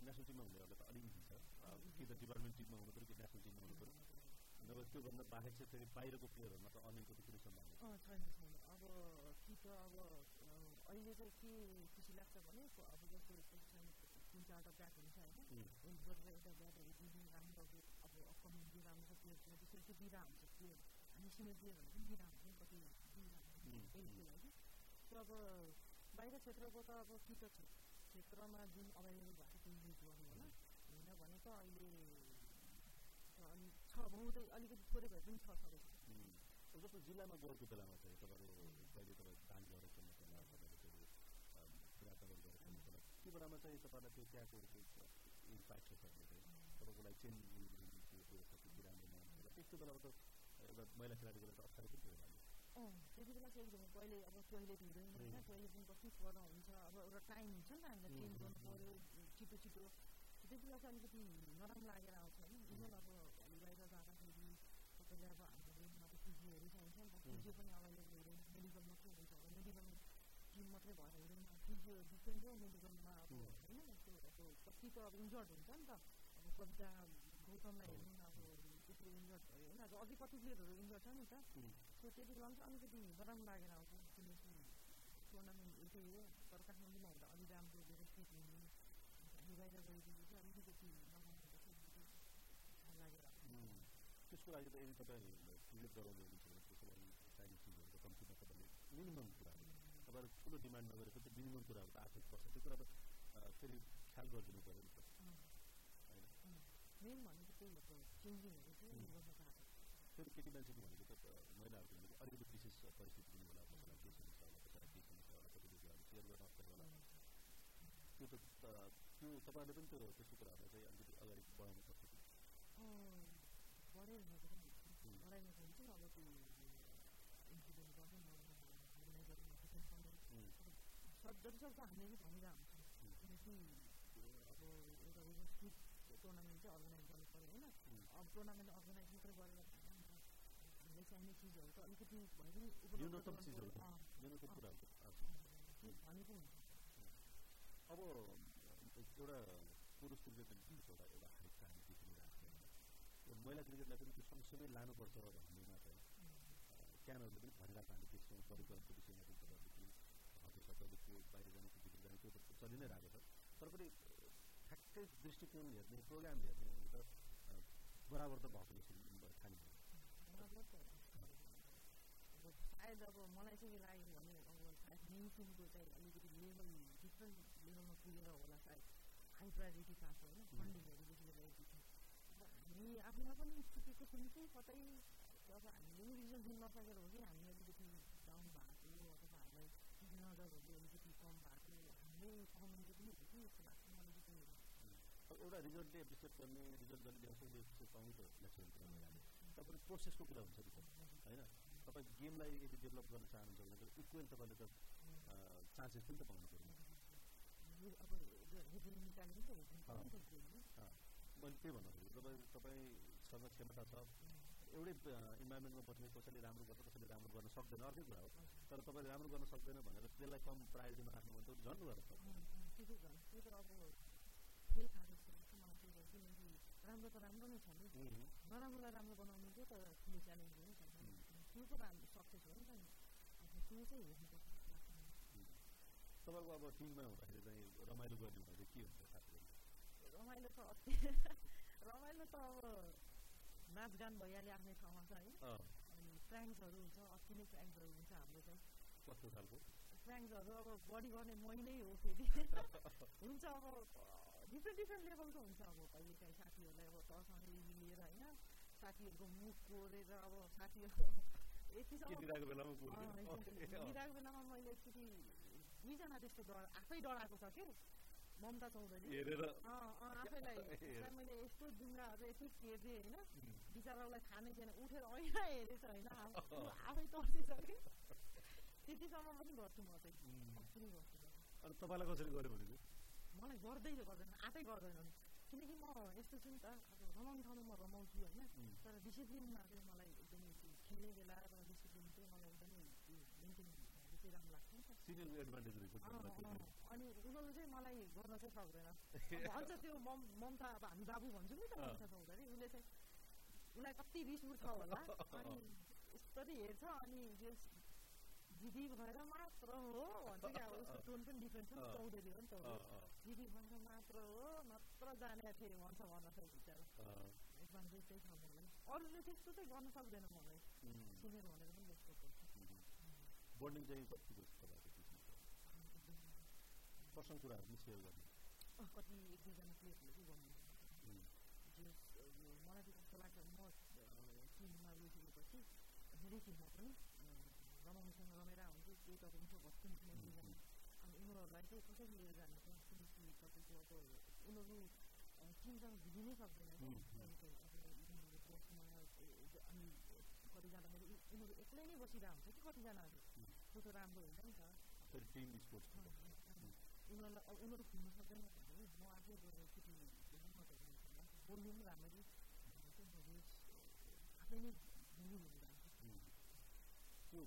नेसनल टिममा हुने त अलिक इजी छ कि त डिपार्टमेन्ट टिममा हुनु पऱ्यो कि नेसनल टिममा हुनु पऱ्यो नभए त्योभन्दा बाहेक चाहिँ फेरि बाहिरको प्लेयरहरूमा त अर्निङको त कुनै सम्भावना छैन छैन। अब कि त अब अहिले चाहिँ के खुसी लाग्छ भने अब जस्तो पोजिसन तिन चारवटा ब्याट हुन्छ होइन। गरेर एउटा ब्याटहरू दिने राम्रो अब अपकमिङ राम्रो प्लेयर्सलाई त्यसरी चाहिँ हुन्छ। प्लेयर हामी सिनियर प्लेयरहरू पनि दिइरहेको हुन्छ कति लागि त्यो अब बाहिर क्षेत्रको त अब कि त क्षेत्रमा जुन अभाइलेबल भएको त्यो युज गर्नु होला। होइन भने त अहिले छ बहुतै अलिकति थोरै भए पनि छ सबै जस्तो जिल्लामा गएको बेलामा चाहिँ तपाईँहरू कहिले तपाईँ दान गरेर खेल्नु पर्ला तपाईँले पर्ला त्यो बेलामा चाहिँ तपाईँलाई त्यो त्यहाँको इन्फ्रास्ट्रक्चरले चाहिँ तपाईँको लागि चेन्ज राम्रो त्यस्तो बेलामा त एउटा महिला खेलाडीको त अप्ठ्यारो पनि थियो अँ त्यति बेला चाहिँ एकदमै पहिले अब टोइलेट हुँदैन होइन टोइलेट पनि कति पर हुन्छ अब एउटा टाइम हुन्छ नि त हामीलाई चेन्ज गर्नु पऱ्यो छिटो छिटो त्यति बेला चाहिँ अलिकति नराम्रो लागेर आउँछ होइन इभन अब भोलि बाहिर जाँदाखेरि तपाईँले अब हाम्रो रेन्जमा त फिजियोहरू फिजियो पनि अभाइलेबल हुँदैन मेडिकल मात्रै हुन्छ अब मेडिकल टिम मात्रै भएर हुँदैन फिजियो डिफ्रेन्ट हो मेडिकलमा अब होइन त्यो अब कि त अब इन्जर्ड हुन्छ नि त अब कविता गौतमलाई हेर्नु अब त्यस्तो इन्जर्ड भयो होइन अब अघि कति प्लेयरहरू इन्जर्ड छ नि त सो त्यति बेला चाहिँ अलिकति नराम्रो लागेर आउँछ किनकि टुर्नामेन्ट एउटै हो तर काठमाडौँमा हुँदा अलि राम्रो व्यवस्थित हुने बाहिर गइदिनु चाहिँ अलिकति नराम्रो लागेर त्यसको लागि त यदि तपाईँ गराउने हुनुहुन्छ भने त्यसको लागि चाहिने चिजहरू त कम्तीमा तपाईँले मिनिमम कुराहरू तपाईँहरू ठुलो डिमान्ड नगरेको त्यो मिनिमम कुराहरू त आफै पर्छ त्यो कुरा त फेरि ख्याल गरिदिनु पऱ्यो नि त फेरि केटी मान्छेको भनेको त महिलाहरूको भनेको अलिकति विशेष परिस्थिति पनि होला कसैलाई केही समस्या होला कसैलाई केही समस्या होला कतिपय कुराहरू सेयर गर्न अप्ठ्यारो होला त्यो त त्यो तपाईँहरूले पनि त्यो त्यस्तो कुराहरूलाई चाहिँ अलिकति अगाडि बढाउनु पर्छ कि बढाइरहेको पनि बढाइरहेको हुन्छ अब त्यो इन्सिडेन्ट गर्दै जति सक्दो हामीले चाहिँ भनिरहेको हुन्छौँ किनकि अब एउटा टुर्नामेन्ट चाहिँ अर्गनाइज गर्नु पऱ्यो होइन अब टुर्नामेन्ट अर्गनाइज मात्रै गरेर हामीले चाहिने चिजहरू त अलिकति भए पनि भनेको हुन्छ अब एउटा पुरुष एउटा महिला क्रिकेटलाई पनि त्यो सँगसँगै लानुपर्छ भन्नेमा चाहिँ क्यानहरूले पनि भनिरहेको हामी देख्छौँ परिकरको विषयमा पनि तपाईँको बाहिर जाने क्रिकेट जाने त्यो त चलि नै रहेको छ। तर पनि ठ्याक्कै दृष्टिकोण हेर्ने प्रोग्राम हेर्ने भने त बराबर त भएको जस्तो ठानी सायद अब मलाई चाहिँ के लाग्यो भने अब मेनसम्मको चाहिँ अलिकति लेभल डिफ्रेन्ट लेभलमा पुगेर होला सायद। हाई प्रायोरिटी पाएको होइन फन्डिङहरूदेखि लिएर एजुकेसन हामी आफूमा पनि चुकेको छौँ कि कतै अब हामीले पनि रिजल्ट दिन नसकेर हो कि हामी अलिकति डाउन भएको अथवा हामीलाई नजरहरू अलिकति कम भएको हामीले पनि हो कि जस्तो लाग्छ मलाई चाहिँ एउटा रिजल्टले एप्रिसिएट गर्ने रिजल्ट जसले ल्याउँछ उसले पाउनु त नेचुरल कुरा भइहाल्यो तपाईँले प्रोसेसको कुरा हुन्छ त होइन तपाईँ गेमलाई यदि डेभलप गर्न चाहनुहुन्छ भने त इक्वेल तपाईँले त चान्सेस पनि त पाउनु पऱ्यो मैले त्यही भन्नु तपाईँ तपाईँसँग क्षमता छ एउटै इन्भाइरोमेन्टमा बस्ने कसैले राम्रो गर्छ कसैले राम्रो गर्न सक्दैन अर्कै कुरा हो। तर तपाईँले राम्रो गर्न सक्दैन भनेर त्यसलाई कम प्रायोरिटीमा राख्नु भने त झन् गरेर राम्रो त राम्रो नै छ नि। नराम्रोलाई राम्रो बनाउनु चाहिँ त ठुलो च्यालेन्ज हो नि त। त्यो त राम्रो सक्सेस हो नि त नि। त्यो चाहिँ हेर्नुपर्छ तपाईँको अब टिममा हुँदाखेरि चाहिँ रमाइलो गर्ने भने के हुन्छ साथीहरू? रमाइलो त रमाइलो त अब नाचगान भइहाल्यो आफ्नै ठाउँमा छ है अनि प्र्याङ्क्सहरू हुन्छ अति नै प्र्याङ्क्सहरू हुन्छ हाम्रो चाहिँ कस्तो खालको प्र्याङ्क्सहरू अब बढी गर्ने मै नै हो फेरि हुन्छ अब डिफ्रेन्ट डिफ्रेन्ट लेभलको हुन्छ अब कहिले काहीँ साथीहरूलाई अब तसँगै लिएर होइन साथीहरूको मुख कोरेर अब साथीहरू यतिसम्म बेलामा मैले एकचोटि दुईजना त्यस्तो डर आफै डराएको छ क्या ममता चौधरी आफैलाई मैले यस्तो डुङ्गाहरू यस्तो हेर्दै होइन बिचरालाई थाहा नै थिएन उठेर ऐना हेरेछ होइन आफै तर्सिसक्यो त्यतिसम्म पनि गर्छु म चाहिँ अनि तपाईँलाई कसरी गर्यो भने मलाई गर्दै गर्दैन आफै गर्दैन किनकि म यस्तो छु नि त अब रमाउने ठाउँमा म रमाउँछु होइन तर डिसिप्लिनमा चाहिँ मलाई एकदमै खेल्ने बेला र डिसिप्लिन चाहिँ मलाई एकदमै मेन्टेन चाहिँ राम्रो लाग्छ नि त अनि उनीहरू चाहिँ मलाई गर्न चाहिँ सक्दैन भन्छ त्यो मम ममता अब हामी बाबु भन्छौँ नि त ममता चौधरी उसले चाहिँ उसलाई कति रिस उठ्छ होला अनि यस्तरी हेर्छ अनि दिदी भएर मात्र हो भन्छ क्या अब उसको टोन पनि डिफ्रेन्ट छ चौधरी हो नि त दिदी भएर मात्र हो नत्र जाने फेरि भन्छ भन्न सक्छ बिचरा एडभान्टेज त्यही छ मलाई अरूले त्यस्तो चाहिँ गर्न सक्दैन मलाई सिनियर भनेर पनि त्यस्तो बन्डिङ चाहिँ कति तपाईँको पर्सनल कुराहरू पनि सेयर गर्ने कति एक दुईजना प्लेयरहरूले चाहिँ गर्नु मलाई चाहिँ कस्तो लाग्छ म टिममा गइसकेपछि मेरै टिममा पनि रमाउनुसँग रमेर हुन्छु केही त हुन्छ भत्किन्छ दुईजना अनि उनीहरूलाई चाहिँ कसरी लिएर जानु छ किनकि तपाईँको अब उनीहरू टिमसँग भिडिनै सक्दैन अनि कति जाँदाखेरि उनीहरू एक्लै नै बसिरहेको हुन्छ कि कतिजनाहरू त्यो त राम्रो हुन्छ नि त उनीहरूलाई अब उनीहरू खुल्नु सकेन भने म आफै गएर केटी बोल्नु पनि राम्ररी आफै नै हिन्दी बोल्नु त्यो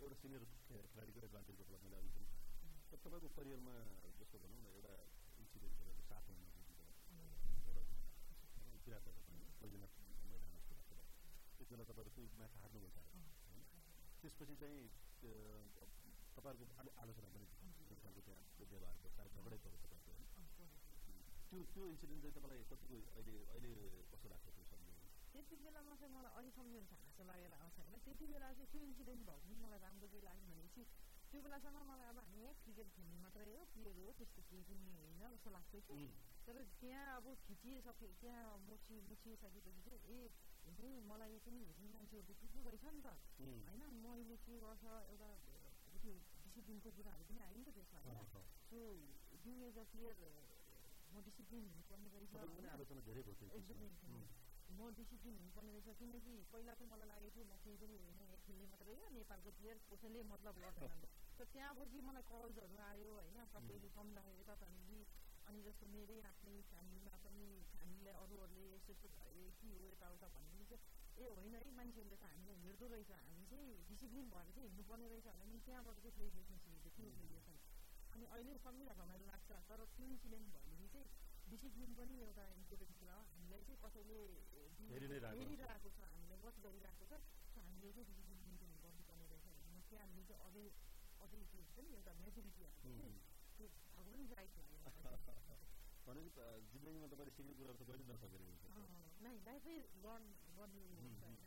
एउटा सिनियर खेलाडीको एडभान्टेजको कुरा मैले अलिकति तर तपाईँको करियरमा जस्तो भनौँ न एउटा इन्सिडेन्ट गरेर साथमा किराँत बैजनाथ मैदानमा त्यति बेला तपाईँहरू त्यो म्याच हार्नुभएको होइन त्यसपछि चाहिँ तपाईँहरूको अलिक आलोचना पनि खालको त्यहाँ व्यवहारको झगडै तपाईँको त्यो त्यो इन्सिडेन्ट चाहिँ तपाईँलाई कतिको अहिले अहिले लाग्छ त्यो त्यति बेलामा चाहिँ मलाई अहिले सम्झिनु हाँसो लागेर आउँछ होइन त्यति बेला चाहिँ त्यो इन्सिडेन्ट भएको पनि मलाई राम्रो के लाग्यो भनेपछि त्यो बेलासम्म मलाई अब हामी क्रिकेट खेल्ने मात्रै हो प्लेयर हो त्यस्तो केही पनि होइन जस्तो लाग्थ्यो कि तर त्यहाँ अब खिचिसके त्यहाँ मुछी मुछिसकेपछि चाहिँ ए हेर्नु मलाई पनि हेर्ने मान्छेहरू थुप्रो रहेछ नि त होइन मैले के गर्छ एउटा डिसिप्लिनको कुराहरू पनि आयो नि त त्यसमा so being as a player म डिसिप्लिन हुनुपर्ने रहेछ म डिसिप्लिन हुनुपर्ने रहेछ किनकि पहिला चाहिँ मलाई लागेको थियो म केही पनि होइन खेल्ने मात्रै हो नेपालको प्लेयर कसैले मतलब गर्दैन तर त्यहाँपछि मलाई कलजहरू आयो होइन सबैले सम्झायो यता हामीले अनि जस्तो मेरै आफ्नै फ्यामिलीमा पनि फ्यामिलीलाई अरूहरूले यस्तो यस्तो भयो के हो यताउता भन्ने चाहिँ ए होइन है मान्छेहरूले त हामीलाई हेर्दो रहेछ हामी चाहिँ डिसिप्लिन भएर चाहिँ हिँड्नुपर्ने रहेछ भने त्यहाँबाट चाहिँ फेरि रिलेसन अनि अहिले सम्झिँदा रमाइलो लाग्छ तर त्यो इन्सिडेन्ट भएदेखि चाहिँ डिसिप्लिन पनि एउटा इम्पोर्टेन्ट कुरा हो हामीलाई चाहिँ कसैले हेरिरहेको छ हामीलाई वाच गरिरहेको छ हामीले चाहिँ डिसिप्लिन मेन्टेन गर्नुपर्ने रहेछ भने त्यहाँनिर चाहिँ अझै अझै त्यो हुन्छ नि एउटा मेच्युरिटी आएको त्यो भगवान् राइट लाग्यो भनेपछि जिन्दगीमा तपाईँले सिक्ने कुराहरू त कहिले नसकेर नै लाइफै लर्न गर्ने हुन्छ होइन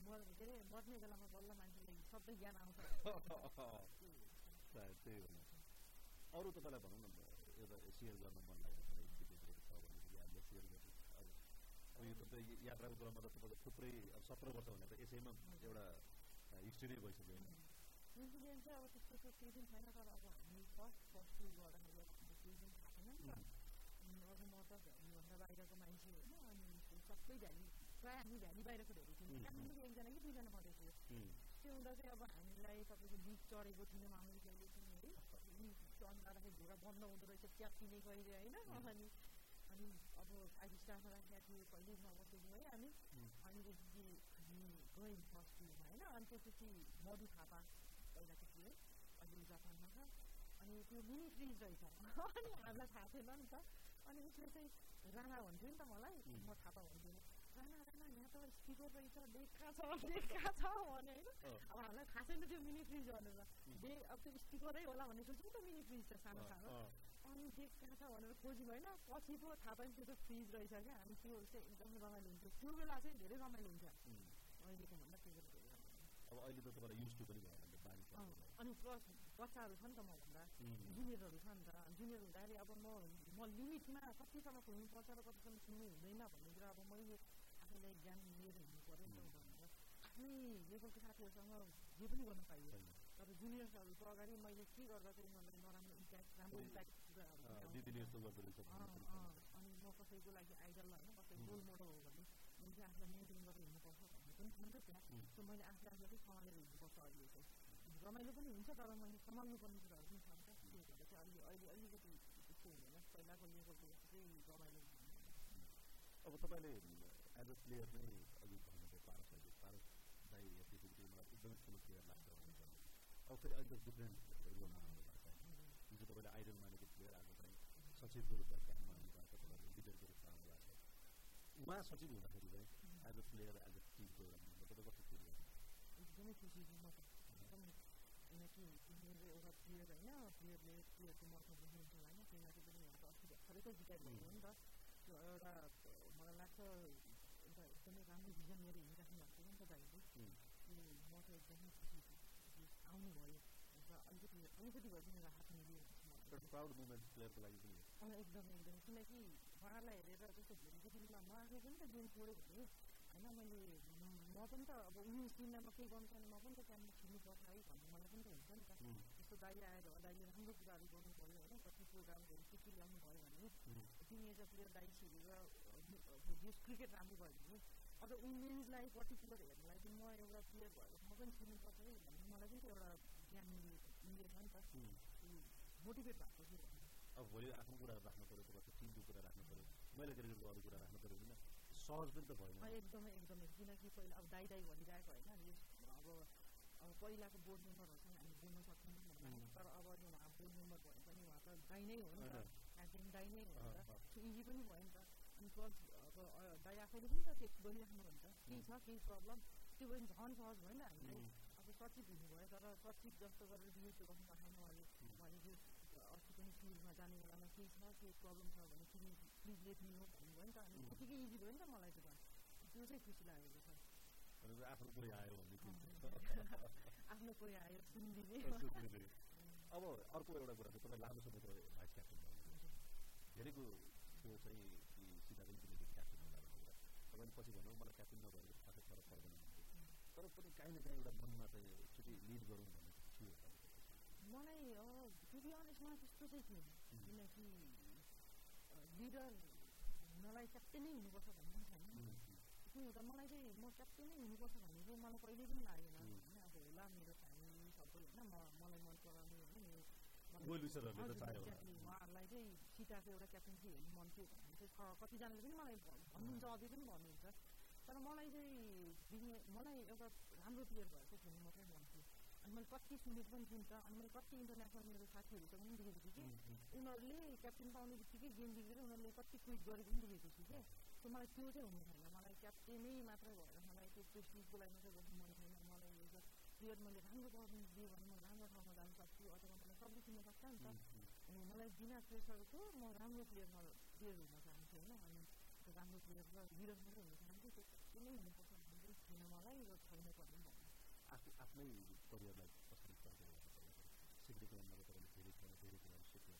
म के अरे मर्ने बेलामा बल्ल मान्छेले सबै ज्ञान आउँछ सायद त्यही हो अरू तपाईँलाई भनौँ न एउटा सेयर गर्न मन लागेको सेयर गर्नु अब अब यो त यात्राको क्रममा त तपाईँको थुप्रै अब सत्र वर्ष भने त यसैमा एउटा हिस्ट्री नै भइसक्यो होइन इन्सिडेन्ट चाहिँ अब त्यस्तो त केही पनि छैन तर अब हामी फर्स्ट फर्स्ट गर्दाखेरि अब केही पनि थाहा छैन नि त अझ म त भ्यालीभन्दा बाहिरको मान्छे होइन अनि सबै भ्याली प्रायः हामी भ्याली बाहिरको धेरै थियौँ काठमाडौँको एकजना कि दुईजना मात्रै थियो त्यो हुँदा चाहिँ अब हामीलाई तपाईँको बिच चढेको थिएन मामुली कहिले पनि है टर्न गर्दाखेरि घुँडा बन्द हुँदो रहेछ च्यात्तिने कहिले होइन अनि अनि अब आइडी स्टाफमा राखेका थियो कहिले नबसेको है हामी अनि त्यसपछि हामी गयौँ फर्स्ट होइन अनि त्यसपछि मधु थापा पहिलाको थियो अहिले जापानमा छ अनि त्यो मिनी फ्रिज रहेछ अनि हामीलाई थाहा थिएन नि त अनि उसले चाहिँ राणा भन्थ्यो नि त मलाई म थाहा भन्थेन राणा राणा यहाँ त स्पिकर रहेछ देखा छ देखा छ भने होइन अब हामीलाई थाहा छैन त्यो मिनी फ्रिज भनेर दे अब त्यो स्पिकरै होला भन्ने सोच्यौँ त मिनी फ्रिज त सानो सानो अनि देखा छ भनेर खोज्यौँ होइन पछि पो थाहा पायौँ त्यो त फ्रिज रहेछ क्या हामी त्यो चाहिँ एकदमै रमाइलो हुन्थ्यो त्यो बेला चाहिँ धेरै रमाइलो हुन्छ अहिलेको भन्दा त्यो बेला धेरै अब अहिले त तपाईँलाई युज टु पनि भयो अनि प्लस बच्चाहरू छ नि त मभन्दा जुनियरहरू छ नि त जुनियर हुँदाखेरि अब म म लिमिटमा कतिसम्म खुल्नुपर्छ र कतिसम्म खुल्नु हुँदैन भन्ने कुरा अब मैले आफैलाई ज्ञान लिएर हिँड्नु पऱ्यो नि त भनेर आफ्नै लेभलको साथीहरूसँग जे पनि गर्न पाइयो तर जुनियर्सहरूको अगाडि मैले के गर्दा चाहिँ उनीहरूलाई नराम्रो इम्प्याक्ट राम्रो इम्प्याक्ट अनि म कसैको लागि आइडल होइन कसैको रोल मोडल हो भने मैले चाहिँ आफूलाई मेन्टेन गरेर हिँड्नुपर्छ भन्ने पनि छ नि त त्यहाँ सो मैले आफूले आफूलाई चाहिँ सम्हालेर हिँड्नुपर्छ अहिले चाहिँ रमाइलो पनि हुन्छ तर मैले सम्हाल्नु पर्ने कुराहरू पनि छ नि त त्यही भएर चाहिँ अहिले अहिले अलिकति त्यस्तो हुँदैन पहिलाको लेभलको चाहिँ रमाइलो अब तपाईँले एज अ प्लेयर नै अघि भन्नुभयो पारस अहिले पारस दाई हेर्दैखेरि मलाई एकदमै ठुलो प्लेयर लाग्छ अब फेरि अहिले डिफ्रेन्ट रोलमा आउनु भएको छ जुन चाहिँ तपाईँले आइडल मानेको प्लेयर आज चाहिँ सचिवको रूपमा क्याम्पमा आउनु भएको छ तपाईँले लिडरको रूपमा आउनु भएको छ उहाँ सचिव हुँदाखेरि चाहिँ as a player as a team programme तपाईँ कस्तो फिल गर्नु एकदमै खुसी छु म एकदमै किनकि तिमीहरू एउटा प्लेयर होइन प्लेयरले प्लेयरको मर्का बुझ्नुहुन्छ होइन माथि पनि त अस्ति भर्खरै त जिताइदिएको हो नि त त्यो एउटा मलाई लाग्छ एउटा एकदमै राम्रो भिजन लिएर हिँडिराख्नु भएको नि त दाइले त्यो म त एकदमै खुसी आउनुभयो र अलिकति अलिकति भए पनि राहत मिल्यो एकदमै एकदमै किनकि उहाँहरूलाई हेरेर जस्तो भोलिको दिनमा आफै पनि त गेम छोड्यो भने होइन मैले म पनि त अब उयो टिमलाई म केही गर्नु छैन म पनि त त्यहाँनिर छिर्नुपर्छ है भन्ने मलाई पनि त हुन्छ नि त त्यस्तो दाइ आएर दाइले राम्रो कुराहरू गर्नु पऱ्यो होइन कति प्रोग्रामहरू के के ल्याउनु भयो भने अ प्लेयर दाइ यस क्रिकेट राम्रो भयो भने अझ वुमेन्सलाई पर्टिकुलर हेर्नलाई चाहिँ म एउटा प्लेयर भएर म पनि छिर्नुपर्छ है भन्ने मलाई पनि एउटा ज्ञान मिलेको मिलेछ नि त मोटिभेट भएको छु अब भोलि आफ्नो कुराहरू राख्नु पऱ्यो तपाईँको टिमको कुरा राख्नु पऱ्यो मैले क्रिकेटको अरू कुरा राख्नु पऱ्यो भने सहज पनि त भएन। एकदमै एकदमै किनकि पहिला अब दाइ दाइ भनिरहेको होइन अब अब पहिलाको बोर्ड मेम्बरहरूसँग हामी बोल्न सक्छौँ तर अब उहाँ बोर्ड मेम्बर भए पनि उहाँ त दाइ नै हो नि त। क्याप्टेन दाइ नै हो नि त। इजी पनि भयो नि त। अनि प्लस अब दाइ आफैले पनि त टेक्स्ट गरिराख्नुहुन्छ केही छ केही प्रब्लम त्यो पनि झन् सहज भयो नि त हामीलाई अब सचिव हुनुभयो तर सचिव जस्तो गरेर बिहेको गर्नु पठाउनु उहाँले भनेको टुरमा जाने बेलामा केही छ केही प्रब्लम छ भने तिमी प्लिज लेट मी नो भन्नुभयो नि त अनि त्यतिकै इजी भयो नि त मलाई त त्यो चाहिँ खुसी लागेको छ आफ्नो कोही आयो आफ्नो कोही आयो सुनिदिने अब अर्को एउटा कुरा चाहिँ तपाईँ लामो समयको भाइस क्याप्टन धेरैको त्यो चाहिँ कि क्याप्टन पछि मलाई क्याप्टन नभएर खासै फरक पर्दैन तर पनि काहीँ न एउटा मनमा चाहिँ एकचोटि लिड गरौँ भन्ने मलाई टु बी अनेस्ट मलाई त्यस्तो चाहिँ थिएन किनकि लिडर हुनलाई क्याप्टेनै हुनुपर्छ भन्ने पनि छैन त्यो हुँदा मलाई चाहिँ म क्याप्टेनै हुनुपर्छ भन्ने चाहिँ मलाई कहिले पनि लागेन होइन अब होला मेरो फ्यामिली सबै होइन म मलाई मन पराउने होइन उहाँहरूलाई चाहिँ सिटाको एउटा क्याप्टेन्सी हेर्नु मन थियो भन्ने चाहिँ कतिजनाले पनि मलाई भन्नुहुन्छ अझै पनि भन्नुहुन्छ तर मलाई चाहिँ मलाई एउटा राम्रो प्लेयर भएको चाहिँ खेल्नु मात्रै थियो अनि मैले कति सुनेको पनि थिएँ नि त अनि मैले कति इन्टरनेसनल मेरो साथीहरूसँग पनि देखेको थिएँ कि उनीहरूले क्याप्टेन पाउने बित्तिकै गेम बिग्रेर उनीहरूले कति क्विट गरेको पनि देखेको छु कि सो मलाई त्यो चाहिँ हुनु छैन मलाई क्याप्टेनै मात्रै भएर मलाई त्यो प्रेस्टिजको लागि मात्रै बस्नु मन छैन मलाई एउटा प्लेयर मैले राम्रो पर्फर्मेन्स दिएँ भने म राम्रो ठाउँमा जानु सक्छु अथवा मलाई सबै किन्न सक्छ नि त अनि मलाई बिना प्रेसरको म राम्रो प्लेयरमा प्लेयर हुन चाहन्छु होइन अनि राम्रो प्लेयर र लिडर मात्रै हुन चाहन्छु त्यो नै हुनुपर्छ भन्ने छैन मलाई र छैन पनि आफू आफ्नै करियरलाई कसरी फर्केर सिक्रेको भन्दा तपाईँले धेरै कुरा धेरै कुराहरू सिक्नु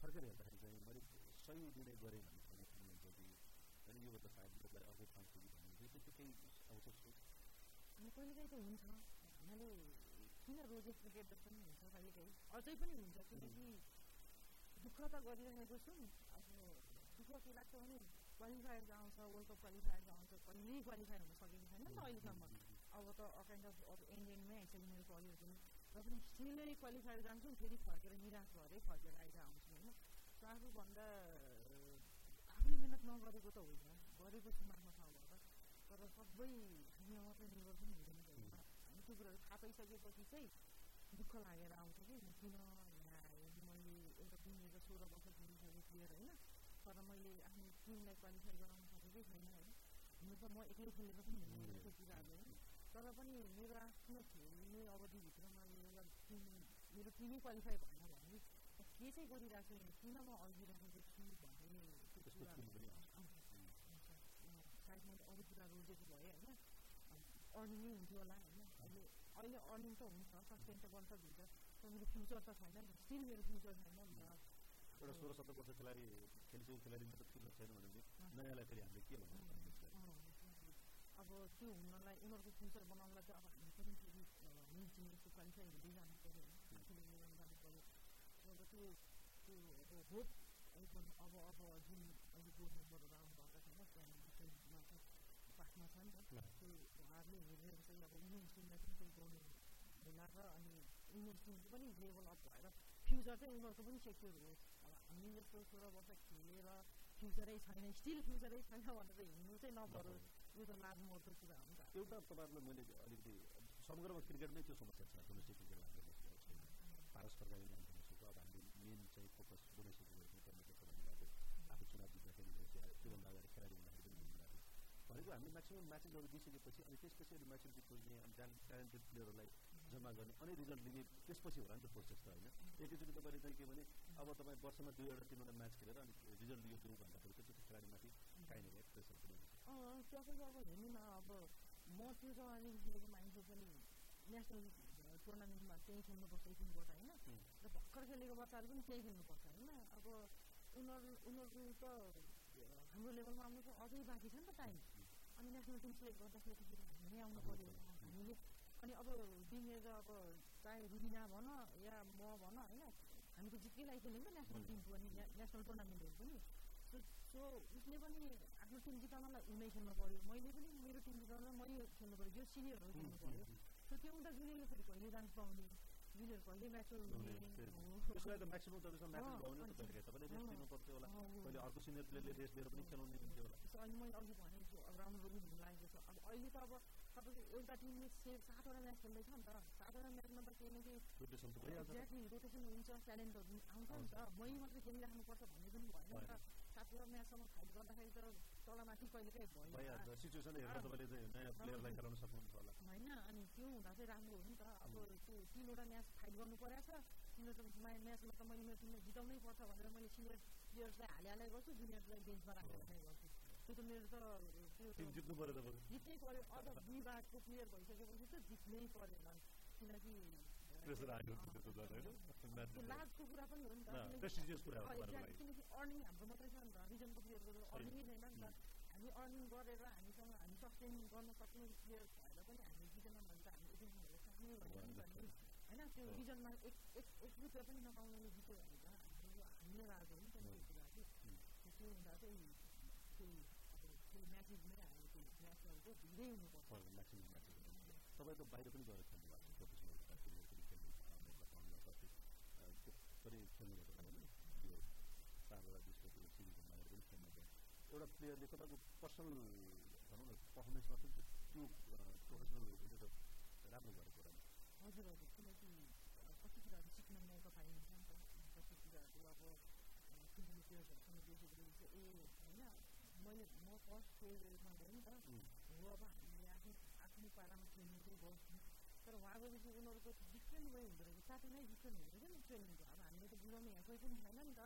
फर्केर हेर्दाखेरि चाहिँ मैले सही निर्णय गरेँ भन्ने पुग्नुहुन्छ कि होइन यो त सायद यसलाई अर्को ठाउँ पुग्यो भन्ने चाहिँ त्यो केही सोच अनि कहिलेकाहीँ त हुन्छ हामीले किन रोजेस क्रिकेट जस्तो पनि हुन्छ कहिलेकाहीँ अझै पनि हुन्छ किनकि दुःख त गरिरहेको छु अब दुःख के लाग्छ भने क्वालिफायर आउँछ वर्ल्ड कप क्वालिफायर आउँछ कहिल्यै क्वालिफाई हुन सकेको छैन नि त अहिलेसम्म अब त अकाइन्ड अफ अब एन्ड एन्डमै आइसक्यो मेरो करियर पनि र पनि स्टिलै क्वालिफायर जान्छु फेरि फर्केर निराश भएरै फर्केर आएर आउँछु होइन सो आफूभन्दा आफूले मिहिनेत नगरेको त होइन गरेको छु आफ्नो ठाउँबाट तर सबै दुनियाँ मात्रै निर्भर पनि हुँदैन हामी त्यो कुराहरू थाहा पाइसकेपछि चाहिँ दुःख लागेर आउँछ कि म किन यहाँ मैले एउटा टिम लिएर सोह्र वर्ष खेलिसकेँ प्लेयर होइन तर मैले आफ्नो टिमलाई क्वालिफाई गराउन सकेकै छैन होइन हुनु त म एक्लै खेलेको पनि हुँदैन त्यो कुराहरू होइन तर पनि मेरो आफ्नो खेल्ने अवधिभित्रमा टिम मेरो टिमै क्वालिफाई भएन भने के चाहिँ गरिरहेको छु किन म अल्झिरहेको छु भन्ने सायद मैले अरू कुरा रोजेको भएँ होइन अर्निङै हुन्थ्यो होला होइन अहिले अहिले अर्निङ त हुन्छ सस्टेनेबल त हुन्छ तर मेरो फ्युचर त छैन नि स्टिल मेरो फ्युचर छैन नि त एउटा सोह्र सत्र वर्ष खेलाडी खेलिसकेको खेलाडी मात्र फ्युचर छैन भने नयाँलाई फेरि हामीले के भन्नु अब त्यो हुनलाई उनीहरूको फ्युचर बनाउनलाई चाहिँ अब हामी पनि फेरि मिल्छौँ जस्तो क्वालिफाई हुँदै जानु पऱ्यो होइन आफूले मिलाउनु जानु पऱ्यो अब त्यो त्यो अब होप अब अब जुन अहिले बोर्ड मेम्बरहरू आउनुभएको छैन त्यहाँदेखिमा चाहिँ पासमा छ नि त त्यो उहाँहरूले हेरेर चाहिँ अब वुमेन्स टिमलाई पनि केही गर्नु होला र अनि वुमेन्स टिमको पनि लेभल अप भएर फ्युचर चाहिँ उनीहरूको पनि सेक्योर होस् अब हामी जस्तो सोह्र वर्ष खेलेर फ्युचरै छैन स्टिल फ्युचरै छैन भनेर हिँड्नु चाहिँ नपरोस् यो त लाज मर्दो कुरा हो नि त एउटा तपाईँहरूलाई मैले अलिकति समग्रमा क्रिकेटमै त्यो समस्या छ डोमेस्टिक क्रिकेट हाम्रो छैन पारस सरकारी नाम भन्नु अब हामीले मेन चाहिँ फोकस डोमेस्टिक क्रिकेटमै पर्नुपर्छ भन्ने अब आफू चुनाव जित्दाखेरि त्योभन्दा अगाडि खेलाडी हुँदाखेरि भनेको हामीले म्याक्सिमम् म्याचेसहरू दिइसकेपछि अनि त्यसपछि अहिले म्याचुरिटी खोज्ने अनि ट्यालेन्टेड प्लेयरहरूलाई जम्मा गर्ने अनि रिजल्ट लिने त्यसपछि होला नि त प्रोसेस त होइन एकैचोटि तपाईँले चाहिँ के भने अब तपाईँ वर्षमा दुईवटा तिनवटा म्याच खेलेर अनि रिजल्ट लियो दिउँ भन्दाखेरि चाहिँ त्यो खेलाडीमाथि काहीँ न प्रेसर पनि हुन्छ त्यसपछि अब हेर्नु न अब म त्यो जमानादेखि खेलेको मान्छे पनि नेसनल टुर्नामेन्टमा त्यहीँ खेल्नुपर्छ टिमबाट होइन र भर्खर खेलेको बच्चाहरू पनि त्यहीँ खेल्नुपर्छ होइन अब उनीहरू उनीहरूको त हाम्रो लेभलमा आउनु त अझै बाँकी छ नि त टाइम अनि नेसनल टिम सेलेक्ट गर्दाखेरि हामी आउनु पऱ्यो हामीले अनि अब बिमेर अब चाहे रुबिना भन या म भन होइन हामी त जित्कै लागि खेल्यौँ नि त नेसनल टिमको पनि नेसनल टुर्नामेन्टहरू पनि सो उसले पनि आफ्नो टिम जिताउनलाई उनै खेल्नु पऱ्यो मैले पनि मेरो टिम जिताउन मैले खेल्नु पऱ्यो जो सिनियरहरू खेल्नु पऱ्यो। सो त्यो हुँदा जुनियरले फेरि कहिले जानु पाउने जुनियर कहिले म्याचुर हुने त्यसलाई त म्याक्सिमम तपाईँसँग म्याच भएन त कहिले तपाईँले रेस्ट दिनु पर्थ्यो होला। कहिले अर्को सिनियर प्लेयरले रेस्ट दिएर पनि खेलाउनु हुन्थ्यो होला। अहिले मैले अघि भनेको छु अब राम्रो पनि हुनु लागेको छ। अब अहिले त अब तपाईँको एउटा टिमले से सातवटा म्याच खेल्दैछ नि त। सातवटा म्याचमा त केही न केही एक्ज्याक्टली रोटेसन हुन्छ ट्यालेन्टहरू आउँछ नि त। मै मात्रै खेलिराख्नुपर्छ भन्ने पनि भएन नि त। सात पुरा म्याचसँग फाइट गर्दाखेरि त तलमाथि कहिले काहीँ भयो सिचुएसन हेरेर तपाईँले चाहिँ नयाँ प्लेयरलाई खेलाउन सक्नुहुन्छ होला होइन अनि त्यो हुँदा चाहिँ राम्रो हो नि त अब त्यो तिनवटा म्याच फाइट गर्नु परेको छ तिनीहरू म्याचमा त मैले मेरो टिमलाई जिताउनै पर्छ भनेर मैले सिनियर प्लेयर्सलाई हाले हालै गर्छु जुनियर्सलाई बेन्चमा राखेर गर्छु त्यो त मेरो त त्यो जित्नु पऱ्यो जित्नै पऱ्यो अझ दुई बारको प्लेयर भइसकेपछि त जित्नै पऱ्यो किनकि प्रेसर आयो कुरा त छ त त हामी अर्निङ गरेर हामीसँग हामी सस्टेन गर्न सक्ने प्लेयर भएर पनि हामी रिजनमा भने त हामी एजेन्ट सक्ने भन्ने होइन त्यो रिजनमा एक एक एक रुपियाँ पनि नपाउनेले जित्यो भने त हाम्रो हामीले राज हो नि त त्यो कुरा चाहिँ त्यो हुँदा चाहिँ त्यही अब त्यो म्याचेसमै हामी त्यो हुनुपर्छ तपाईँको बाहिर पनि गएर खेल्नु पनि खेल्नुभएको छ होइन यो चारवटा विश्वको सिरिजमा बाहिर पनि खेल्नुभयो एउटा प्लेयरले तपाईँको पर्सनल भनौँ न पर्फर्मेन्समा पनि त्यो प्रोफेसनल उसले त राम्रो गरेको कुरा हजुर हजुर किनकि कति कुराहरू सिक्न मौका पाइन्छ नि त कति कुराहरू अब ठुल्ठुलो प्लेयर्सहरूसँग देखेपछि चाहिँ ए होइन मैले म फर्स्ट फेजमा गएँ नि त हो अब हामीले आफ्नो आफ्नो पारामा खेल्नु चाहिँ गर्छौँ तर उहाँ गएपछि उनीहरूको डिफ्रेन्ट वे हुँदो रहेछ साथै नै डिफ्रेन्ट हुँदो रहेछ नि ट्रेनिङको बुझाउने यहाँ कोही पनि छैन नि त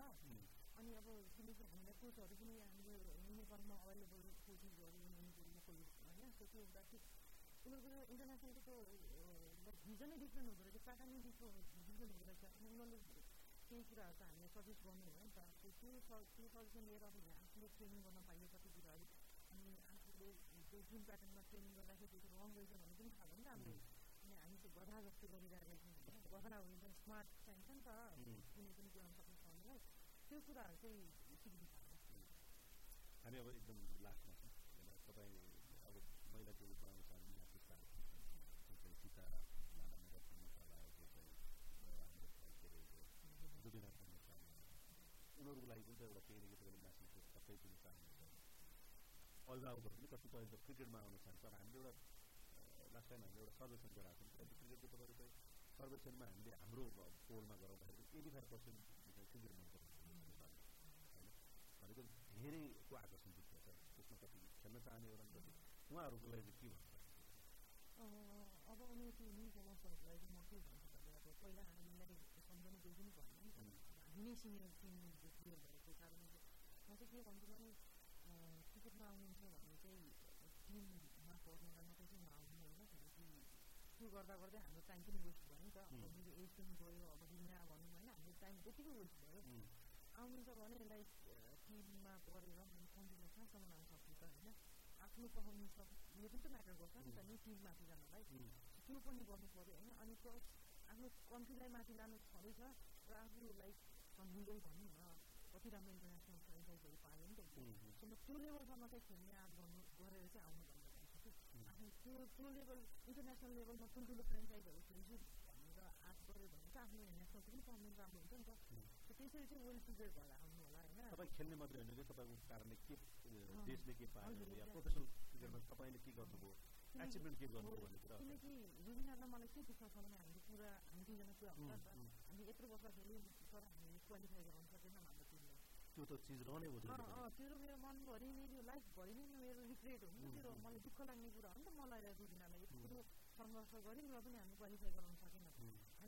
अनि अब किनकि हामीलाई कोचहरू पनि हाम्रो नेपालमा अभाइलेबल कोचिसहरू लोकल होइन सो त्यो हुँदाखेरि उनीहरूको इन्टरनेसनलको भिजनै डिफ्रेन्ट हुँदो रहेछ प्याटर्नै डिफ्रेन्ट डिफ्रेन्ट हुँदो रहेछ अनि उनीहरूले केही कुराहरू त हामीले सजेस्ट गर्नु हो नि त त्यो त्यो सजेसन लिएर अब आफूले ट्रेनिङ गर्न पाइयो कति कुराहरू अनि आफूले त्यो जुन प्याटर्नमा ट्रेनिङ गर्दाखेरि त्यो रङ रहेछ भन्ने पनि थाहा भयो नि त हामीले अनि हामी चाहिँ गधा जस्तो गरिरहेको छौँ होइन गधा हो भने स्मार्ट चाहिन्छ नि त कुनै पनि सक्नु हामीलाई त्यो कुराहरू चाहिँ हामी अब एकदम लास्टमा छौँ तपाईँ अब महिलाको रूपमा उनीहरूको लागि पनि त एउटा केही न केही तपाईँले सबै पनि चाहनुहुन्छ अभिभावकहरू पनि कतिपय क्रिकेटमा आउन चाहन्छ हामीले एउटा लास्ट टाइम हामीले एउटा सर्वेक्षण गराएको थियौँ क्रिकेटको तपाईँको चाहिँ सर्वेक्षणमा हामीले हाम्रो पोलमा गराउँदाखेरि एटी फाइभ पर्सेन्ट होइन भनेको धेरैको आकर्षण देख्छ त्यसमा कति खेल्न चाहने होला कति उहाँहरूको लागि अब चाहिँ के भन्छु भने अब पहिला हामीलाई नि नै चाहिँ चाहिँ चाहिँ गर्दा गर्दै हाम्रो पनि नि त अब मेरो एज पनि गयो अब बिना भनौँ होइन हाम्रो टाइम त्यतिकै वेस्ट भयो आउनुहुन्छ भने लाइक टिममा परेर कन्टिन्यू कहाँसम्म लानु सक्छु त होइन आफ्नो पर्फर्मेन्स यो पनि त म्याटर गर्छ नि त नि टिम माथि जानलाई त्यो पनि गर्नु पऱ्यो होइन अनि प्लस आफ्नो कन्ट्रीलाई माथि लानु छँदैछ र आफू लाइक हुँदै भनौँ न कति राम्रो इन्टरनेसनल फ्रेन्चाइजहरू पायो नि त सो म त्यो लेभलसम्म चाहिँ खेल्ने आँट गर्नु गरेर चाहिँ आउनु भन्नु चाहन्छु कि आफ्नो त्यो त्यो लेभल इन्टरनेसनल लेभलमा ठुल्ठुलो फ्रेन्चाइजहरू खेल्छु भनेर आँट गऱ्यो भने चाहिँ आफ्नो नेसनलको पनि पर्फर्मेन्स राम्रो हुन्छ नि त त्यसरी चाहिँ वेल प्रिपेयर भएर आउनु होला होइन तपाईँ खेल्ने मात्रै होइन कि तपाईँको कारणले के देशले के पायो या प्रोफेसनल क्रिकेटमा तपाईँले के गर्नुभयो? एचिभमेन्ट के गर्नुभयो भन्ने कुरा किनकि रुबिनालाई मलाई के दुःख छ भने हामीले पुरा हामी दुईजना पुरा हुन्छ हामी यत्रो वर्ष खेल्यौँ तर हामीले क्वालिफाई गराउनु सकेनौँ हाम्रो टिमले। त्यो त चिज रहने हो त्यो मेरो मनभरि मेरो लाइफभरि नै मेरो रिग्रेट हो। नि त्यो मलाई दुःख लाग्ने कुरा हो नि त मलाई रुबिनालाई यत्रो सङ्घर्ष गऱ्यौँ र पनि हामी क्वालिफाई गराउनु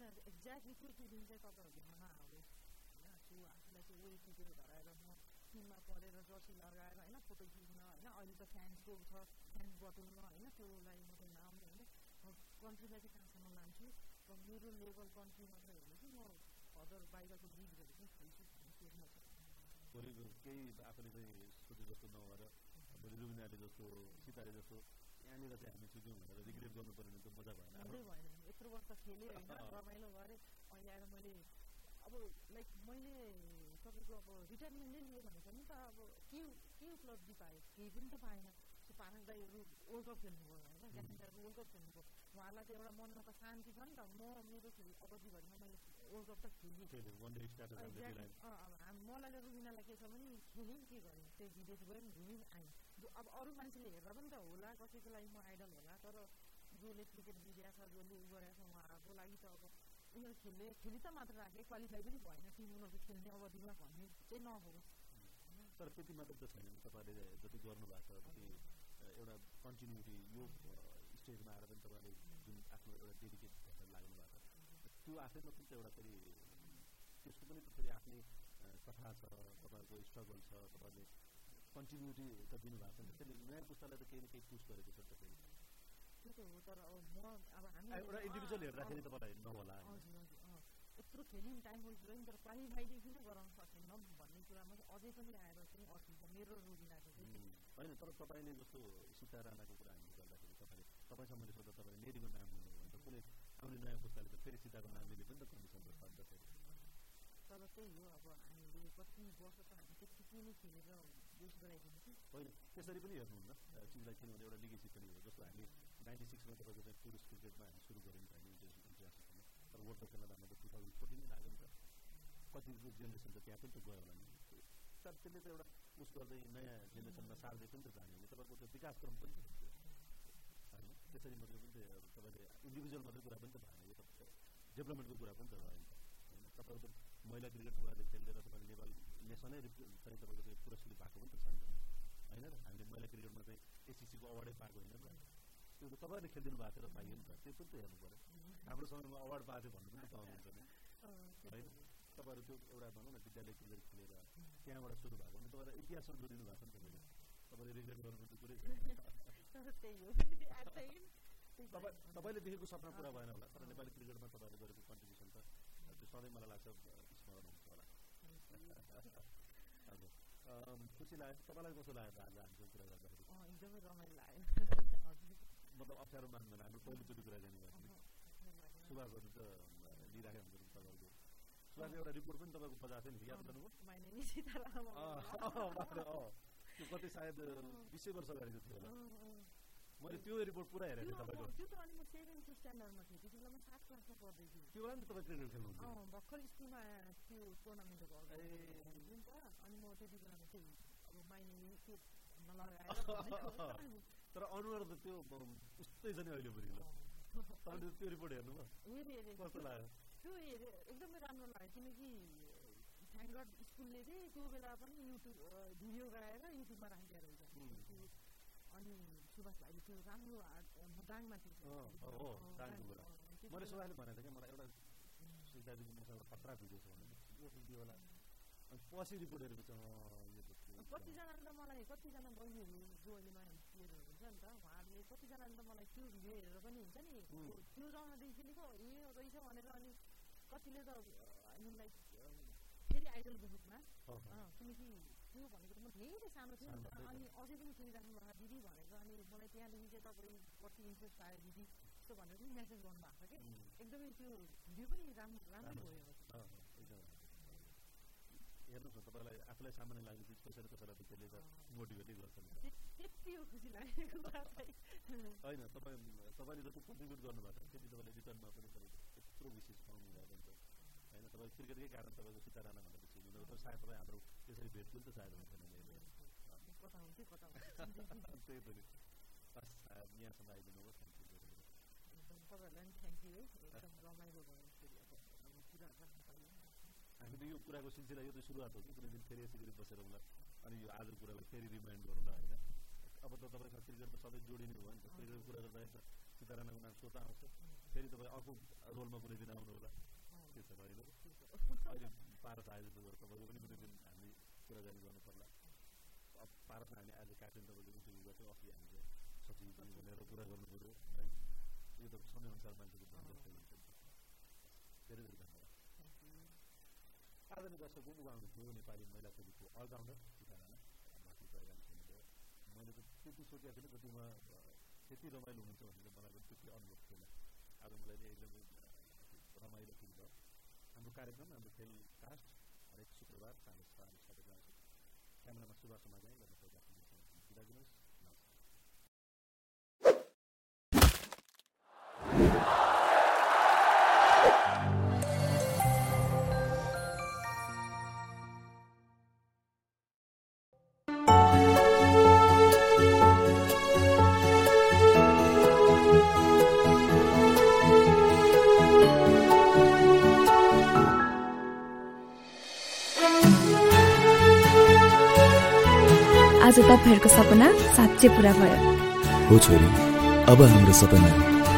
होइन एक्ज्याक्टली त्यो फिलिङ चाहिँ तपाईँहरूको मनमा आओस् होइन त्यो आफूलाई चाहिँ वेल प्रिपेयर गराएर म टिममा पढेर जर्सी लगाएर होइन फोटो खिच्न होइन अहिले त फ्यान्सको छ फ्यान्स बटुल्न होइन त्योलाई मात्रै नाम होइन कन्ट्रीलाई चाहिँ कहाँसम्म लान्छु र मेरो लेभल कन्ट्री मात्रै होइन कि म अदर बाहिरको लिगहरू पनि भोलि केही आफूले चाहिँ सोचे जस्तो नभएर भोलि रुबिनाले जस्तो सिताले जस्तो यहाँनिर चाहिँ हामी चुक्यौँ भनेर रिग्रेट गर्नु पऱ्यो भने त मजा भएन यत्रो वर्ष खेलेँ होइन रमाइलो गरेँ अहिले आएर मैले अब लाइक मैले तपाईँको अब रिटायरमेन्ट नै लिएँ भनेको नि त अब के के उपलब्धि पाएँ केही पनि त पाएन त्यो पारस दाईहरू वर्ल्ड कप खेल्नुभयो होइन दाईहरू वर्ल्ड कप खेल्नुभयो उहाँहरूलाई चाहिँ एउटा मनमा त शान्ति छ नि त म मेरो खेल अवधिभरिमा मैले वर्ल्ड कप त खेलेँ मलाई रुबिनालाई के छ भने खेल्यौँ के गरेँ त्यही विदेश गयौँ घुम्यौँ आयौँ अब अरू मान्छेले हेर्दा पनि त होला कसैको लागि म आइडल होला तर जसले क्रिकेट बुझिरहेको छ जसले उ गरेको छ उहाँहरूको लागि त अब उनीहरू खेल्ने खेलि त मात्र राखेँ क्वालिफाई पनि भएन टिम उनीहरूको खेल्ने अवधिमा भन्ने चाहिँ नहोस् तर त्यति मात्र त छैन तपाईँले जति गर्नुभएको छ जति एउटा कन्टिन्युटी यो स्टेजमा आएर पनि तपाईँले जुन आफ्नो एउटा डेडिकेट भएर लाग्नु भएको छ त्यो आफैमा पनि त एउटा फेरि त्यसको पनि त फेरि आफ्नै कथा छ तपाईँहरूको स्ट्रगल छ तपाईँले कन्टिन्युटी त दिनुभएको छ नि त्यसले नयाँ पुस्तालाई त केही न केही पुस गरेको छ त फेरि त्यो त हो तर अब म अब हामी एउटा इन्डिभिजुअल हेर्दाखेरि तपाईँलाई नहोला हजुर हजुर यत्रो खेल्यौँ टाइम गइसक्यो नि तर क्वालिफाई किन गराउन सकेनौँ भन्ने कुरामा चाहिँ अझै पनि आएर चाहिँ अठिन्छ मेरो रोगिनाको चाहिँ होइन तर तपाईँले जस्तो सीता राणाको कुरा हामी गर्दाखेरि तपाईँले तपाईँसँगले सोद्धा तपाईँले नेरीको नाम लिनुभयो भने त कुनै आउने नयाँ पुस्ताले त फेरि सीताको नाम लिने पनि त कन्डिसन त छ नि त फेरि तर त्यही हो अब हामीले कति वर्ष त हामी त्यत्तिकै नै खेलेर बेस गराइदिनु कि होइन त्यसरी पनि हेर्नुहुन्न चिजलाई किनभने एउटा लिगेसी पनि हो जस्तो हामी नाइन्टी सिक्समा तपाईँको चाहिँ टुरिस्ट क्रिकेटमा हामी सुरु गऱ्यौँ त हामी इन्टरनेसनल तर वर्ल्ड कप खेल्न हाम्रो टु थाउजन्ड फोर्टिन लाग्यो नि त कतिको जेनेरेसन त त्यहाँ पनि त गयो होला नि तर त्यसले त एउटा उस गर्दै नयाँ जेनेरेसनमा सार्दै पनि त जाने हो तपाईँको त्यो विकासक्रम पनि त होइन त्यसरी मात्रै पनि त तपाईँले इन्डिभिजुअल मात्रै कुरा पनि त भएन यो त डेभलपमेन्टको कुरा पनि त भयो नि त होइन तपाईँको त महिला क्रिकेट कुराले खेलेर तपाईँले नेपाल नेसनै चाहिँ तपाईँको चाहिँ पुरस्कृत भएको पनि त छ नि त होइन र हामीले महिला क्रिकेटमा चाहिँ एसिसीको अवार्डै पाएको होइन त त्यो त तपाईँहरूले खेलिदिनु भएको र पाइयो नि त। त्यो पनि त हेर्नु पऱ्यो। हाम्रो समयमा अवार्ड पाएको भन्नु पनि पाउनुहुन्छ नि। होइन? तपाईँहरू त्यो एउटा भनौँ न विद्यालय क्रिकेट खेलेर त्यहाँबाट सुरु भएको भने तपाईँलाई इतिहासमा जोडिनु भएको नि तपाईँले। तपाईँले रिग्रेट गर्नुपर्ने कुरै तपाईँ तपाईँले देखेको सपना पुरा भएन होला। तर नेपाली क्रिकेटमा तपाईँले गरेको कन्ट्रिब्युसन त त्यो सधैँ मलाई लाग्छ स्मरण हुन्छ होला। हजुर। खुसी लाग्यो। तपाईँलाई कस्तो लाग्यो आज हामीसँग कुरा गर्दाखेरि? एकदमै रमाइलो लाग्यो। मतलब अप्ठ्यारो मान्दैन हाम्रो पहिलोचोटि कुरा जाने भएको सुभाषहरू त लिइराखेको हुन्छ तपाईँहरूको सुभाषको एउटा रिपोर्ट पनि तपाईँको बजाएको थियो नि याद गर्नुभयो त्यो कति सायद बिसै वर्ष अगाडिको थियो होला मैले त्यो रिपोर्ट पुरा हेरेको थिएँ तपाईँको त्यो त अनि म सेभेन्थ स्ट्यान्डर्डमा थिएँ त्यति बेला म सात क्लासमा पढ्दै थिएँ त्यो बेला तपाईँ क्रिकेट खेल्नुहुन्थ्यो भर्खर स्कुलमा त्यो टुर्नामेन्ट भयो नि त अनि म त्यति बेलामा चाहिँ अब माइने त्यो तर अनुहार त त्यो उस्तै छ नि अहिले पनि ल तपाईँले त्यो रिपोर्ट हेर्नुभयो कस्तो लाग्यो त्यो एकदमै राम्रो लाग्यो किनकि थ्याङ्क गड स्कुलले चाहिँ त्यो बेला पनि युट्युब भिडियो गराएर युट्युबमा राखिदिएर हुन्छ अनि सुभाष भाइले त्यो राम्रो दाङमा थियो मैले सुभाषले भनेको थिएँ कि मलाई एउटा मसँग खतरा भिडियो छ भने पछि रिपोर्ट हेरेको छ कतिजनाले त मलाई कतिजना बहिनीहरू जो अहिले नयाँ प्लेयरहरू हुन्छ नि त उहाँहरूले कतिजनाले त मलाई त्यो भिडियो हेरेर पनि हुन्छ नि त्यो जमानादेखि खेलेको ए रहेछ भनेर अनि कतिले त लाइक फेरि आइडलको रूपमा किनकि त्यो भनेको त म धेरै सानो थिएँ नि त अनि अझै पनि खेलिराख्नु भएको दिदी भनेर अनि मलाई त्यहाँदेखि चाहिँ तपाईँप्रति इन्ट्रेस्ट आयो दिदी यस्तो भनेर पनि मेसेज गर्नुभएको छ कि एकदमै त्यो भिडियो पनि राम्रो राम्रो भयो हेर्नुहोस् न तपाईँलाई आफूलाई सामान्य लाग्ने चिज कसैले कसैलाई त्यसले त मोटिभेटै गर्छ त्यति हो खुसी लागेको होइन तपाईँ तपाईँले जति कन्ट्रिब्युट गर्नुभएको छ त्यति तपाईँले रिटर्नमा पनि तपाईँको यत्रो विशेष पाउनु भएको हुन्छ होइन तपाईँ क्रिकेटकै कारण तपाईँको सीता राणा भनेर चिन्नु तर सायद तपाईँ हाम्रो त्यसरी भेट पनि त सायद हुन्थेन त्यही त नि यहाँसम्म आइदिनु भयो थ्याङ्क यू तपाईँहरूलाई पनि थ्याङ्क यू है एकदम रमाइलो भयो अब कुरा राख्नु पाइयो हामीले यो कुराको सिलसिला यो त सुरुवात हो कि कुनै दिन फेरि यसरी बसेर होला अनि यो आजको कुरालाई फेरि रिमाइन्ड गरौँला होइन अब त तपाईँसँग क्रिकेट त सधैँ जोडिने भयो नि त क्रिकेटको कुरा गर्दाखेरि त सीताराणाको नाम सोता आउँछ फेरि तपाईँ अर्को रोलमा कुनै दिन आउनु होला के छ होइन अहिले पारस आए जस्तो गरेर तपाईँको पनि कुनै दिन हामी कुराकानी गर्नु पर्ला अब पारसमा हामी आज क्याप्टेन तपाईँले सुरु गर्थ्यौँ अस्ति हामी चाहिँ सचिव पनि भनेर कुरा गर्नु पऱ्यो है यो त समयअनुसार मान्छेको धेरै धेरै आदरणीय दर्शकको उहाँ थियो नेपाली महिला टोलीको अलराउन्डर हुनुभयो मैले त त्यति सोचेको थिएन उहाँ त्यति रमाइलो हुनुहुन्छ भनेर मलाई पनि त्यति अनुभव थिएन आज मलाई चाहिँ एकदमै रमाइलो फिल भयो हाम्रो कार्यक्रम हाम्रो खेल कास्ट हरेक शुक्रबार साढे साढे साढे आउँछ क्यामेरामा सुभाष समाज गर्न सकिरहेको बिदा दिनुहोस् आज तपाईँहरूको सपना साँच्चै पुरा भयो। हो छोरी अब हाम्रो सपना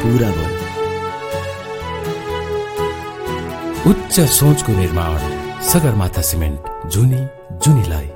पुरा भयो। उच्च सोचको निर्माण सगरमाथा सिमेन्ट जुनी जुनीलाई